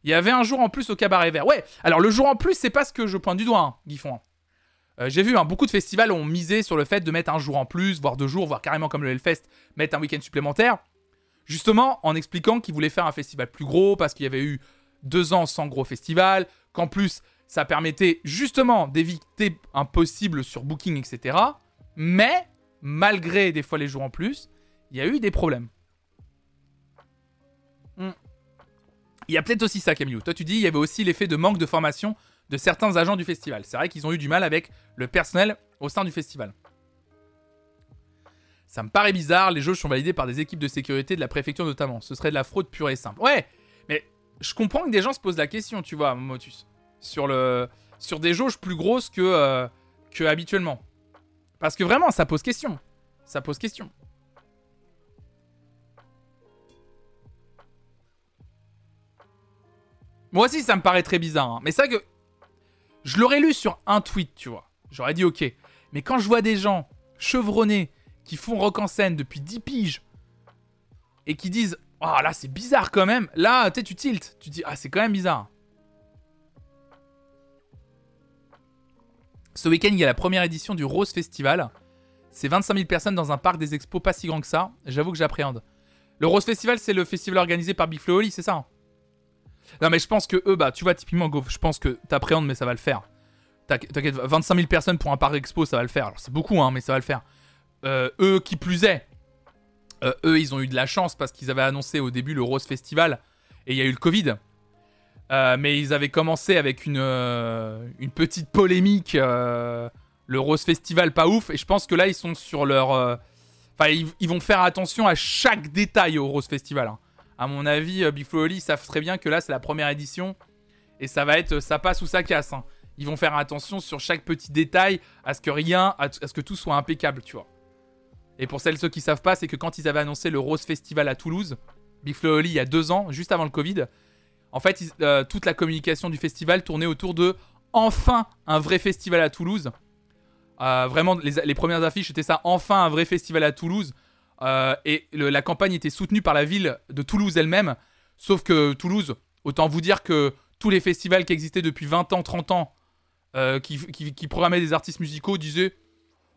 Il y avait un jour en plus au cabaret vert. Ouais, alors le jour en plus, c'est pas ce que je pointe du doigt, hein, Guifon. Euh, j'ai vu, hein, beaucoup de festivals ont misé sur le fait de mettre un jour en plus, voire deux jours, voire carrément comme le Hellfest, mettre un week-end supplémentaire. Justement, en expliquant qu'ils voulaient faire un festival plus gros, parce qu'il y avait eu deux ans sans gros festival, qu'en plus, ça permettait justement d'éviter un possible surbooking, etc. Mais, malgré des fois les jours en plus, il y a eu des problèmes. Il y a peut-être aussi ça, Camille. Toi, tu dis, il y avait aussi l'effet de manque de formation de certains agents du festival. C'est vrai qu'ils ont eu du mal avec le personnel au sein du festival. Ça me paraît bizarre, les jauges sont validés par des équipes de sécurité de la préfecture notamment. Ce serait de la fraude pure et simple. Ouais, mais je comprends que des gens se posent la question, tu vois, Motus. Sur, le, sur des jauges plus grosses que, euh, habituellement. Parce que vraiment, ça pose question. Ça pose question. Moi aussi, ça me paraît très bizarre. Hein. Mais ça que. Je l'aurais lu sur un tweet, tu vois. J'aurais dit ok. Mais quand je vois des gens chevronnés qui font rock en scène depuis 10 piges et qui disent Ah là, c'est bizarre quand même. Là, tu tiltes. Tu dis Ah, c'est quand même bizarre. Ce week-end, il y a la première édition du Rose Festival. C'est 25 000 personnes dans un parc des expos pas si grand que ça. J'avoue que j'appréhende. Le Rose Festival, c'est le festival organisé par Big c'est ça hein? Non, mais je pense que eux, bah, tu vois, typiquement, Go, je pense que t'appréhendes, mais ça va le faire. T'inquiète, 25 000 personnes pour un parc expo, ça va le faire. Alors, c'est beaucoup, hein, mais ça va le faire. Euh, eux, qui plus est, euh, eux, ils ont eu de la chance parce qu'ils avaient annoncé au début le Rose Festival et il y a eu le Covid. Euh, mais ils avaient commencé avec une, petite polémique, le Rose Festival pas ouf, et je pense que là, ils sont sur leur. Enfin, ils, vont faire attention à chaque détail au Rose Festival. Hein à mon avis, Big Flo savent très bien que là, c'est la première édition. Et ça va être ça passe ou ça casse. Hein. Ils vont faire attention sur chaque petit détail à ce que rien, à, ce que tout soit impeccable, tu vois. Et pour celles ceux qui savent pas, c'est que quand ils avaient annoncé le Rose Festival à Toulouse, Big Flo il y a deux ans, juste avant le Covid, en fait, euh, toute la communication du festival tournait autour de enfin un vrai festival à Toulouse. Euh, vraiment, les, premières affiches étaient ça, enfin un vrai festival à Toulouse. Euh, et la campagne était soutenue par la ville de Toulouse elle-même. Sauf que Toulouse, autant vous dire que tous les festivals qui existaient depuis 20 ans, 30 ans, qui, programmaient des artistes musicaux, disaient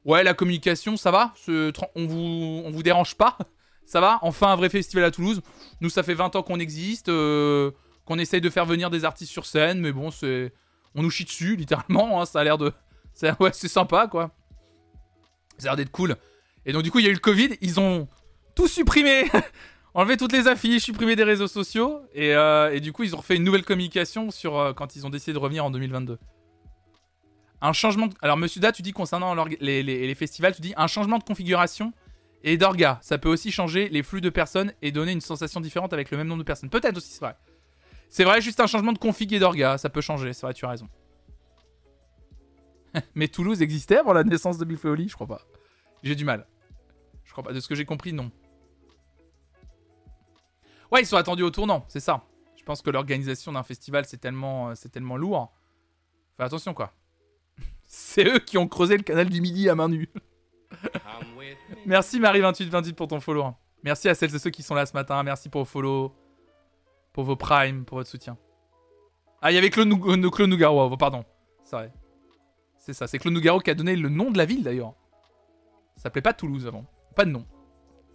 Ouais, la communication, ça va on vous, on vous dérange pas Ça va Enfin, un vrai festival à Toulouse. Nous, ça fait 20 ans qu'on existe, euh, qu'on essaye de faire venir des artistes sur scène, mais bon, c'est. On nous chie dessus, littéralement. Hein, ça a l'air de. Ouais, c'est sympa, quoi. Ça a l'air d'être cool. Et donc, du coup, il y a eu le Covid. Ils ont tout supprimé. enlevé toutes les affiches, supprimé des réseaux sociaux. Et, euh, et, du coup, ils ont refait une nouvelle communication sur euh, quand ils ont décidé de revenir en 2022. Un changement. Alors, Monsieur Da, tu dis concernant les, festivals, tu dis un changement de configuration et d'orga. Ça peut aussi changer les flux de personnes et donner une sensation différente avec le même nombre de personnes. Peut-être aussi, c'est vrai. C'est vrai, juste un changement de config et d'orga. Ça peut changer, c'est vrai, tu as raison. Mais Toulouse existait avant la naissance de Bill Je crois pas. J'ai du mal. Je crois pas. De ce que j'ai compris, non. Ouais, ils sont attendus au tournant, c'est ça. Je pense que l'organisation d'un festival, c'est tellement, euh, c'est tellement lourd. Fais attention, quoi. C'est eux qui ont creusé le canal du Midi à main nue. Merci Marie2828 pour ton follow. hein. Merci à celles et ceux qui sont là ce matin. Merci pour vos follow, pour vos primes, pour votre soutien. Ah, il y avait Claude, Nou- euh, Claude Nougaro, oh, pardon. C'est vrai. C'est ça, c'est Claude Nougaro qui a donné le nom de la ville d'ailleurs. Ça s'appelait pas Toulouse avant. Pas de nom.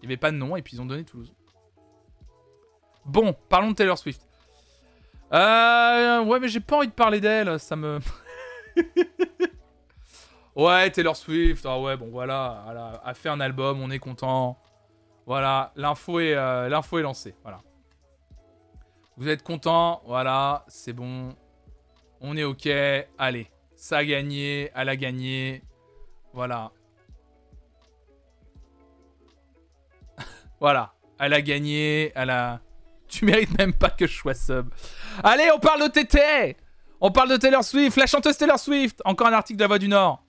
Il y avait pas de nom et puis ils ont donné Toulouse. Bon, parlons de Taylor Swift. Euh, ouais, mais j'ai pas envie de parler d'elle, ça me. ouais, Taylor Swift, ah ouais, bon voilà, a, fait un album, on est content. Voilà, l'info est, euh, est lancée, voilà. Vous êtes content, voilà, c'est bon. On est ok, allez, ça a gagné, elle a gagné, voilà. voilà, elle a gagné, elle a. Tu mérites même pas que je sois sub. Allez, on parle de TT On parle de Taylor Swift, la chanteuse Taylor Swift. Encore un article de la Voix du Nord.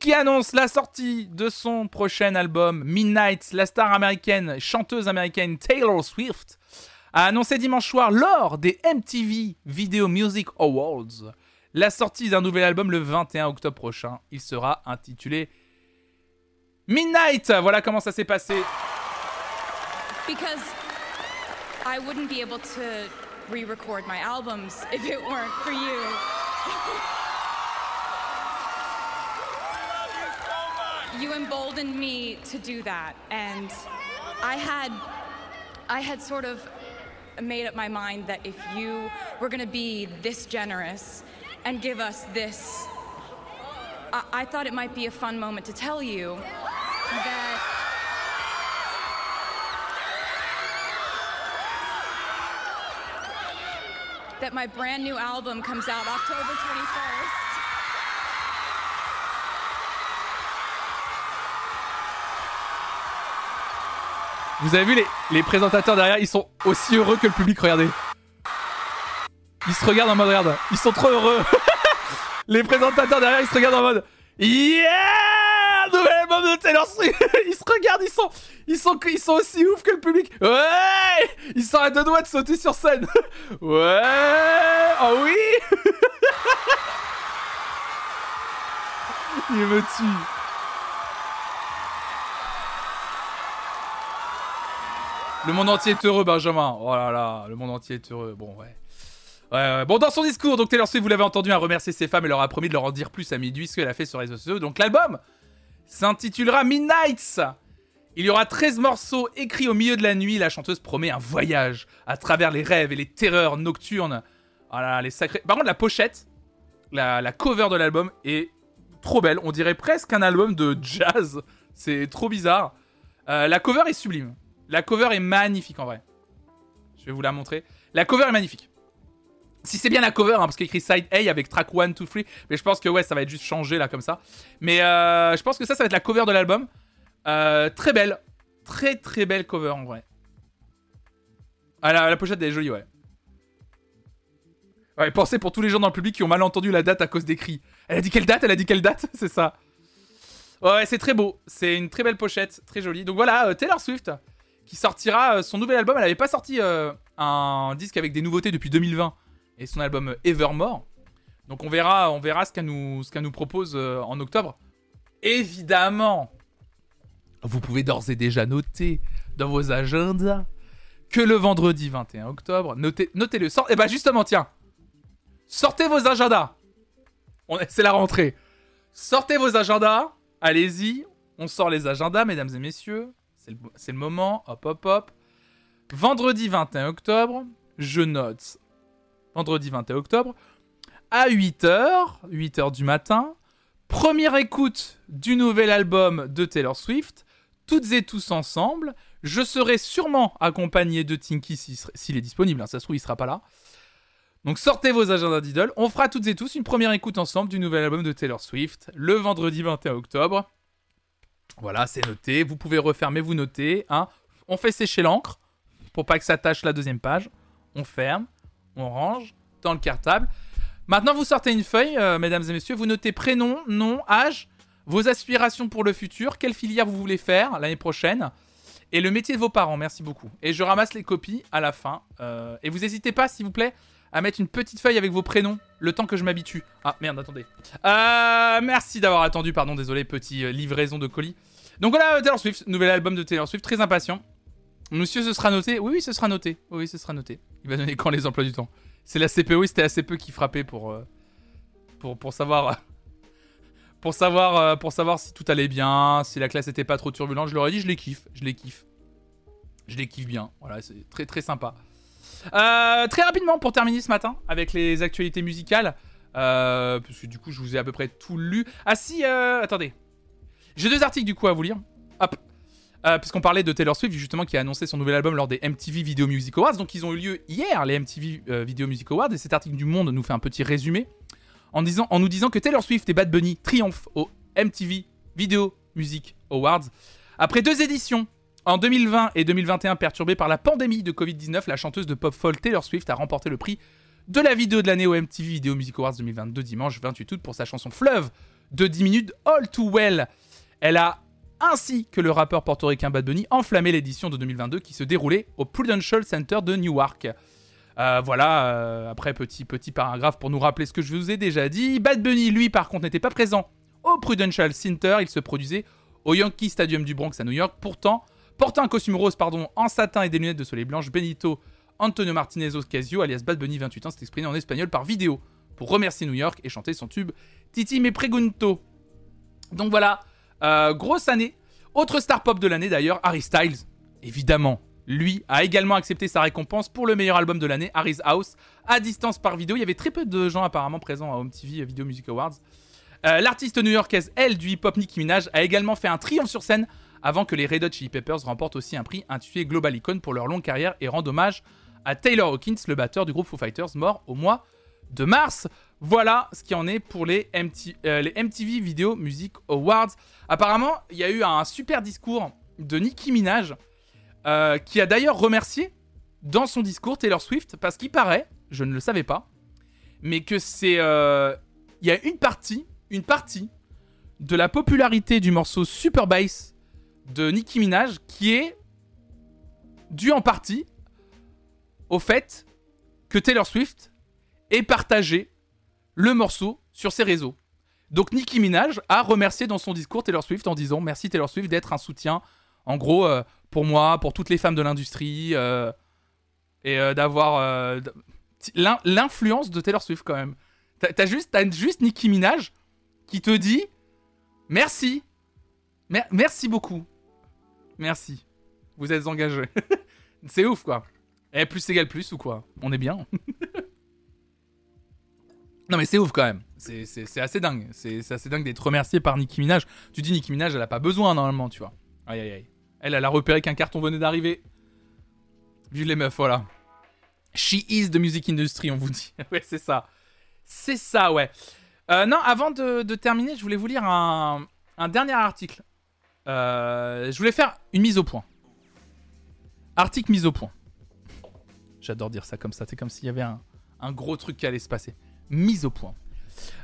Qui annonce la sortie de son prochain album Midnight, la star américaine, chanteuse américaine Taylor Swift, a annoncé dimanche soir lors des MTV Video Music Awards la sortie d'un nouvel album le 21 octobre prochain. Il sera intitulé Midnight Voilà comment ça s'est passé. Because I wouldn't be able to re record my albums if it weren't for you. you emboldened me to do that and I had I had sort of made up my mind that if you were going to be this generous and give us this I, I thought it might be a fun moment to tell you that that my brand new album comes out October 21st. Vous avez vu les, les présentateurs derrière, ils sont aussi heureux que le public, regardez. Ils se regardent en mode regarde, ils sont trop heureux. les présentateurs derrière, ils se regardent en mode Yeah Nouvel album de Taylor Swift Ils se regardent, ils sont, ils sont, ils sont aussi ouf que le public. Ouais Ils sont à deux doigts de sauter sur scène. ouais Oh oui Il me tue. Le monde entier est heureux, Benjamin. Oh là là, le monde entier est heureux. Bon, ouais. Bon, dans son discours, donc Taylor Swift, vous l'avez entendu, a remercié ses femmes et leur a promis de leur en dire plus à midi, ce qu'elle a fait sur les réseaux sociaux. Donc l'album s'intitulera Midnights. Il y aura 13 morceaux écrits au milieu de la nuit. La chanteuse promet un voyage à travers les rêves et les terreurs nocturnes. Voilà, les sacrés. Par contre, la pochette, la, la cover de l'album est trop belle. On dirait presque un album de jazz. C'est trop bizarre. Euh, la cover est sublime. La cover est magnifique en vrai. Je vais vous la montrer. La cover est magnifique. Si c'est bien la cover, hein, parce qu'il écrit Side A avec track 1, 2, 3. Mais je pense que ouais, ça va être juste changé là comme ça. Mais euh, je pense que ça, ça va être la cover de l'album. Euh, très belle. Très très belle cover en vrai. Ah, la, la pochette elle est jolie, ouais. Ouais, pensez pour tous les gens dans le public qui ont mal entendu la date à cause des cris. Elle a dit quelle date? Elle a dit quelle date? C'est ça. Ouais, c'est très beau. C'est une très belle pochette, très jolie. Donc voilà, euh, Taylor Swift qui sortira euh, son nouvel album. Elle n'avait pas sorti euh, un disque avec des nouveautés depuis 2020 et son album Evermore. Donc on verra, on verra ce qu'elle nous, propose euh, en octobre. Évidemment, vous pouvez d'ores et déjà noter dans vos agendas que le vendredi 21 octobre, notez, notez-le. Sort, et bah justement, tiens, sortez vos agendas. C'est la rentrée. Sortez vos agendas. Allez-y. On sort les agendas, mesdames et messieurs. C'est le, moment. Hop, hop, hop. Vendredi 21 octobre, je note. Vendredi 21 octobre, à 8h, 8h du matin, première écoute du nouvel album de Taylor Swift, toutes et tous ensemble. Je serai sûrement accompagné de Tinky s'il est disponible, hein, ça se trouve il sera pas là. Donc sortez vos agendas d'idole, on fera toutes et tous une première écoute ensemble du nouvel album de Taylor Swift, le vendredi 21 octobre. Voilà, c'est noté, vous pouvez refermer, vous notez. Hein. On fait sécher l'encre, pour pas que ça tâche la deuxième page. On ferme, on range dans le cartable. Maintenant, vous sortez une feuille, euh, mesdames et messieurs, vous notez prénom, nom, âge, vos aspirations pour le futur, quelle filière vous voulez faire l'année prochaine, et le métier de vos parents. Merci beaucoup. Et je ramasse les copies à la fin. Euh, et vous n'hésitez pas, s'il vous plaît, à mettre une petite feuille avec vos prénoms, le temps que je m'habitue. Ah merde, attendez. Euh, merci d'avoir attendu, pardon, désolé, petit euh, livraison de colis. Donc voilà, Taylor Swift, nouvel album de Taylor Swift, très impatient. Monsieur, ce sera noté Oui, oui, ce sera noté. Oui, ce sera noté. Il va donner quand les emplois du temps C'est la CPO, c'était assez peu qui frappait pour, euh, pour, pour savoir... pour savoir, euh, pour savoir si tout allait bien, si la classe était pas trop turbulente. Je leur ai dit, je les kiffe, je les kiffe. Je les kiffe bien. Voilà, c'est très très sympa. Euh, très rapidement pour terminer ce matin avec les actualités musicales. Euh, parce que du coup, je vous ai à peu près tout lu. Ah si, euh, attendez. J'ai deux articles du coup à vous lire. Hop. Euh, puisqu'on parlait de Taylor Swift justement qui a annoncé son nouvel album lors des MTV Video Music Awards. Donc ils ont eu lieu hier, les MTV euh, Video Music Awards. Et cet article du Monde nous fait un petit résumé en, disant, en nous disant que Taylor Swift et Bad Bunny triomphent aux MTV Video Music Awards. Après deux éditions, en 2020 et 2021 perturbées par la pandémie de Covid-19, la chanteuse de pop folk Taylor Swift a remporté le prix de la vidéo de l'année au MTV Video Music Awards 2022 dimanche 28 août pour sa chanson Fleuve de 10 minutes All Too Well. Elle a ainsi que le rappeur portoricain Bad Bunny enflammé l'édition de 2022 qui se déroulait au Prudential Center de Newark. Euh, voilà, euh, après petit petit paragraphe pour nous rappeler ce que je vous ai déjà dit. Bad Bunny, lui, par contre, n'était pas présent au Prudential Center. Il se produisait au Yankee Stadium du Bronx à New York. Pourtant, portant un costume rose pardon, en satin et des lunettes de soleil blanche, Benito Antonio Martinez Ocasio, alias Bad Bunny 28 ans, s'est exprimé en espagnol par vidéo pour remercier New York et chanter son tube Titi me pregunto. Donc voilà, euh, grosse année. Autre star pop de l'année d'ailleurs, Harry Styles, évidemment. Lui a également accepté sa récompense pour le meilleur album de l'année, Harry's House, à distance par vidéo. Il y avait très peu de gens apparemment présents à Home TV Video Music Awards. Euh, L'artiste new-yorkaise, elle, du hip-hop Nicki Minaj, a également fait un triomphe sur scène avant que les Red Hot Chili Peppers remportent aussi un prix intitulé Global Icon pour leur longue carrière et rendent hommage à Taylor Hawkins, le batteur du groupe Foo Fighters, mort au mois de mars. Voilà ce qui en est pour les, MT- euh, MTV Video Music Awards. Apparemment, il y a eu un super discours de Nicki Minaj, euh, qui a d'ailleurs remercié dans son discours Taylor Swift, parce qu'il paraît, je ne le savais pas, mais que c'est... euh, Il y a une partie, une partie de la popularité du morceau Super Bass de Nicki Minaj qui est due en partie au fait que Taylor Swift ait partagé le morceau sur ses réseaux. Donc Nicki Minaj a remercié dans son discours Taylor Swift en disant merci Taylor Swift d'être un soutien, en gros, euh, pour moi, pour toutes les femmes de l'industrie, euh, et euh, d'avoir l'influence de Taylor Swift quand même. T'as juste, Nicki Minaj qui te dit merci, Mer- merci beaucoup, merci, vous êtes engagé. C'est ouf quoi. Et plus égale plus ou quoi? On est bien. non mais c'est ouf quand même. C'est- assez dingue. C'est assez dingue d'être remercié par Nicki Minaj. Tu dis Nicki Minaj, elle a pas besoin normalement, tu vois. Aïe aïe aïe. Elle, elle a repéré qu'un carton venait d'arriver. Vive les meufs, voilà. She is the music industry, on vous dit. ouais, c'est ça. C'est ça, ouais. Euh, non, avant de, de terminer, je voulais vous lire un, un dernier article. Euh, je voulais faire une mise au point. Article mise au point. J'adore dire ça comme ça. C'est comme s'il y avait un, gros truc qui allait se passer. Mise au point.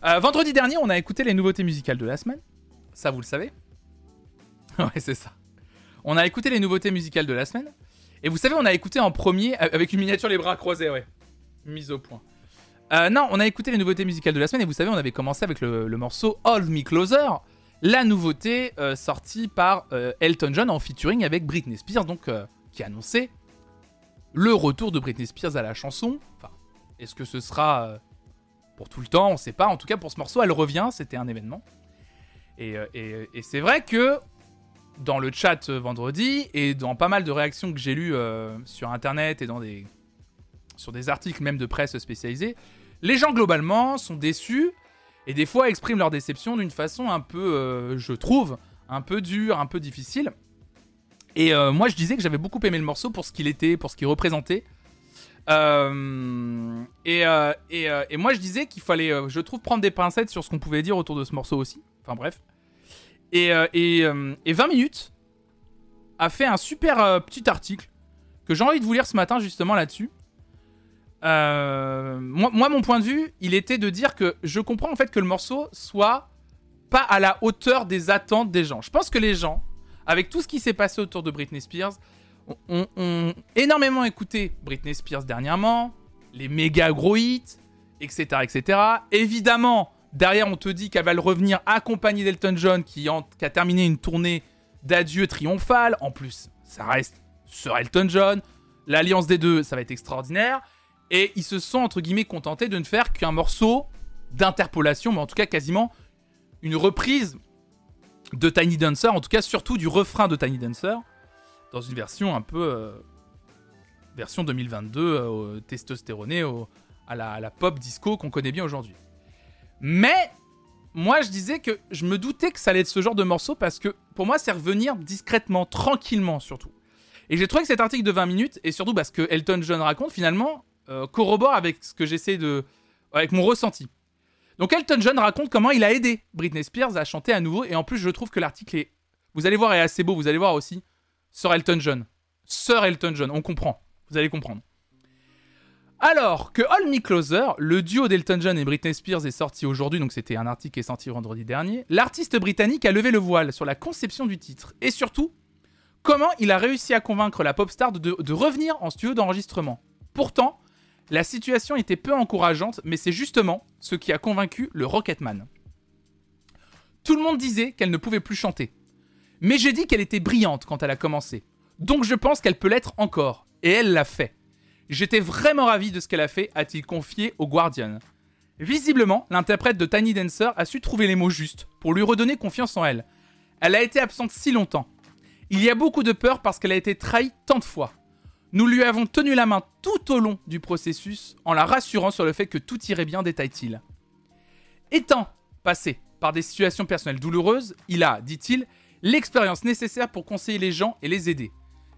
Euh, vendredi dernier, on a écouté les nouveautés musicales de la semaine. Ça, vous le savez. ouais, c'est ça. On a écouté les nouveautés musicales de la semaine. Et vous savez, on a écouté en premier euh, avec une miniature les bras croisés, ouais. Mise au point. Non, on a écouté les nouveautés musicales de la semaine et vous savez, on avait commencé avec le, le morceau Hold Me Closer, la nouveauté euh, sortie par euh, Elton John en featuring avec Britney Spears, donc euh, qui annonçait le retour de Britney Spears à la chanson. Enfin, est-ce que ce sera pour tout le temps? On sait pas. En tout cas, pour ce morceau, elle revient. C'était un événement. Et, c'est vrai que dans le chat vendredi et dans pas mal de réactions que j'ai lues sur internet et dans des sur des articles même de presse spécialisée, les gens globalement sont déçus et des fois expriment leur déception d'une façon un peu, euh, je trouve, un peu dure, un peu difficile. Et euh, moi je disais que j'avais beaucoup aimé le morceau pour ce qu'il était, pour ce qu'il représentait. Euh, et, et, moi je disais qu'il fallait, je trouve, prendre des pincettes sur ce qu'on pouvait dire autour de ce morceau aussi. Enfin bref. Et, et, et 20 minutes a fait un super petit article que j'ai envie de vous lire ce matin justement là-dessus. Euh, moi, mon point de vue, il était de dire que je comprends en fait que le morceau soit pas à la hauteur des attentes des gens. Je pense que les gens, avec tout ce qui s'est passé autour de Britney Spears, ont, énormément écouté Britney Spears dernièrement, les méga gros hits, etc., etc. Évidemment, derrière, on te dit qu'elle va le revenir accompagnée d'Elton John, qui, qui a terminé une tournée d'adieu triomphale. En plus, ça reste sur Elton John. L'alliance des deux, ça va être extraordinaire. Et ils se sont, entre guillemets, contentés de ne faire qu'un morceau d'interpolation, mais en tout cas quasiment une reprise de Tiny Dancer, en tout cas surtout du refrain de Tiny Dancer, dans une version un peu... euh, version 2022, euh, testostéronée, à, la, à la pop disco qu'on connaît bien aujourd'hui. Mais moi je disais que je me doutais que ça allait être ce genre de morceau parce que pour moi c'est revenir discrètement, tranquillement surtout. Et j'ai trouvé que cet article de 20 minutes, et surtout parce que Elton John raconte, finalement, euh, corrobore avec ce que j'essaie de. avec mon ressenti. Donc Elton John raconte comment il a aidé Britney Spears à chanter à nouveau, et en plus je trouve que l'article est. Vous allez voir, est assez beau, vous allez voir aussi. Sir Elton John. Sir Elton John, on comprend. Vous allez comprendre. Alors que Hold Me Closer, le duo d'Elton John et Britney Spears est sorti aujourd'hui, donc c'était un article qui est sorti vendredi dernier, l'artiste britannique a levé le voile sur la conception du titre, et surtout, comment il a réussi à convaincre la pop star de, de revenir en studio d'enregistrement. Pourtant, la situation était peu encourageante, mais c'est justement ce qui a convaincu le Rocketman. Tout le monde disait qu'elle ne pouvait plus chanter. Mais j'ai dit qu'elle était brillante quand elle a commencé. Donc je pense qu'elle peut l'être encore. Et elle l'a fait. J'étais vraiment ravi de ce qu'elle a fait, a-t-il confié au Guardian. Visiblement, l'interprète de Tiny Dancer a su trouver les mots justes pour lui redonner confiance en elle. Elle a été absente si longtemps. Il y a beaucoup de peur parce qu'elle a été trahie tant de fois. Nous lui avons tenu la main tout au long du processus en la rassurant sur le fait que tout irait bien, détaille-t-il. Étant passé par des situations personnelles douloureuses, il a, dit-il, l'expérience nécessaire pour conseiller les gens et les aider.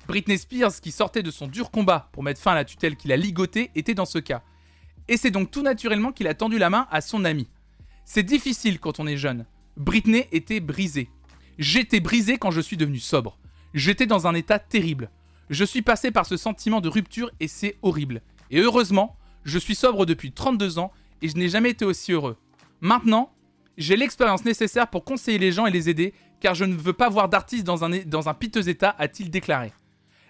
Britney Spears, qui sortait de son dur combat pour mettre fin à la tutelle qu'il a ligotée, était dans ce cas. Et c'est donc tout naturellement qu'il a tendu la main à son ami. C'est difficile quand on est jeune. Britney était brisée. J'étais brisé quand je suis devenu sobre. J'étais dans un état terrible. Je suis passé par ce sentiment de rupture et c'est horrible. Et heureusement, je suis sobre depuis 32 ans et je n'ai jamais été aussi heureux. Maintenant, j'ai l'expérience nécessaire pour conseiller les gens et les aider, car je ne veux pas voir d'artiste dans un, piteux état, a-t-il déclaré.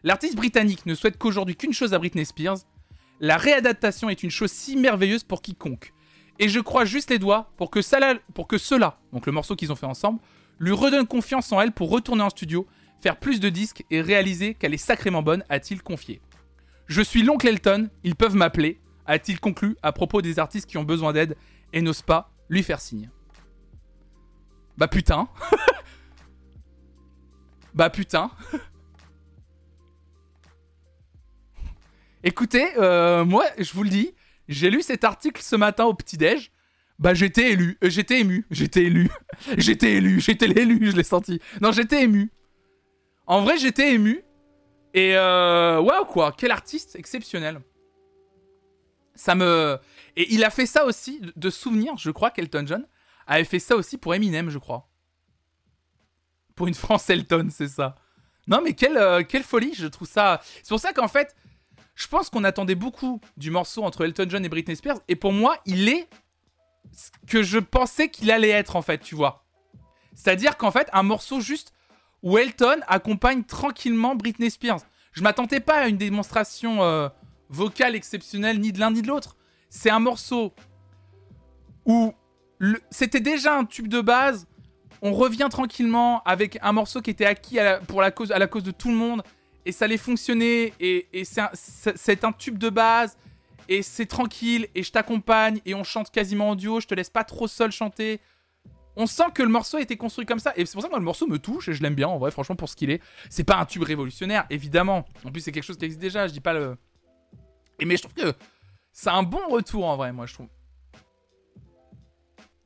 L'artiste britannique ne souhaite qu'aujourd'hui qu'une chose à Britney Spears. La réadaptation est une chose si merveilleuse pour quiconque. Et je crois juste les doigts pour que, pour que cela, donc le morceau qu'ils ont fait ensemble, lui redonne confiance en elle pour retourner en studio, faire plus de disques et réaliser qu'elle est sacrément bonne, a-t-il confié. Je suis l'oncle Elton, ils peuvent m'appeler, a-t-il conclu à propos des artistes qui ont besoin d'aide et n'osent pas lui faire signe. Bah putain. bah putain. Écoutez, euh, moi, je vous le dis, j'ai lu cet article ce matin au petit-déj. Bah j'étais élu, euh, j'étais ému, j'étais élu, j'étais élu, j'étais l'élu, je l'ai senti. Non, j'étais ému. En vrai, j'étais ému. Et euh, waouh quoi, quel artiste exceptionnel. Ça me... Et il a fait ça aussi, de- de souvenir, je crois qu'Elton John avait fait ça aussi pour Eminem, je crois. Pour une France Elton, c'est ça. Non mais quelle, euh, quelle folie, je trouve ça... C'est pour ça qu'en fait, je pense qu'on attendait beaucoup du morceau entre Elton John et Britney Spears, et pour moi, il est ce que je pensais qu'il allait être, en fait, tu vois. C'est-à-dire qu'en fait, un morceau juste où Elton accompagne tranquillement Britney Spears. Je m'attendais pas à une démonstration euh, vocale exceptionnelle, ni de l'un ni de l'autre. C'est un morceau où c'était déjà un tube de base. On revient tranquillement avec un morceau qui était acquis à la, pour la cause, à la cause de tout le monde. Et ça allait fonctionner. Et, c'est un tube de base. Et c'est tranquille. Et je t'accompagne. Et on chante quasiment en duo. Je te laisse pas trop seul chanter. On sent que le morceau a été construit comme ça. Et c'est pour ça que le morceau me touche. Et je l'aime bien, en vrai, franchement, pour ce qu'il est. C'est pas un tube révolutionnaire, évidemment. En plus, c'est quelque chose qui existe déjà. Je dis pas le. Et mais je trouve que c'est un bon retour, en vrai, moi, je trouve.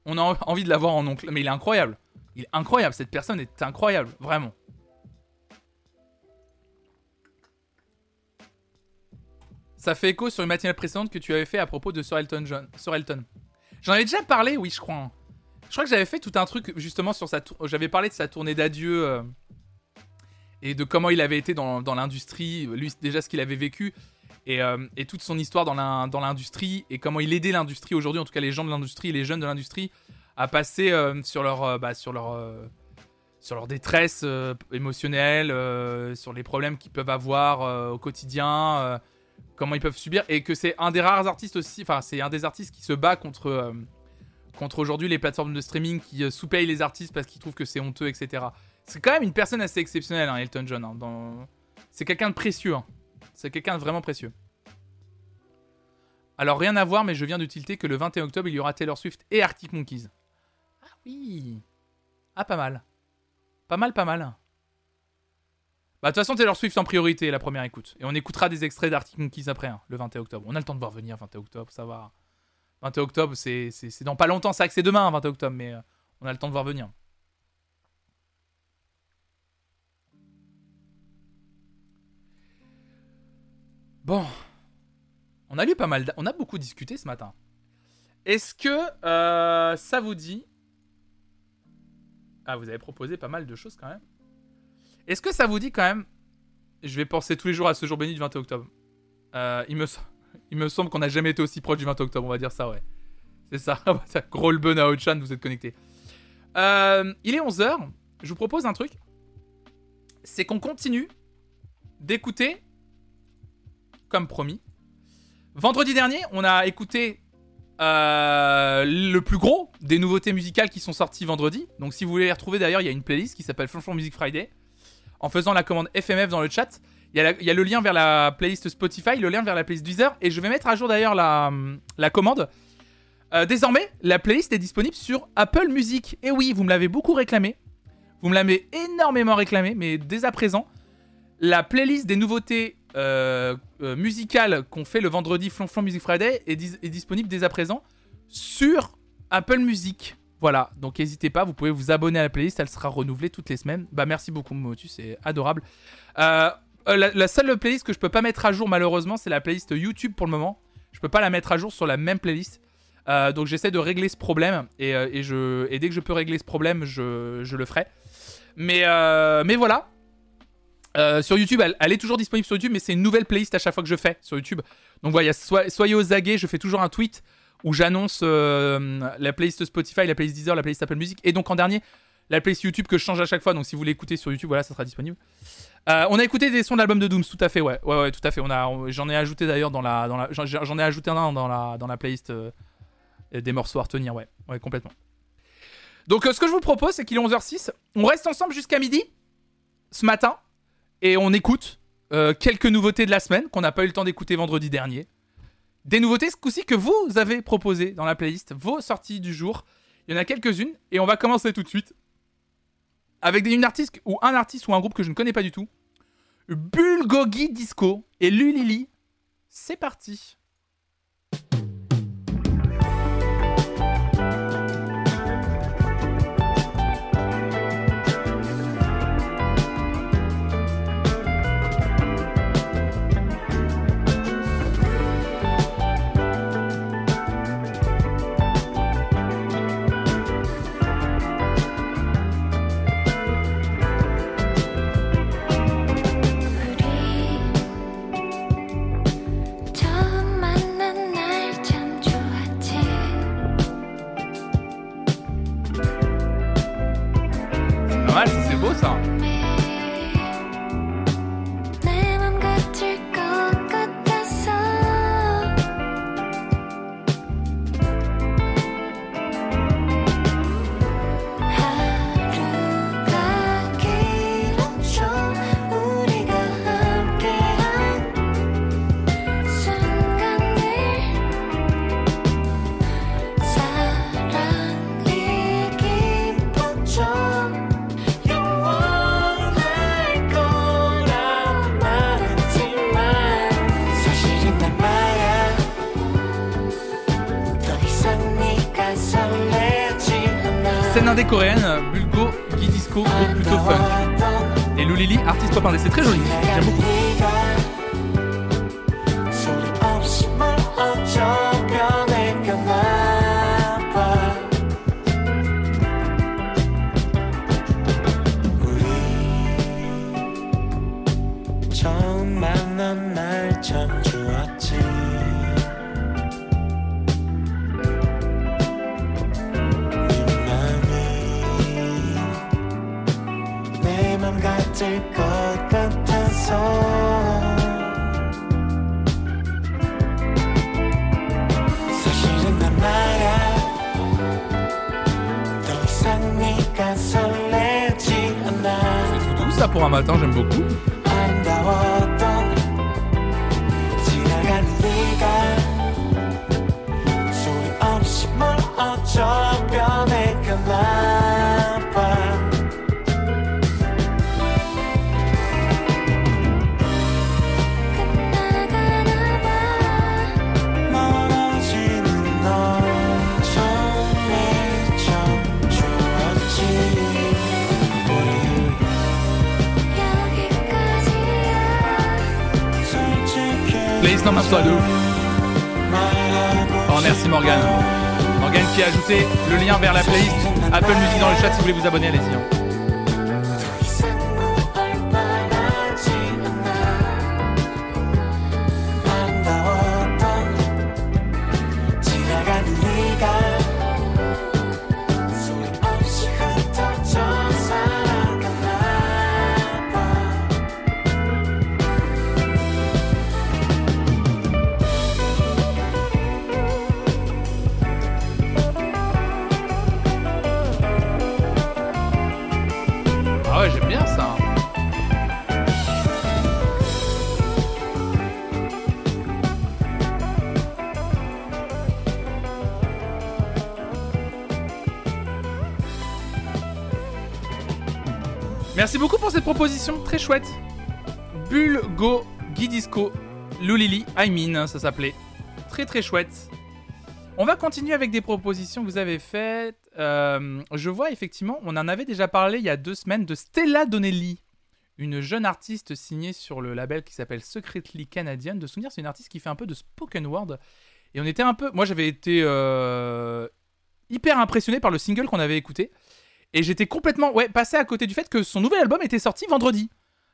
On a en- envie de l'avoir en oncle. Mais il est incroyable. Il est incroyable. Cette personne est incroyable. Vraiment. Ça fait écho sur une matinale précédente que tu avais fait à propos de Sir Elton John. Sir Elton. J'en avais déjà parlé, oui, je crois. Je crois que j'avais fait tout un truc justement sur sa tour- J'avais parlé de sa tournée d'adieu euh, et de comment il avait été dans, dans l'industrie, lui déjà ce qu'il avait vécu et, euh, et toute son histoire dans l'in- dans l'industrie et comment il aidait l'industrie aujourd'hui, en tout cas les gens de l'industrie les jeunes de l'industrie à passer euh, sur leur, bah, sur leur, sur leur détresse émotionnelle, sur les problèmes qu'ils peuvent avoir au quotidien, comment ils peuvent subir, et que c'est un des rares artistes aussi, enfin c'est un des artistes qui se bat contre, contre aujourd'hui les plateformes de streaming qui euh, sous-payent les artistes parce qu'ils trouvent que c'est honteux, etc. C'est quand même une personne assez exceptionnelle, hein, Elton John. hein. C'est quelqu'un de précieux. hein. C'est quelqu'un de vraiment précieux. Alors rien à voir, mais je viens de tilter que le 21 octobre, il y aura Taylor Swift et Arctic Monkeys. Ah oui. Ah pas mal. Pas mal, pas mal. Bah de toute façon, Taylor Swift en priorité, la première écoute. Et on écoutera des extraits d'Arctic Monkeys après, hein, le 21 octobre. On a le temps de voir venir 21 octobre, ça va. 21 octobre, c'est dans pas longtemps, c'est c'est demain, 21 octobre, mais euh, on a le temps de voir venir. Bon. On a lu pas mal, on a beaucoup discuté ce matin. Est-ce que euh, ça vous dit? Ah, vous avez proposé pas mal de choses quand même. Est-ce que ça vous dit quand même Je vais penser tous les jours à ce jour béni du 21 octobre. Euh, il, me, sem- il me semble qu'on n'a jamais été aussi proche du 20 octobre, on va dire ça, ouais. C'est ça. Gros le bon à Ochan, vous êtes connectés. Euh, il est 11h. Je vous propose un truc. C'est qu'on continue d'écouter, comme promis. Vendredi dernier, on a écouté euh, le plus gros des nouveautés musicales qui sont sorties vendredi. Donc si vous voulez les retrouver d'ailleurs, il y a une playlist qui s'appelle Flonflon Music Friday. En faisant la commande FMF dans le chat, il y, a le lien vers la playlist Spotify, le lien vers la playlist Deezer. Et je vais mettre à jour d'ailleurs la, commande. Euh, désormais, la playlist est disponible sur Apple Music. Et oui, vous me l'avez beaucoup réclamé. Vous me l'avez énormément réclamé, mais dès à présent, la playlist des nouveautés euh, euh, musicales qu'on fait le vendredi Flonflon Music Friday est disponible dès à présent sur Apple Music. Voilà, donc n'hésitez pas, vous pouvez vous abonner à la playlist, elle sera renouvelée toutes les semaines. Bah merci beaucoup Motu, c'est adorable. Euh, la, seule playlist que je peux pas mettre à jour malheureusement, c'est la playlist YouTube pour le moment. Je peux pas la mettre à jour sur la même playlist. Euh, donc j'essaie de régler ce problème et, euh, et dès que je peux régler ce problème, je, le ferai. Mais, voilà, sur YouTube, elle, est toujours disponible sur YouTube, mais c'est une nouvelle playlist à chaque fois que je fais sur YouTube. Donc voilà, so- soyez aux aguets, je fais toujours un tweet où j'annonce la playlist Spotify, la playlist Deezer, la playlist Apple Music, et donc en dernier, la playlist YouTube que je change à chaque fois. Donc si vous l'écoutez sur YouTube, voilà, ça sera disponible. Euh, on a écouté des sons de l'album de Dooms, tout à fait, ouais, ouais, tout à fait. On a, j'en ai ajouté d'ailleurs dans la, j'en, ai ajouté un dans la, dans la playlist euh, des morceaux à retenir, ouais, ouais, complètement. Donc euh, ce que je vous propose, c'est qu'il est 11h06, on reste ensemble jusqu'à midi ce matin et on écoute quelques nouveautés de la semaine qu'on n'a pas eu le temps d'écouter vendredi dernier. Des nouveautés ce coup-ci que vous avez proposées dans la playlist, vos sorties du jour. Il y en a quelques-unes et on va commencer tout de suite avec des- une artiste ou un artiste ou un groupe que je ne connais pas du tout. Bulgogi Disco et Lulili. C'est parti. Coréenne, Bulgo Gi Disco, plutôt funk. Et Lulili, artiste pop indé, c'est très joli. J'aime beaucoup. Vous abonner, allez-y. Cette proposition, très chouette. Bulle Go Guidisco Lulili I mean, ça s'appelait. Très très chouette. On va continuer avec des propositions que vous avez faites. Euh, je vois effectivement, on en avait déjà parlé il y a deux semaines de Stella Donnelly, une jeune artiste signée sur le label qui s'appelle Secretly Canadian. De souvenir, c'est une artiste qui fait un peu de spoken word. Et on était un peu. Moi, j'avais été euh, hyper impressionné par le single qu'on avait écouté. Et j'étais complètement passé à côté du fait que son nouvel album était sorti vendredi.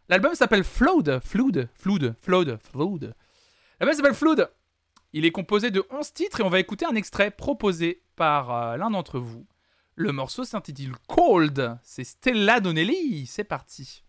L'album s'appelle Flood. Flood. Flood. Flood. Flood. L'album s'appelle Flood. Il est composé de 11 titres et on va écouter un extrait proposé par euh, l'un d'entre vous. Le morceau s'intitule Cold. C'est Stella Donnelly. C'est parti.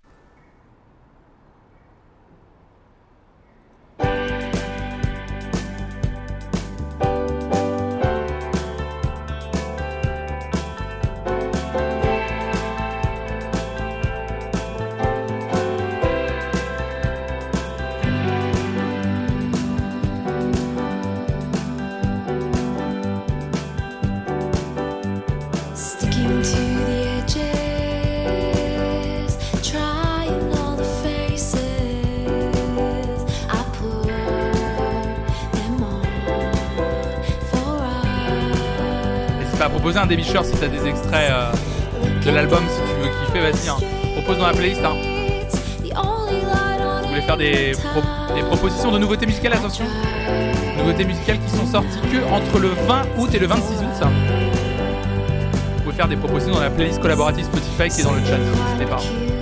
Pas à proposer un Shore si t'as des extraits euh, de l'album si tu veux kiffer, vas-y. Hein. Propose dans la playlist. Hein. Vous voulez faire des propositions de nouveautés musicales Attention. Nouveautés musicales qui sont sorties que entre le 20 août et le 26 août. Ça. Vous pouvez faire des propositions dans la playlist collaborative Spotify qui est dans le chat. N'hésitez pas.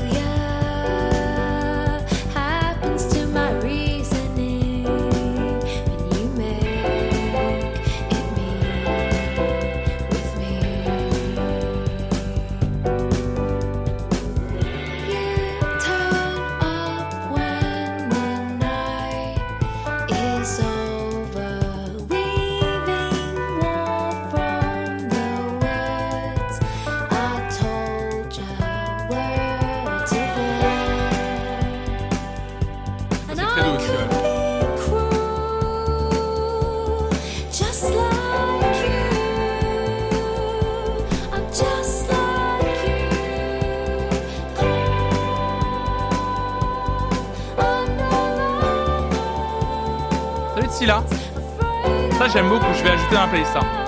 Je vais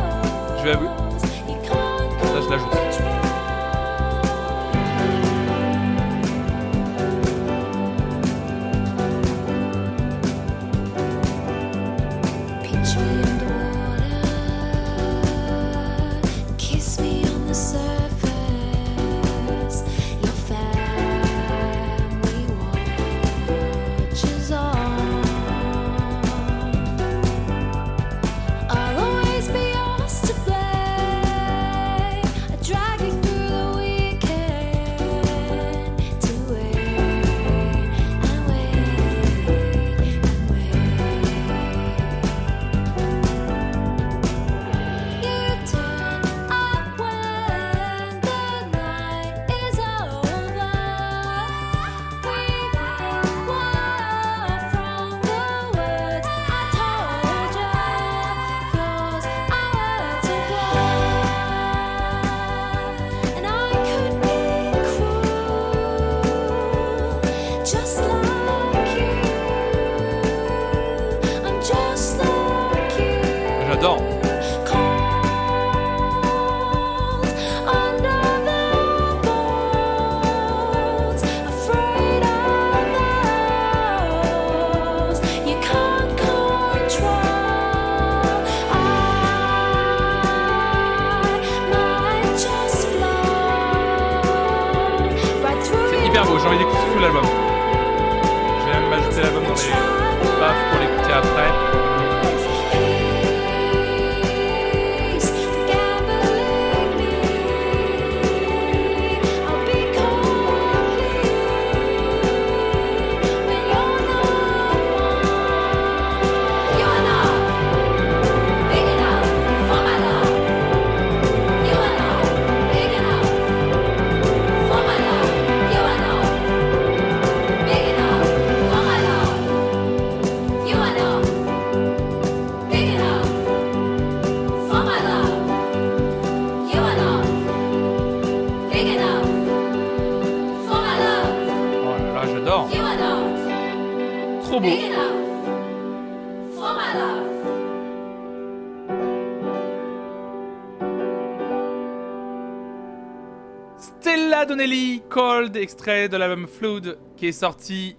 Cold, extrait de l'album Flood, qui est sorti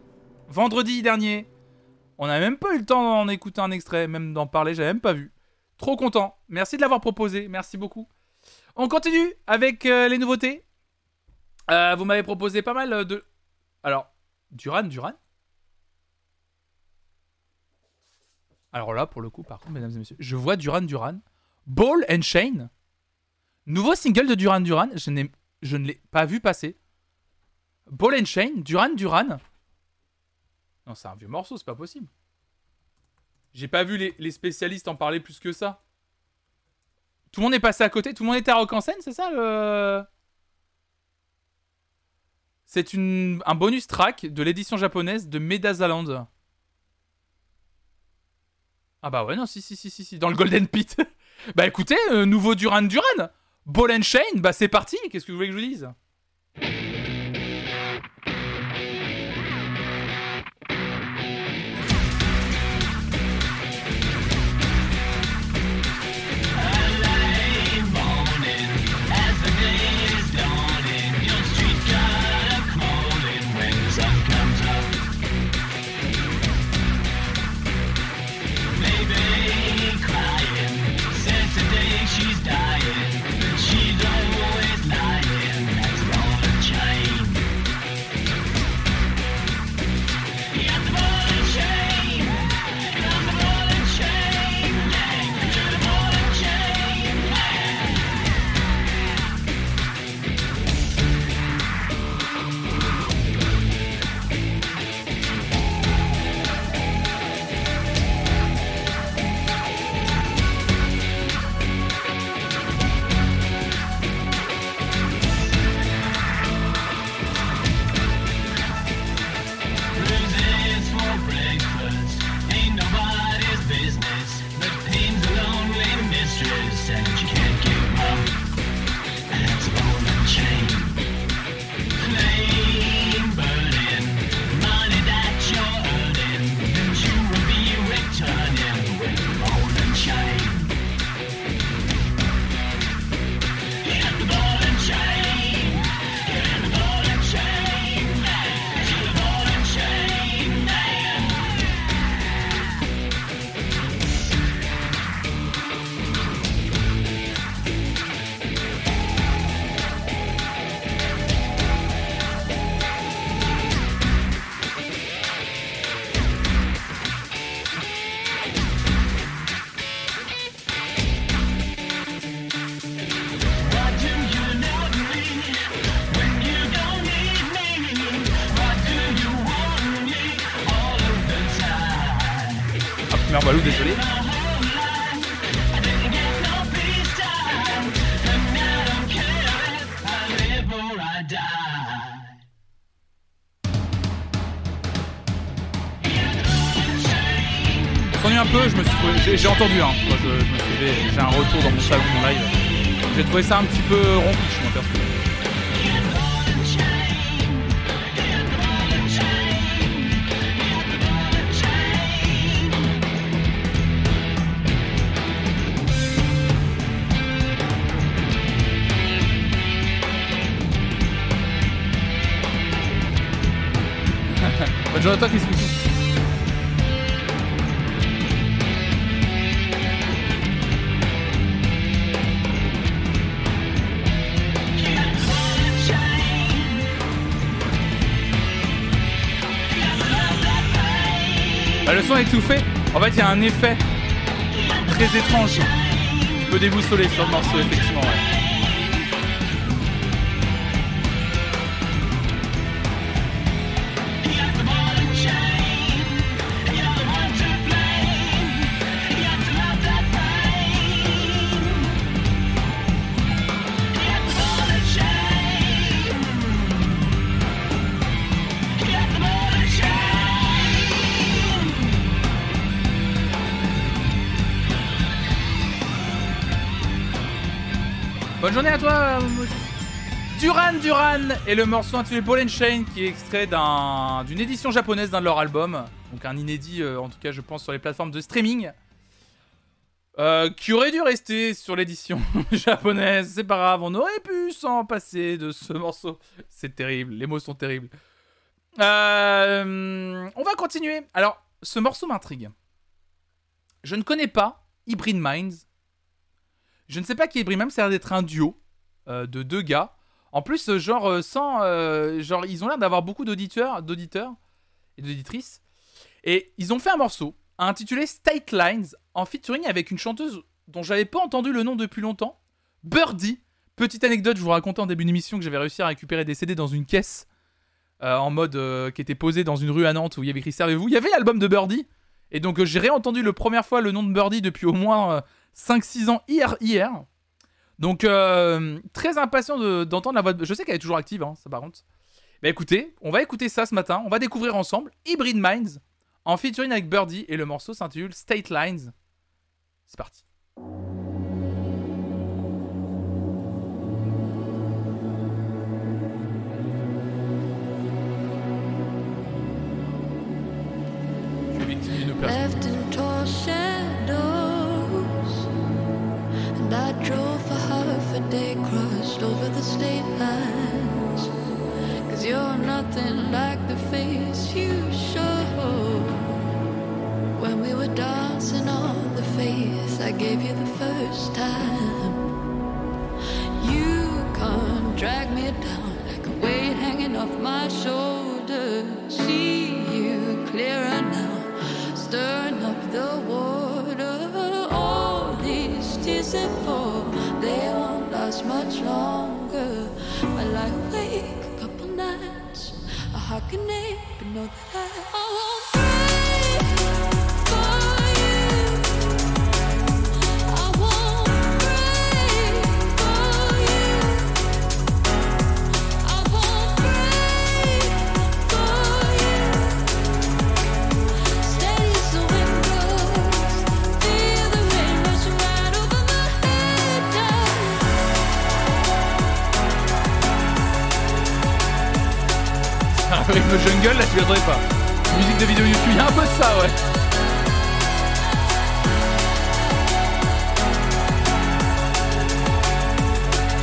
vendredi dernier. On n'a même pas eu le temps d'en écouter un extrait, même d'en parler, j'avais même pas vu. Trop content. Merci de l'avoir proposé, merci beaucoup. On continue avec euh, les nouveautés. Euh, vous m'avez proposé pas mal de... Alors, Duran, Duran Alors là, pour le coup, par contre, mesdames et messieurs, je vois Duran, Duran. Ball and Chain. Nouveau single de Duran, Duran. Je n'ai je ne l'ai pas vu passer. Ball and Chain, Duran Duran. Non, c'est un vieux morceau, c'est pas possible. J'ai pas vu les, spécialistes en parler plus que ça. Tout le monde est passé à côté, tout le monde était à Rock en scène, c'est ça le. C'est un bonus track de l'édition japonaise de Medazaland. Ah bah ouais, non, si, si, si, si, si, dans le Golden Pit. bah écoutez, euh, nouveau Duran Duran. Ball and Chain, bah c'est parti, qu'est-ce que vous voulez que je vous dise? J'ai- entendu, hein, quand je, me suis j'ai un retour dans mon salon, live. J'ai trouvé ça un petit peu rompiche, un effet très étrange. Tu peux déboussoler sur le morceau, effectivement. ouais. Et le morceau intitulé Ball Chain qui est extrait d'un- d'une édition japonaise d'un de leurs albums. Donc un inédit, euh, en tout cas, je pense, sur les plateformes de streaming. Euh, qui aurait dû rester sur l'édition japonaise. C'est pas grave, on aurait pu s'en passer de ce morceau. C'est terrible, les mots sont terribles. Euh, on va continuer. Alors, ce morceau m'intrigue. Je ne connais pas Hybrid Minds. Je ne sais pas qui est Hybrid Minds, a l'air d'être un duo de deux gars. En plus, euh, genre, euh, sans. euh, genre, ils ont l'air d'avoir beaucoup d'auditeurs, d'auditeurs et d'auditrices. Et ils ont fait un morceau intitulé State Lines en featuring avec une chanteuse dont j'avais pas entendu le nom depuis longtemps, Birdie. Petite anecdote, je vous racontais en début d'émission que j'avais réussi à récupérer des CD dans une caisse en mode qui était posée dans une rue à Nantes où il y avait écrit Servez-vous. Il y avait l'album de Birdie. Et donc j'ai réentendu le première fois le nom de Birdie depuis au moins euh, 5-6 ans hier. hier. Donc euh, très impatient de- d'entendre la voix de... Je sais qu'elle est toujours active, hein, ça par contre. Bah écoutez, on va écouter ça ce matin. On va découvrir ensemble Hybrid Minds en featuring avec Birdie et le morceau s'intitule State Lines. C'est parti. I gave you the first time. You can't drag me down like a weight hanging off my shoulders. See you clearer now, stirring up the water. All these tears that fall, they won't last much longer. I lie awake a couple nights, I hibernate, but know that I, Un rythme jungle, là tu l'attendais pas. Musique de vidéo YouTube, il y a un peu ça, ouais.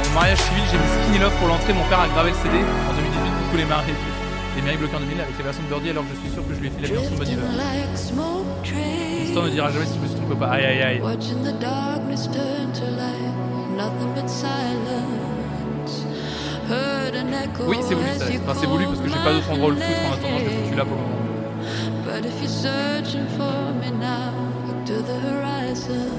Mon mariage civil, j'ai mis Skinny Love pour l'entrée. Mon père a gravé le CD en 2018 pour tous les mariés. Les mariés bloqués en 2000 avec la version de Birdie, alors que je suis sûr que je lui ai fait la version de Bon L'histoire ne dira jamais si je me suis trompé ou pas. Aïe aïe aïe. Oui, c'est voulu ça. you Enfin, c'est voulu parce que j'ai pas d'autre endroit où le foutre en attendant, je l'ai foutu là pour le moment. But if you're searching for me now, to the horizon.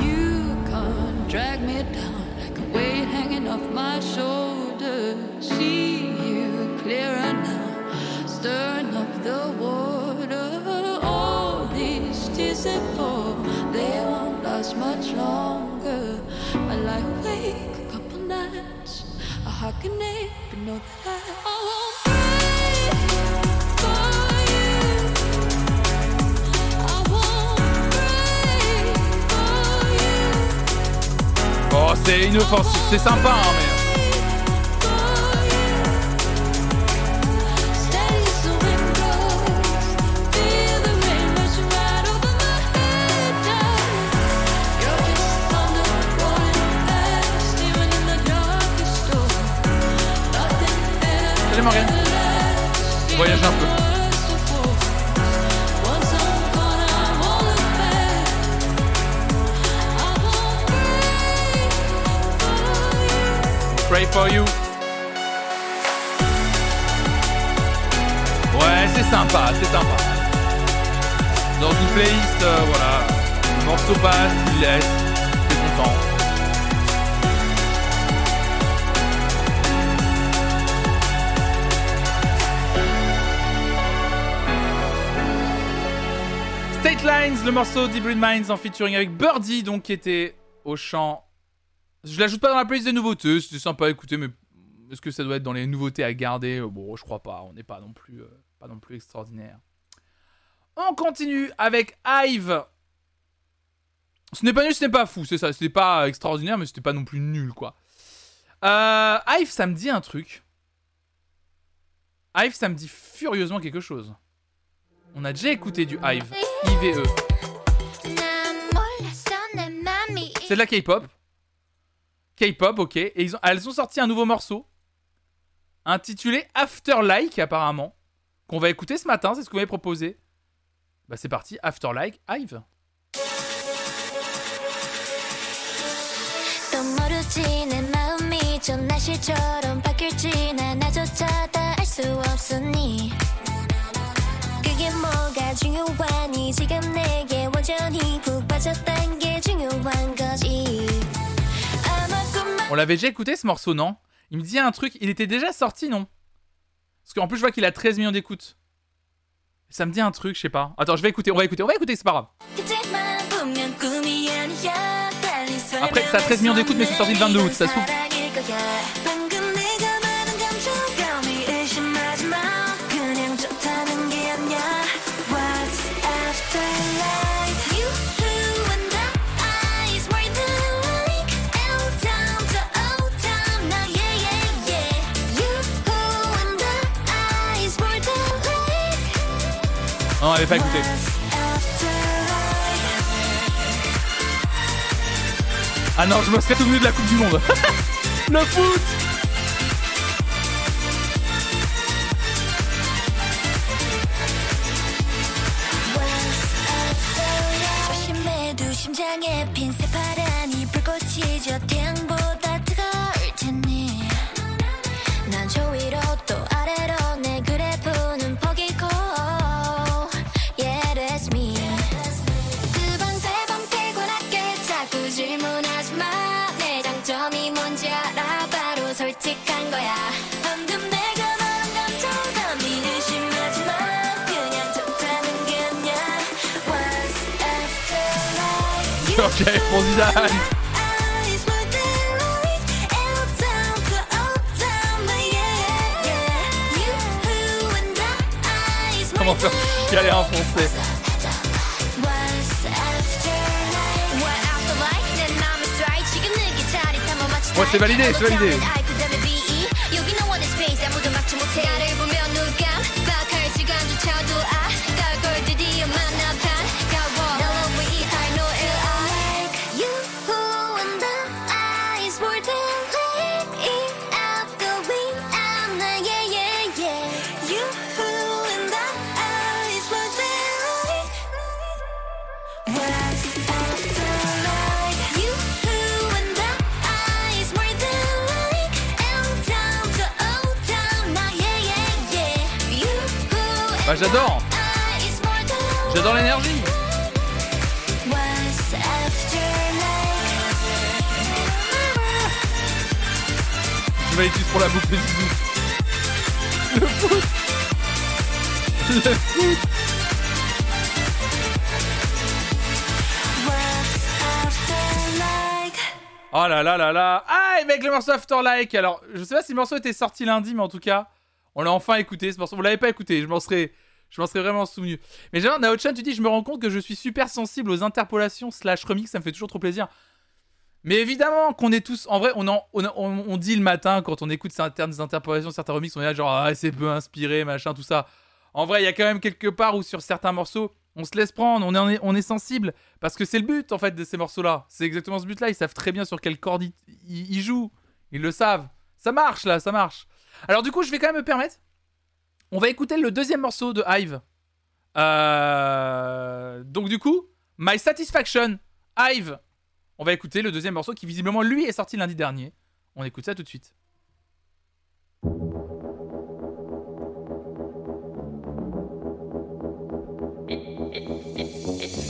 You can't drag me down like a weight hanging off my shoulders. See you clearer now, stirring up the water. All these tears that fall, they won't last much longer. I lie awake nights. Oh, c'est sympa, hein, mais. Won't pray for you. Pray for you. Ouais, c'est sympa, c'est sympa. Dans une playlist, euh, voilà. Le morceau passe, il laisse. Lines, le morceau d'Hybrid Minds en featuring avec Birdie, donc qui était au chant. Je l'ajoute pas dans la playlist des nouveautés, c'était sympa à écouter, mais est-ce que ça doit être dans les nouveautés à garder? Euh, Bon, je crois pas, on n'est pas non plus, euh, pas non plus extraordinaire. On continue avec Hive. Ce n'est pas nul, ce n'est pas fou, c'est ça. C'était pas extraordinaire, mais c'était pas non plus nul, quoi. Euh, Hive, ça me dit un truc. Hive, ça me dit furieusement quelque chose. On a déjà écouté du Hive. IVE. C'est de la K-pop. K-pop, ok. Et elles ont sorti un nouveau morceau intitulé Afterlike, apparemment, qu'on va écouter ce matin. C'est ce vous m'avez proposé. Bah, c'est parti. Afterlike, Hive. 또 모르지 내 마음이 전 날씨처럼 바뀔지 난 나조차 다 알 수 없으니 그게 뭐가 중요하니 지금 내게 완전히 푹 빠졌단 게 중요한 거지 아마 꿈만 On l'avait déjà écouté ce morceau, non Il me dit un truc. Il était déjà sorti, non Parce qu'en plus, je vois qu'il a 13 millions d'écoutes. Ça me dit un truc, je sais pas. Attends, je vais écouter. On va écouter. On va écouter, c'est pas grave. 그때만 보면 꿈이 아니야 빨리 Après, ça a 13 millions d'écoutes, mais c'est sorti le 22 août, ça se trouve. Non, on avait pas écouté. Ah non, je me serais au milieu de la Coupe du Monde. le foot chef, mon design. Comment faire chialer en français Ouais, c'est validé, c'est validé. J'adore J'adore l'énergie after? Je vais juste pour la boucle. Le foot Le foot after like? Oh là là là là Ah, avec le morceau Afterlike Alors, je sais pas si le morceau était sorti lundi, mais en tout cas, on l'a enfin écouté, ce morceau. Vous l'avez pas écouté, je m'en serais... Je m'en serais vraiment souvenu. Mais genre, Naochan, tu dis, je me rends compte que je suis super sensible aux interpolations slash remix, ça me fait toujours trop plaisir. Mais évidemment qu'on est tous... En vrai, on, en- on, on- dit le matin, quand on écoute certaines interpolations, certains remix, on est là genre, ah, c'est peu inspiré, machin, tout ça. En vrai, il y a quand même quelque part où sur certains morceaux, on se laisse prendre, on est, on est sensible, parce que c'est le but en fait de ces morceaux-là. C'est exactement ce but-là. Ils savent très bien sur quelle corde ils- ils jouent. Ils le savent. Ça marche là, ça marche. Alors du coup, je vais quand même me permettre On va écouter le deuxième morceau de Hive. Euh, Donc du coup, My Satisfaction, Hive. On va écouter le deuxième morceau qui visiblement lui est sorti lundi dernier. On écoute ça tout de suite.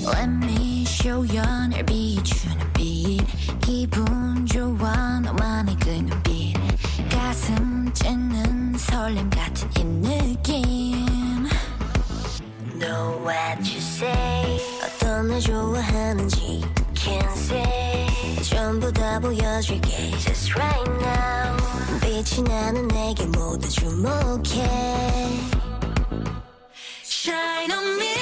Let me show you 널 비추는 빛 기분 좋아 너만의 그 눈빛 가슴 찢는 설렘 같은 이 느낌 Know what you say 어떤 날 좋아하는지 Can't say 전부 다 보여줄게 Just right now 빛이 나는 내게 모두 주목해 Shine on me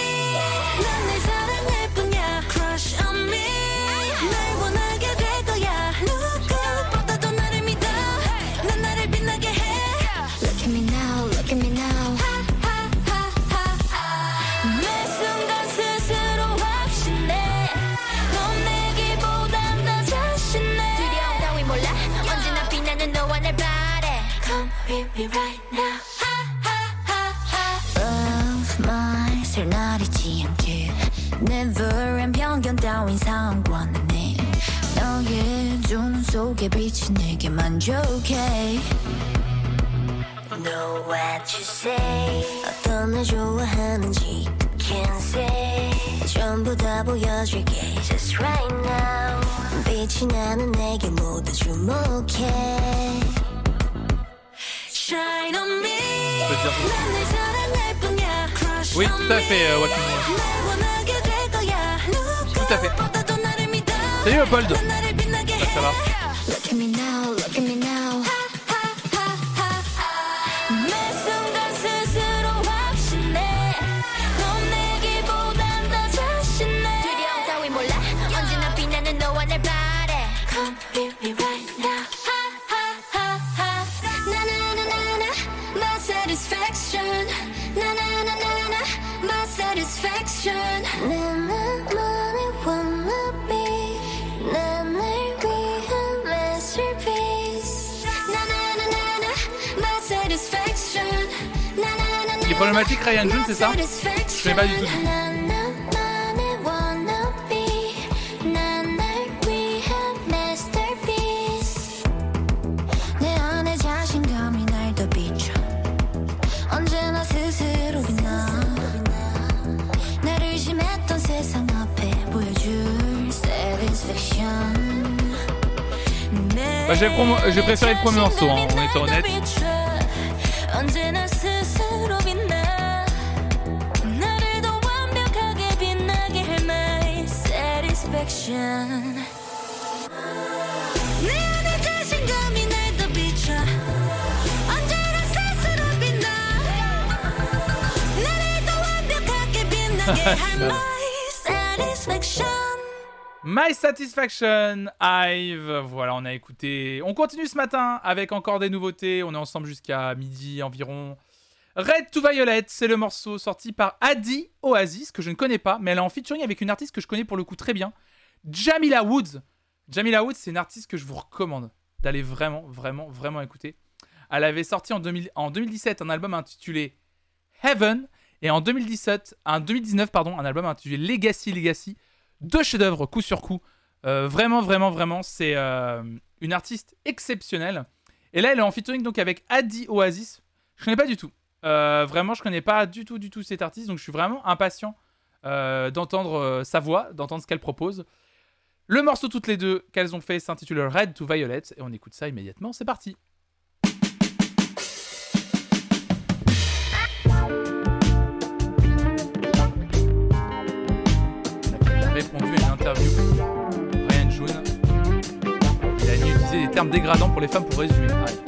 따윈 상관은 해 너의 두 눈 속에 빛이 내게 만족해 Know what you say 어떤 날 좋아하는지 Can't say 전부 다 보여줄게 Just right now 빛이 나는 내게 모두 주목해 Shine on me peux te dire ça. 난널 사랑할 뿐이야 Crush Oui, on tout à fait, euh, me. Joaquin Noir. 날 원하게 될 거야 tout à fait. Salut Leopold. Ça va. problématiques Ryan Jones, c'est ça Je connais pas du tout. Du tout. Bah, j'ai préféré le premier morceau, hein, on est honnête. 할 my satisfaction My Satisfaction, Hive. Voilà, on a écouté. On continue ce matin avec encore des nouveautés. On est ensemble jusqu'à midi environ. Red to Violet, c'est le morceau sorti par Adi Oasis, que je ne connais pas, mais elle est en featuring avec une artiste que je connais pour le coup très bien, Jamila Woods. Jamila Woods, c'est une artiste que je vous recommande d'aller vraiment, vraiment, vraiment écouter. Elle avait sorti en, 2000 en 2017 un album intitulé Heaven, et en 2017, en 2019, pardon, un album intitulé Legacy Legacy. Deux chefs-d'œuvre coup sur coup. Euh, vraiment, vraiment, vraiment, c'est euh, une artiste exceptionnelle. Et là, elle est en featuring donc avec Adi Oasis. Je connais pas du tout. Euh, vraiment, je connais pas du tout, du tout cet artiste. Donc, je suis vraiment impatient d'entendre sa voix, d'entendre ce qu'elle propose. Le morceau toutes les deux qu'elles ont fait s'intitule Red to Violet et on écoute ça immédiatement. C'est parti. Répondu à une interview. Ryan June. Il a utilisé des termes dégradants pour les femmes pour résumer. Ouais.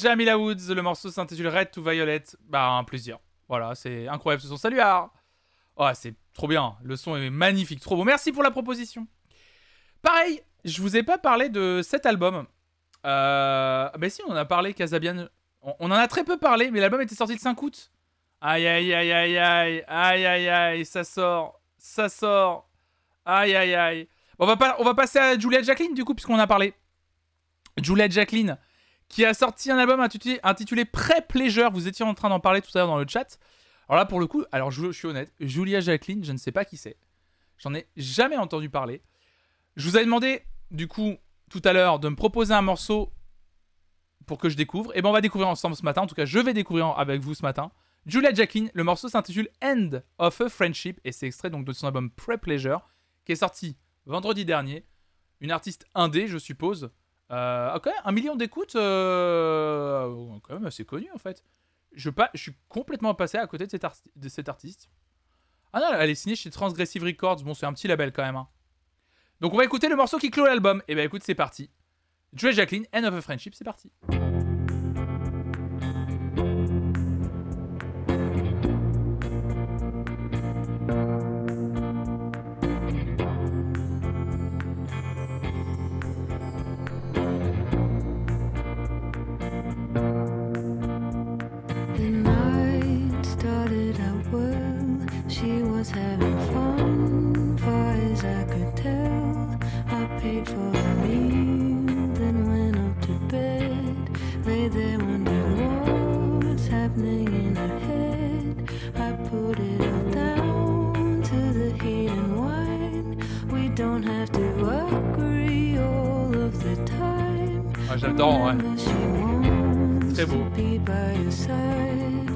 Jamila Woods. Le morceau s'intitule Red to Violet. Bah un plaisir. Voilà, c'est incroyable ce son. Salut Ar. Oh c'est trop bien. Le son est magnifique, trop beau. Merci pour la proposition. Pareil, je vous ai pas parlé de cet album. Euh... Bah si, on en a parlé, Casabian. On, en a très peu parlé, mais l'album était sorti le 5 août. Aïe aïe aïe aïe aïe aïe aïe aïe ça sort ça sort aïe aïe aïe on va pas on va passer à Julia Jacqueline du coup puisqu'on en a parlé Julia Jacqueline qui a sorti un album intitulé, intitulé Pré-Pleasure. Vous étiez en train d'en parler tout à l'heure dans le chat. Alors là pour le coup alors je, suis honnête Julia Jacqueline je ne sais pas qui c'est. J'en ai jamais entendu parler. Je vous avais demandé du coup tout à l'heure de me proposer un morceau pour que je découvre. Et ben on va découvrir ensemble ce matin. En tout cas je vais découvrir avec vous ce matin. Julia Jacqueline, le morceau s'intitule End of a Friendship et c'est extrait donc de son album Pre-Pleasure qui est sorti vendredi dernier. Une artiste indé, je suppose. Ok, un million d'écoutes, euh, quand même assez connu en fait. Je, suis complètement passé à côté de cet, artiste. Ah non, elle est signée chez Transgressive Records. Bon, c'est un petit label quand même. hein. Donc on va écouter le morceau qui clôt l'album. Et ben écoute, c'est parti. Julia Jacqueline, End of a Friendship, c'est parti. Was having fun, far as I could tell. I paid for the meal, then went up to bed. Lay there wondering what's happening in her head. I put it all down to the heat and wine. We don't have to agree all of the time. Ah, J'adore, ouais. Whenever she wants Très beau. to Be by your side,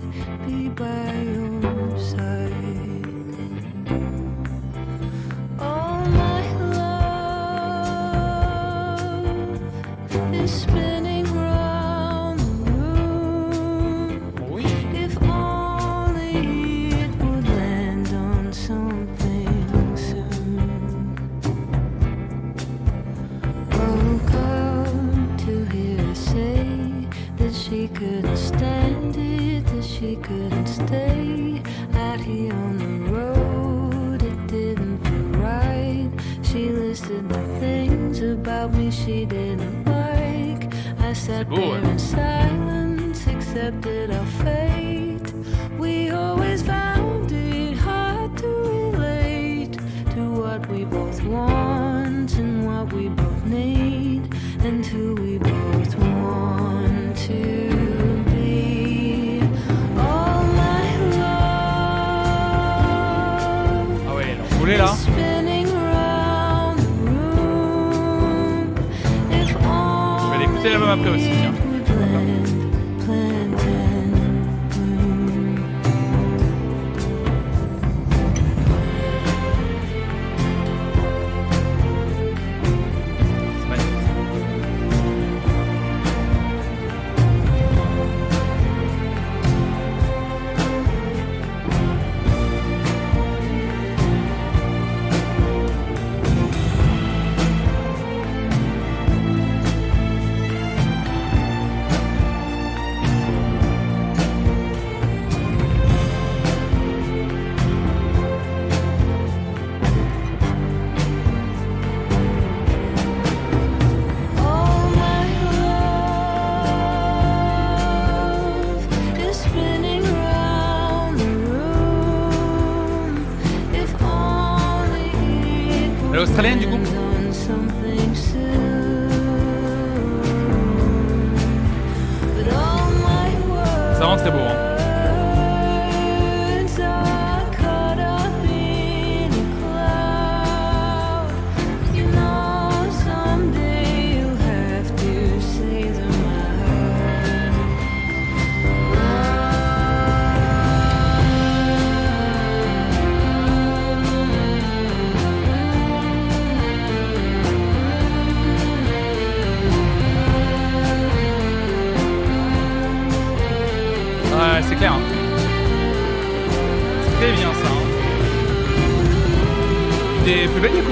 be by your side. She couldn't stay out here on the road. It didn't feel right. She listed the things about me she didn't like. I sat there in silence, accepted our fate. Envolée là. Je vais aller écouter l'album après aussi.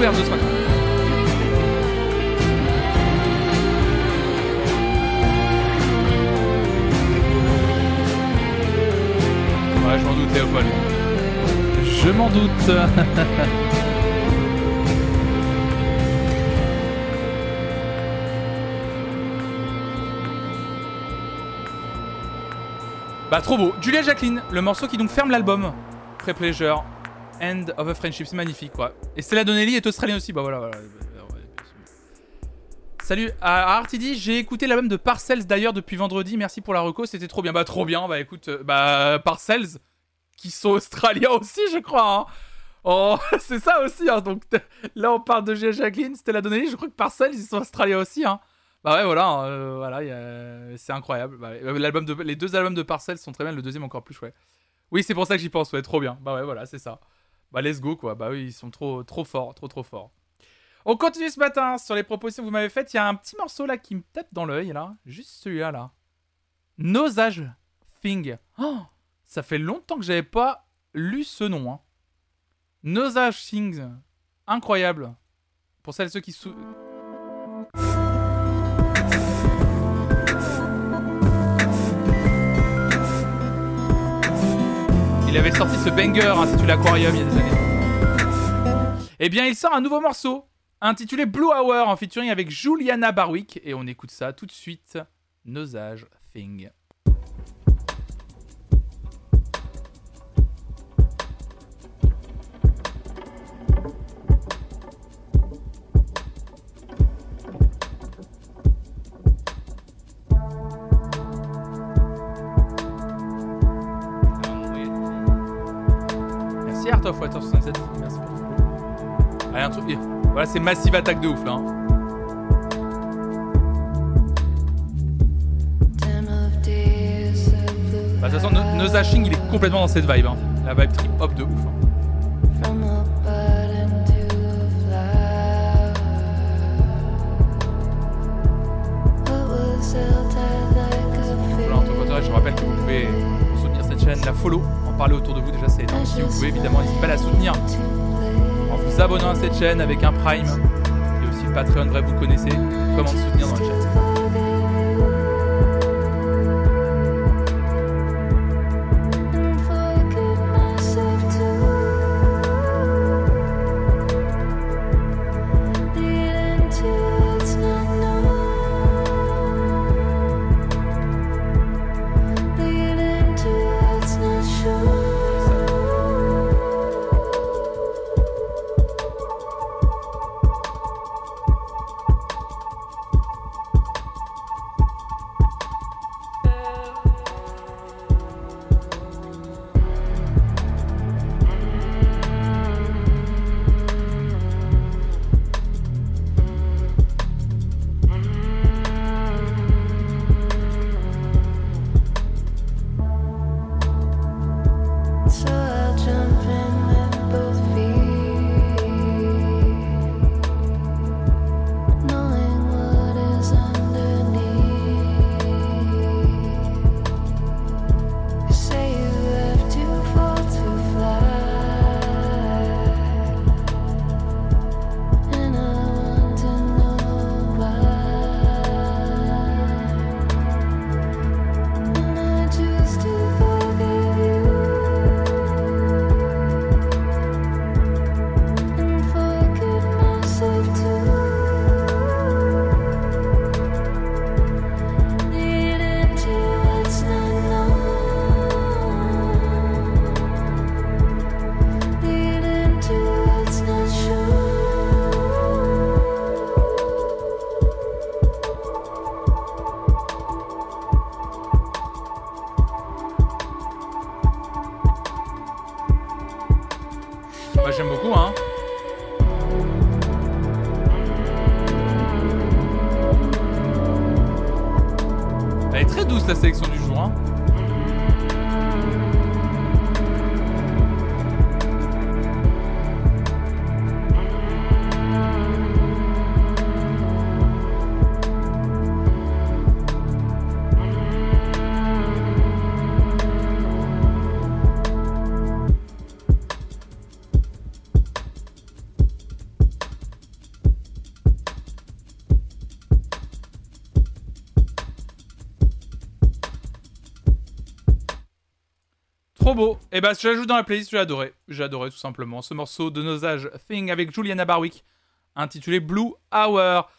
De ce matin. Ouais, je m'en doute, Léopold. Je m'en doute. Bah trop beau. Julia Jacqueline, le morceau qui donc ferme l'album. Très Pleasure. End of a Friendship, c'est magnifique quoi. Et Stella Donnelly est australienne aussi, bah voilà. voilà. Salut à Artidy, j'ai écouté l'album de Parcells d'ailleurs depuis vendredi, merci pour la reco, c'était trop bien. Bah trop bien, bah écoute, euh, bah Parcells, qui sont australiens aussi je crois. hein. Oh, c'est ça aussi, hein. donc là on parle de Julia Jacqueline, Stella Donnelly, je crois que Parcells ils sont australiens aussi. Hein. Bah ouais, voilà, hein, euh, voilà, c'est incroyable. Bah, euh, l'album. Les deux albums de Parcells sont très bien, le deuxième encore plus chouette. Oui, c'est pour ça que j'y pense, ouais, trop bien. Bah ouais, voilà, c'est ça. Bah let's go, quoi. Bah oui, ils sont trop, trop forts, trop, trop forts. On continue ce matin sur les propositions que vous m'avez faites. Il y a un petit morceau là qui me tape dans l'œil, là. Juste celui-là, là. Nosage Thing. Oh, ça fait longtemps que j'avais pas lu ce nom. Hein. Nosage Things. Incroyable. Pour celles et ceux qui sou... Il avait sorti ce banger intitulé Aquarium il y a des années. Eh bien, il sort un nouveau morceau intitulé Blue Hour en featuring avec Juliana Barwick et on écoute ça tout de suite. Nosage Thing. Water 67. Merci pour. Allez, un truc. Voilà, c'est massive attaque de ouf là. hein. Bah, de toute façon, No- Nosashing il est complètement dans cette vibe. hein. La vibe trip hop de ouf. hein. Voilà, entre autres, je vous rappelle que vous pouvez soutenir cette chaîne, la follow, parler autour de vous déjà, c'est énorme. Si vous pouvez, évidemment, n'hésitez pas à la soutenir en vous abonnant à cette chaîne avec un Prime. Et aussi le Patreon, bref, vous connaissez comment me soutenir dans le chat. Et bah, je l'ajoute dans la playlist, j'ai adoré. J'ai adoré tout simplement ce morceau de Nosage Thing avec Juliana Barwick, intitulé Blue Hour.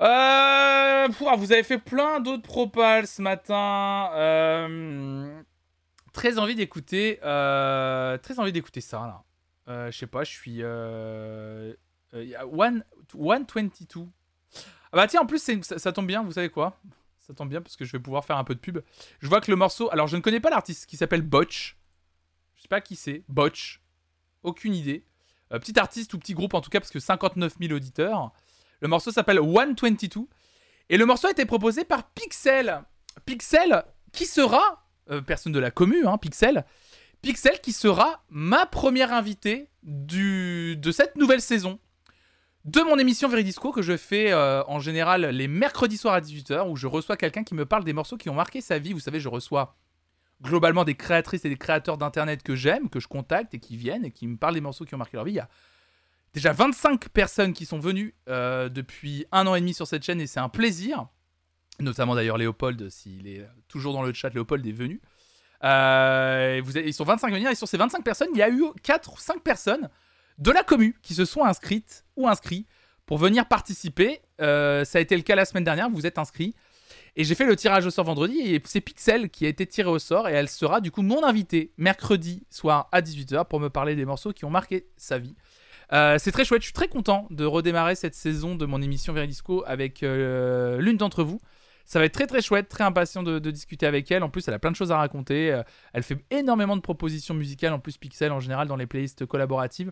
Euh, vous avez fait plein d'autres propals ce matin. Euh, très envie d'écouter. euh, très envie d'écouter ça là. Je sais pas, je suis. One, 122. Ah bah tiens, en plus, ça tombe bien, vous savez quoi? Ça tombe bien parce que je vais pouvoir faire un peu de pub. Je vois que le morceau. Alors, je ne connais pas l'artiste qui s'appelle Botch. Je sais pas qui c'est. Botch. Aucune idée. Euh, petit artiste ou petit groupe en tout cas, parce que 59 000 auditeurs. Le morceau s'appelle 122. Et le morceau a été proposé par Pixel. Pixel, qui sera. euh, personne de la commu, hein, Pixel. Pixel, qui sera ma première invitée du, de cette nouvelle saison de mon émission Veridisco que je fais euh, en général les mercredis soirs à 18h où je reçois quelqu'un qui me parle des morceaux qui ont marqué sa vie. Vous savez, je reçois globalement des créatrices et des créateurs d'internet que j'aime, que je contacte et qui viennent et qui me parlent des morceaux qui ont marqué leur vie. Il y a déjà 25 personnes qui sont venues euh, depuis un an et demi sur cette chaîne et c'est un plaisir. Notamment d'ailleurs Léopold, s'il est toujours dans le chat, Léopold est venu. Euh, ils sont 25 à venir et sur ces 25 personnes, il y a eu 4 ou 5 personnes de la commu qui se sont inscrites ou inscrits pour venir participer. Euh, ça a été le cas la semaine dernière, vous êtes inscrits. Et j'ai fait le tirage au sort vendredi et c'est Pixel qui a été tirée au sort et elle sera du coup mon invitée mercredi soir à 18h pour me parler des morceaux qui ont marqué sa vie. Euh, c'est très chouette, je suis très content de redémarrer cette saison de mon émission Veridisco avec euh, l'une d'entre vous. Ça va être très très chouette, très impatient de, de discuter avec elle. En plus, elle a plein de choses à raconter. Elle fait énormément de propositions musicales, en plus Pixel en général dans les playlists collaboratives.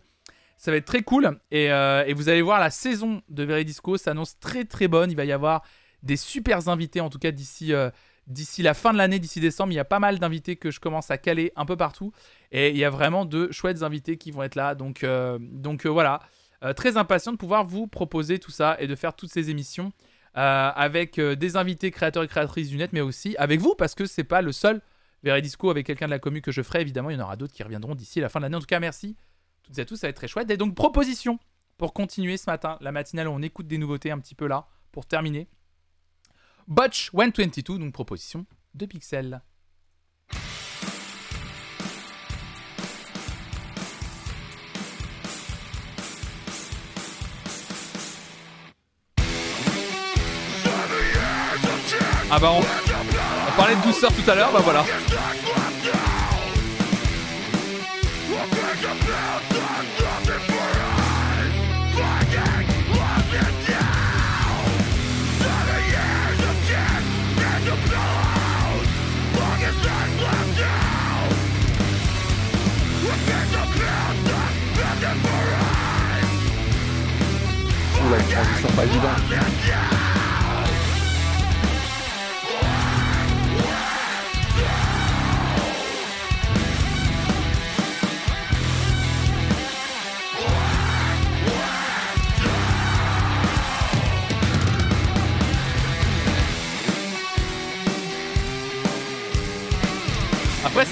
Ça va être très cool. Et, euh, et vous allez voir, la saison de Veridisco s'annonce très très bonne. Il va y avoir des super invités, en tout cas d'ici euh, d'ici la fin de l'année, d'ici décembre. Il y a pas mal d'invités que je commence à caler un peu partout. Et il y a vraiment de chouettes invités qui vont être là. Donc, euh, voilà. Très impatient de pouvoir vous proposer tout ça et de faire toutes ces émissions avec des invités créateurs et créatrices du net, mais aussi avec vous, parce que c'est pas le seul Veridisco avec quelqu'un de la commu que je ferai. Évidemment, il y en aura d'autres qui reviendront d'ici la fin de l'année. En tout cas, merci et à tous, ça va être très chouette. Et donc, proposition pour continuer ce matin, la matinale on écoute des nouveautés un petit peu là, pour terminer. Botch 122, donc proposition de Pixel. Ah bah on parlait de douceur tout à l'heure, bah voilà. Une transition pas évidente.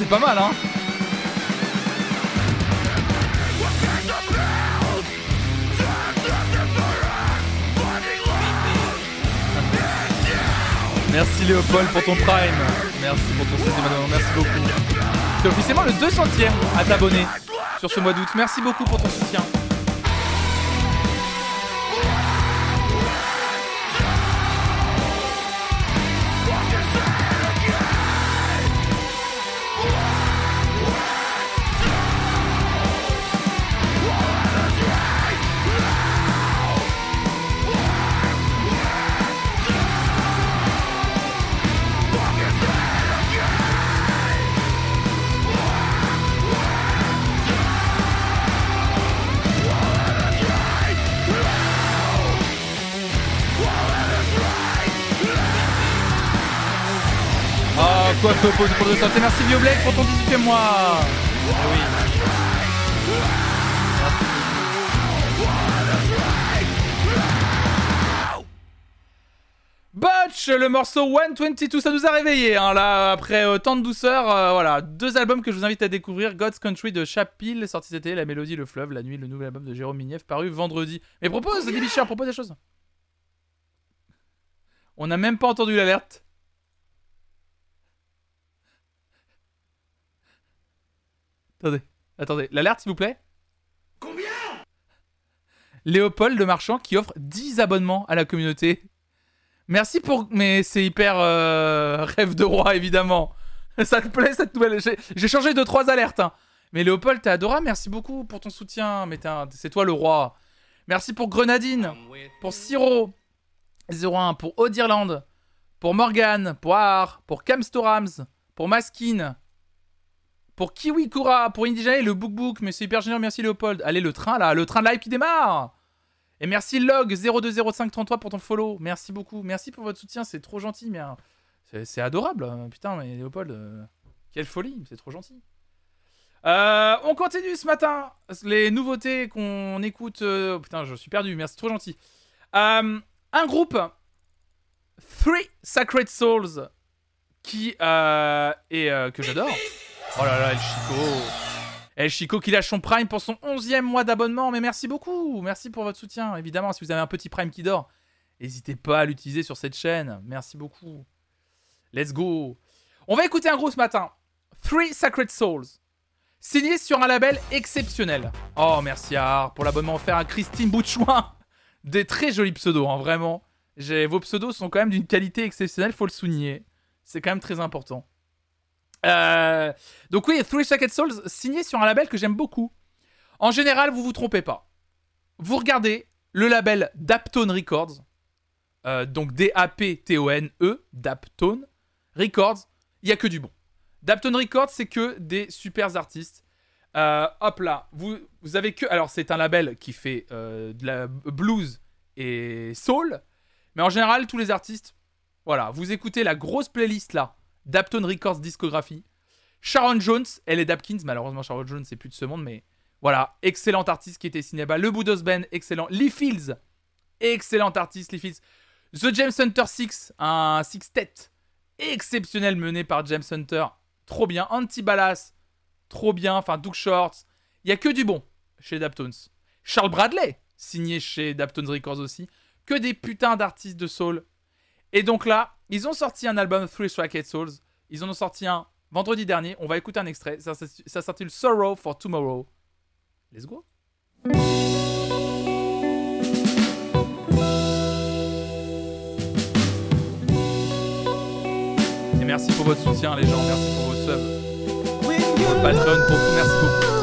C'est pas mal, hein. Merci Léopold pour ton prime. Merci pour ton sixième abonnement. Merci beaucoup. C'est officiellement le 200ème à t'abonner sur ce mois d'août. Merci beaucoup pour ton soutien. Merci Viobleck pour ton 18 mois. Eh oui. Butch, le morceau 122, ça nous a réveillés, hein, là, après euh, tant de douceur, euh, voilà, deux albums que je vous invite à découvrir, God's Country de Chapil, sorti cet été, La Mélodie, Le Fleuve, La Nuit, le nouvel album de Jérôme Mignev, paru vendredi. Mais propose, Bichard, propose des choses. On n'a même pas entendu l'alerte. Attendez, attendez, l'alerte s'il vous plaît Combien? Léopold le marchand qui offre 10 abonnements à la communauté. Merci pour. Mais c'est hyper euh, rêve de roi, évidemment. Ça te plaît cette nouvelle. J'ai- J'ai changé de trois alertes. hein. Mais Léopold, t'es adorable. Merci beaucoup pour ton soutien. Mais c'est toi le roi. Merci pour Grenadine. Pour Siro. 01. Pour Odirland. Pour Morgan. Pour Ar. Pour Camstorams. Pour Maskin. Pour Kiwikura. Pour Indigene, le Book Book. Mais c'est hyper génial. Merci Léopold. Allez, le train là. Le train de live qui démarre. Et merci Log020533 pour ton follow. Merci beaucoup. Merci pour votre soutien. C'est trop gentil. Hein, c'est adorable. hein. Putain, mais Léopold, euh, quelle folie. C'est trop gentil. Euh, on continue ce matin. Les nouveautés qu'on écoute. euh, Putain, je suis perdu. Merci, trop gentil. Euh, un groupe. Three Sacred Souls. Qui euh, est, euh, que j'adore. Oh là là, El Chico. El Chico qui lâche son Prime pour son 11e mois d'abonnement. Mais merci beaucoup. Merci pour votre soutien. Évidemment, si vous avez un petit Prime qui dort, n'hésitez pas à l'utiliser sur cette chaîne. Merci beaucoup. Let's go. On va écouter un gros ce matin. Three Sacred Souls. Signé sur un label exceptionnel. Oh, merci à pour l'abonnement offert à Christine Boutchouin. Des très jolis pseudos, hein, vraiment. Vos pseudos sont quand même d'une qualité exceptionnelle, faut le souligner. C'est quand même très important. Euh, donc oui, Three Sacred Souls, signé sur un label que j'aime beaucoup. En général, vous vous trompez pas. Vous regardez le label Daptone Records, euh, donc D-A-P-T-O-N-E, Daptone Records, il y a que du bon. Daptone Records, c'est que des super artistes. Euh, hop là, vous, vous avez que... Alors c'est un label qui fait de la blues et soul, mais en général, tous les artistes, voilà, vous écoutez la grosse playlist là, Daptone Records discographie. Sharon Jones, elle est Dapkins, malheureusement Sharon Jones c'est plus de ce monde, mais voilà, excellent artiste qui était signé là-bas. Le Boudos Band, excellent. Lee Fields, excellent artiste, Lee Fields. The James Hunter 6, un six-tet exceptionnel mené par James Hunter, trop bien. Anti-Ballas, trop bien. Enfin, Duke Shorts, il y a que du bon chez Daptones. Charles Bradley, signé chez Daptones Records aussi, que des putains d'artistes de soul. Et donc là, ils ont sorti un album Three Stracked Souls. Ils en ont sorti un vendredi dernier. On va écouter un extrait. Ça, ça, ça s'intitule Sorrow for Tomorrow. Let's go. Et merci pour votre soutien, les gens. Merci pour vos subs. Pour pour tout. Merci beaucoup.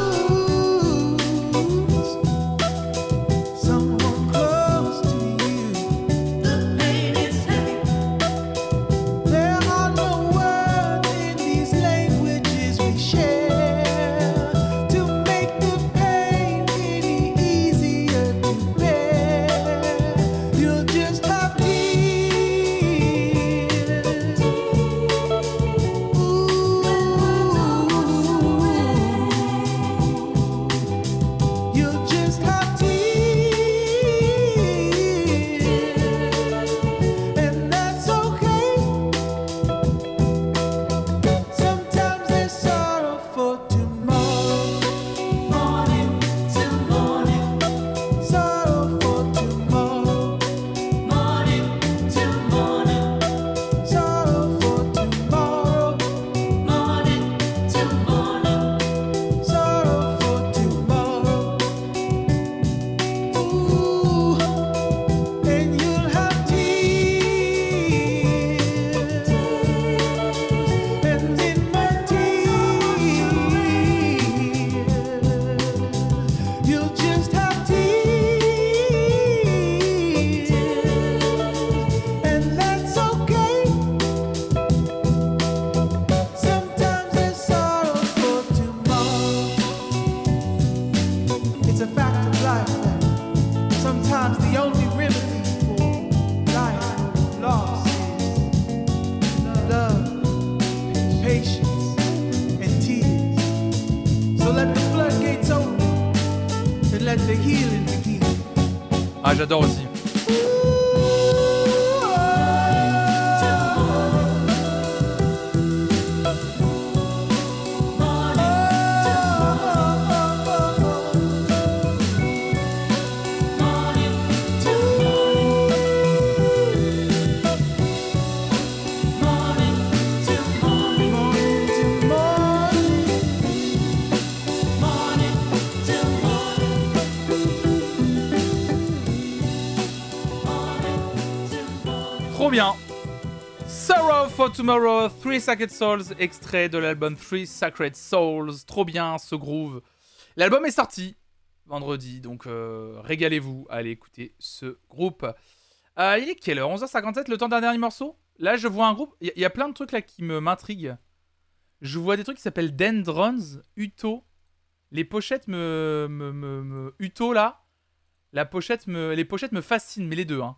Tomorrow, Three Sacred Souls, extrait de l'album Three Sacred Souls. Trop bien ce groove. L'album est sorti vendredi, donc euh, régalez-vous à écouter ce groupe. Euh, il est quelle heure? 11h57, le temps d'un dernier morceau? Là, je vois un groupe. Il y, a- plein de trucs là qui me m'intriguent. Je vois des trucs qui s'appellent Dendrons, Uto. Les pochettes me, me, me, Uto là. La pochette les pochettes me fascinent, mais les deux. Hein.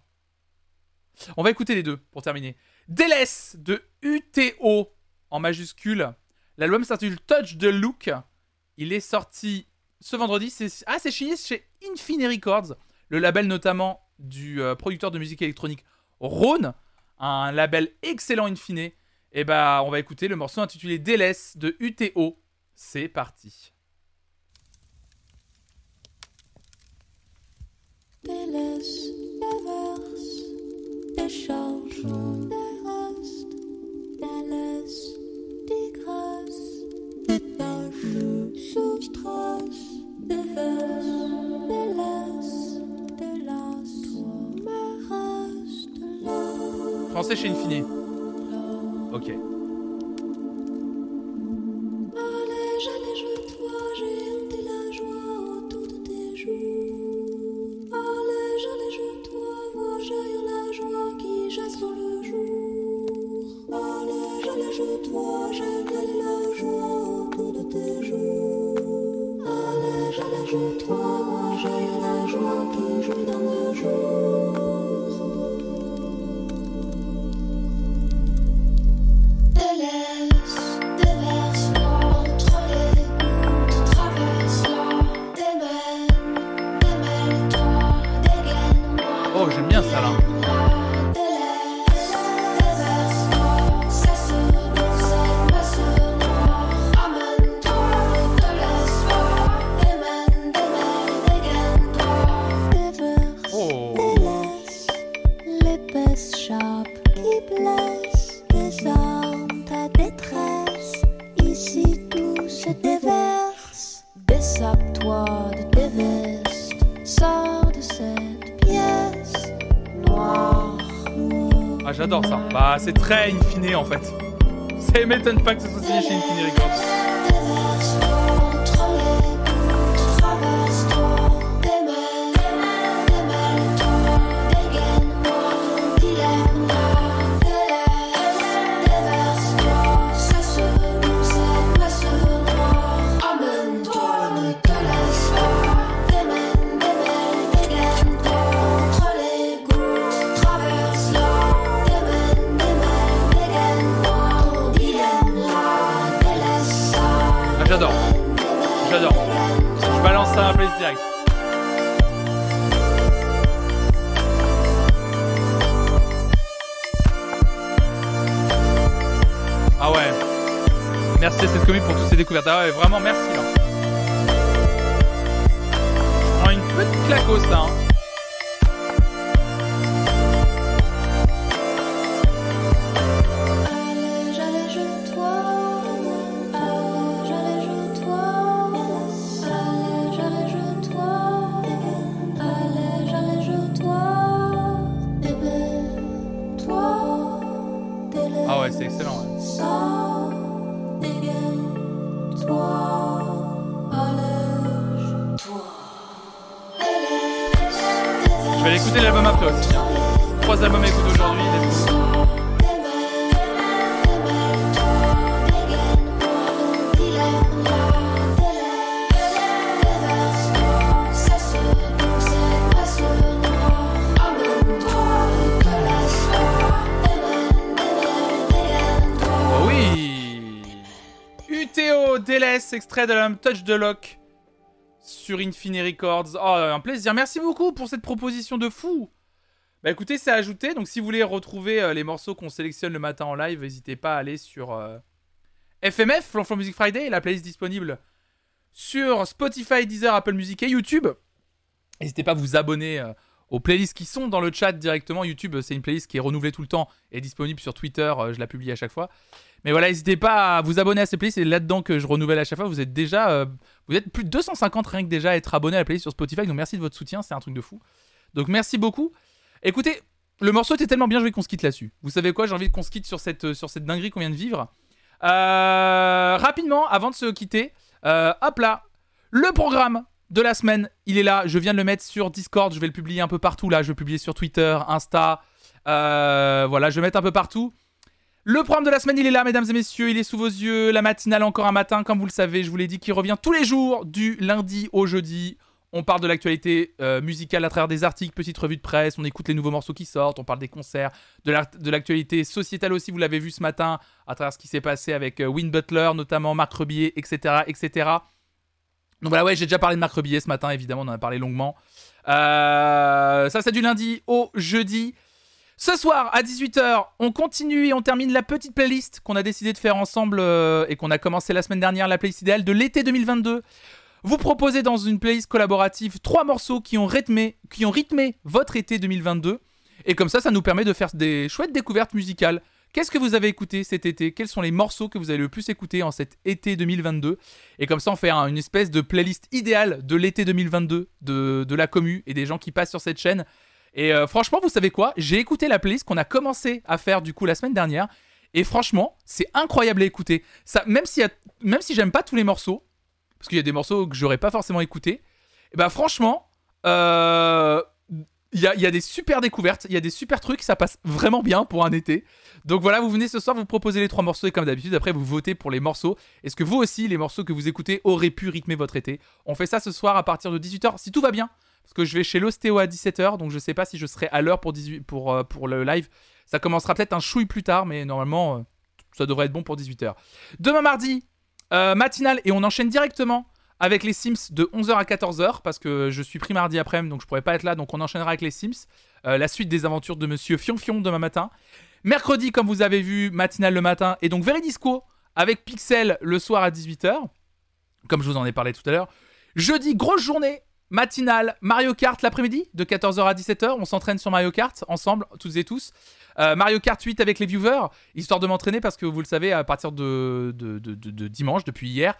On va écouter les deux pour terminer. Délaisse de UTO en majuscule. L'album s'intitule Touch the Look. Il est sorti ce vendredi. C'est ah, c'est chez Infine Records, le label notamment du euh, producteur de musique électronique Rhône, un label excellent Infine. Et bah, on va écouter le morceau intitulé Délaisse de UTO. C'est parti. Français chez Infine. Ok. En fait. Ça m'étonne pas extrait de Touch the Lock sur Infine Records. Oh, un plaisir. Merci beaucoup pour cette proposition de fou. Bah écoutez, c'est ajouté. Donc si vous voulez retrouver euh, les morceaux qu'on sélectionne le matin en live, n'hésitez pas à aller sur euh, FMF, Flonflon Music Friday, la playlist disponible sur Spotify, Deezer, Apple Music et YouTube. N'hésitez pas à vous abonner euh, aux playlists qui sont dans le chat directement. YouTube, euh, c'est une playlist qui est renouvelée tout le temps et disponible sur Twitter. euh, je la publie à chaque fois. Mais voilà, n'hésitez pas à vous abonner à ces playlists. C'est là-dedans que je renouvelle à chaque fois. Vous êtes déjà, euh, vous êtes plus de 250 rien que déjà à être abonné à la playlist sur Spotify. Donc merci de votre soutien, c'est un truc de fou. Donc merci beaucoup. Écoutez, le morceau était tellement bien, vais qu'on se quitte là-dessus. Vous savez quoi? J'ai envie qu'on se quitte sur cette, sur cette dinguerie qu'on vient de vivre. Rapidement, avant de se quitter, hop là, le programme de la semaine, il est là. Je viens de le mettre sur Discord. Je vais le publier un peu partout là. Je vais publier sur Twitter, Insta. Euh, voilà, je vais mettre un peu partout. Le programme de la semaine, il est là, mesdames et messieurs. Il est sous vos yeux. La matinale encore un matin, comme vous le savez. Je vous l'ai dit, qui revient tous les jours, du lundi au jeudi. On parle de l'actualité euh, musicale à travers des articles, petites revues de presse. On écoute les nouveaux morceaux qui sortent. On parle des concerts, de la- de l'actualité sociétale aussi. Vous l'avez vu ce matin à travers ce qui s'est passé avec euh, Win Butler, notamment Marc Rebillet, etc., etc. Donc voilà, ouais, j'ai déjà parlé de Marc Rebillet ce matin, évidemment, on en a parlé longuement. Euh, ça, c'est du lundi au jeudi. Ce soir, à 18h, on continue et on termine la petite playlist qu'on a décidé de faire ensemble euh, et qu'on a commencé la semaine dernière, la playlist idéale de l'été 2022. Vous proposez dans une playlist collaborative trois morceaux qui ont rythmé, qui ont rythmé votre été 2022. Et comme ça, ça nous permet de faire des chouettes découvertes musicales. Qu'est-ce que vous avez écouté cet été? Quels sont les morceaux que vous avez le plus écouté en cet été 2022 Et comme ça, on fait un- une espèce de playlist idéale de l'été 2022 de, de la commu et des gens qui passent sur cette chaîne. Et euh, franchement, vous savez quoi? J'ai écouté la playlist qu'on a commencé à faire du coup la semaine dernière. Et franchement, c'est incroyable à écouter. Ça, même si, même si j'aime pas tous les morceaux, parce qu'il y a des morceaux que j'aurais pas forcément écouté, et bah franchement, euh, il y, a, des super découvertes, il y a des super trucs, ça passe vraiment bien pour un été. Donc voilà, vous venez ce soir, vous proposez les trois morceaux et comme d'habitude, après vous votez pour les morceaux. Est-ce que vous aussi, les morceaux que vous écoutez auraient pu rythmer votre été? On fait ça ce soir à partir de 18h, si tout va bien. Parce que je vais chez l'ostéo à 17h, donc je sais pas si je serai à l'heure pour, 18 pour, euh, pour le live. Ça commencera peut-être un chouille plus tard, mais normalement, euh, ça devrait être bon pour 18h. Demain mardi, euh, matinale, et on enchaîne directement avec les Sims de 11h à 14h, parce que je suis pris mardi après-midi, donc je pourrais pas être là, donc on enchaînera avec les Sims. Euh, la suite des aventures de Monsieur Fionfion demain matin. Mercredi, comme vous avez vu, matinale le matin, et donc Veridisco avec Pixel le soir à 18h, comme je vous en ai parlé tout à l'heure. Jeudi, grosse journée, matinale, Mario Kart l'après-midi, de 14h à 17h. On s'entraîne sur Mario Kart ensemble, toutes et tous. Euh, Mario Kart 8 avec les viewers, histoire de m'entraîner parce que vous le savez, à partir de, de, de- dimanche, depuis hier,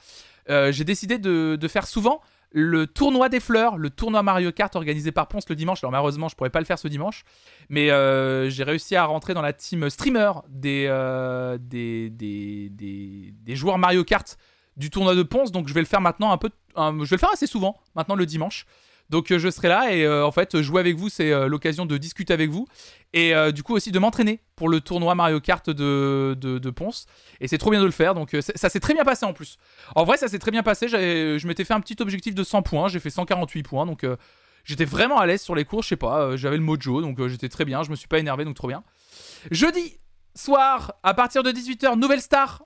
euh, j'ai décidé de, faire souvent le tournoi des fleurs, le tournoi Mario Kart organisé par Ponce le dimanche. Alors malheureusement, je pourrais pas le faire ce dimanche, mais euh, j'ai réussi à rentrer dans la team streamer des, euh, des, joueurs Mario Kart du tournoi de Ponce. Donc je vais le faire maintenant un peu, je vais le faire assez souvent maintenant le dimanche. Donc euh, je serai là et euh, en fait jouer avec vous c'est euh, l'occasion de discuter avec vous et du coup aussi de m'entraîner pour le tournoi Mario Kart de, de, Ponce et c'est trop bien de le faire. Donc ça s'est très bien passé en plus. En vrai ça s'est très bien passé, je m'étais fait un petit objectif de 100 points, j'ai fait 148 points. Donc j'étais vraiment à l'aise sur les cours, je sais pas, j'avais le mojo. Donc j'étais très bien, je me suis pas énervé. Donc trop bien. Jeudi soir à partir de 18h nouvelle star.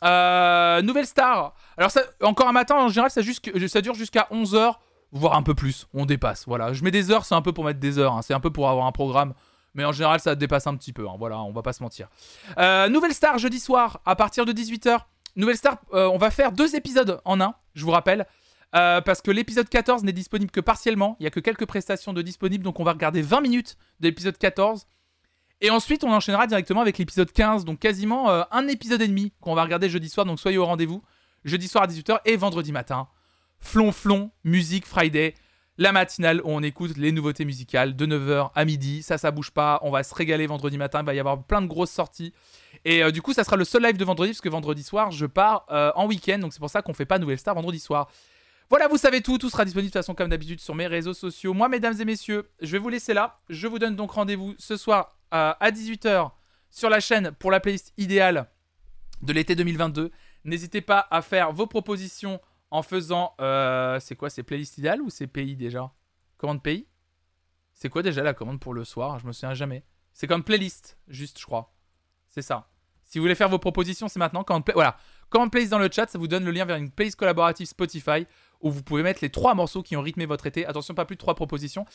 Nouvelle star. Alors ça, encore un matin, en général, ça, ça dure jusqu'à 11h, voire un peu plus. On dépasse. Voilà. Je mets des heures, c'est un peu pour mettre des heures. hein. C'est un peu pour avoir un programme. Mais en général, ça dépasse un petit peu. hein. Voilà, on va pas se mentir. Euh, nouvelle star jeudi soir à partir de 18h. Nouvelle star, euh, on va faire deux épisodes en un, je vous rappelle. Euh, parce que l'épisode 14 n'est disponible que partiellement. Il y a que quelques prestations de disponibles. Donc on va regarder 20 minutes de l'épisode 14. Et ensuite, on enchaînera directement avec l'épisode 15, donc quasiment un épisode et demi qu'on va regarder jeudi soir, donc soyez au rendez-vous. Jeudi soir à 18h et vendredi matin. Flon Flon, Musique Friday, la matinale où on écoute les nouveautés musicales de 9h à midi. Ça, ça bouge pas. On va se régaler vendredi matin. Il va y avoir plein de grosses sorties. Et euh, du coup, ça sera le seul live de vendredi, parce que vendredi soir, je pars euh, en week-end. Donc c'est pour ça qu'on fait pas Nouvelle Star vendredi soir. Voilà, vous savez tout. Tout sera disponible de toute façon, comme d'habitude, sur mes réseaux sociaux. Moi, mesdames et messieurs, je vais vous laisser là. Je vous donne donc rendez-vous ce soir euh, à 18h sur la chaîne pour la playlist idéale de l'été 2022. N'hésitez pas à faire vos propositions en faisant. euh, c'est quoi C'est playlist idéale ou c'est pays déjà? Commande pays? C'est quoi déjà la commande pour le soir? Je me souviens jamais. C'est comme playlist, juste, je crois. C'est ça. Si vous voulez faire vos propositions, c'est maintenant. Commande Voilà. Comment playlist dans le chat, ça vous donne le lien vers une playlist collaborative Spotify où vous pouvez mettre les trois morceaux qui ont rythmé votre été. Attention, pas plus de trois propositions.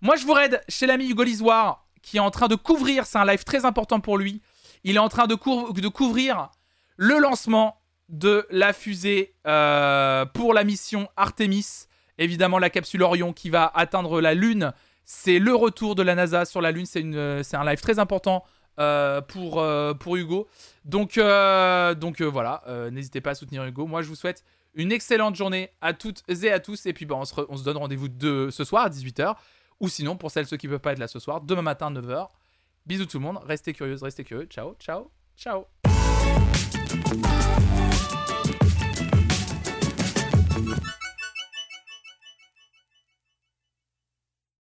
Moi, je vous raide chez l'ami Hugo Lisoire qui est en train de couvrir, c'est un live très important pour lui. Il est en train de couvrir le lancement de la fusée euh, pour la mission Artemis. Évidemment, la capsule Orion qui va atteindre la Lune. C'est le retour de la NASA sur la Lune. C'est euh, un live très important euh, pour, Hugo. Donc, voilà, n'hésitez pas à soutenir Hugo. Moi, je vous souhaite une excellente journée à toutes et à tous. Et puis, bah, on, se donne rendez-vous de ce soir à 18h. Ou sinon, pour celles ceux qui ne peuvent pas être là ce soir, demain matin à 9h. Bisous tout le monde. Restez curieux, restez curieux. Ciao, ciao, ciao.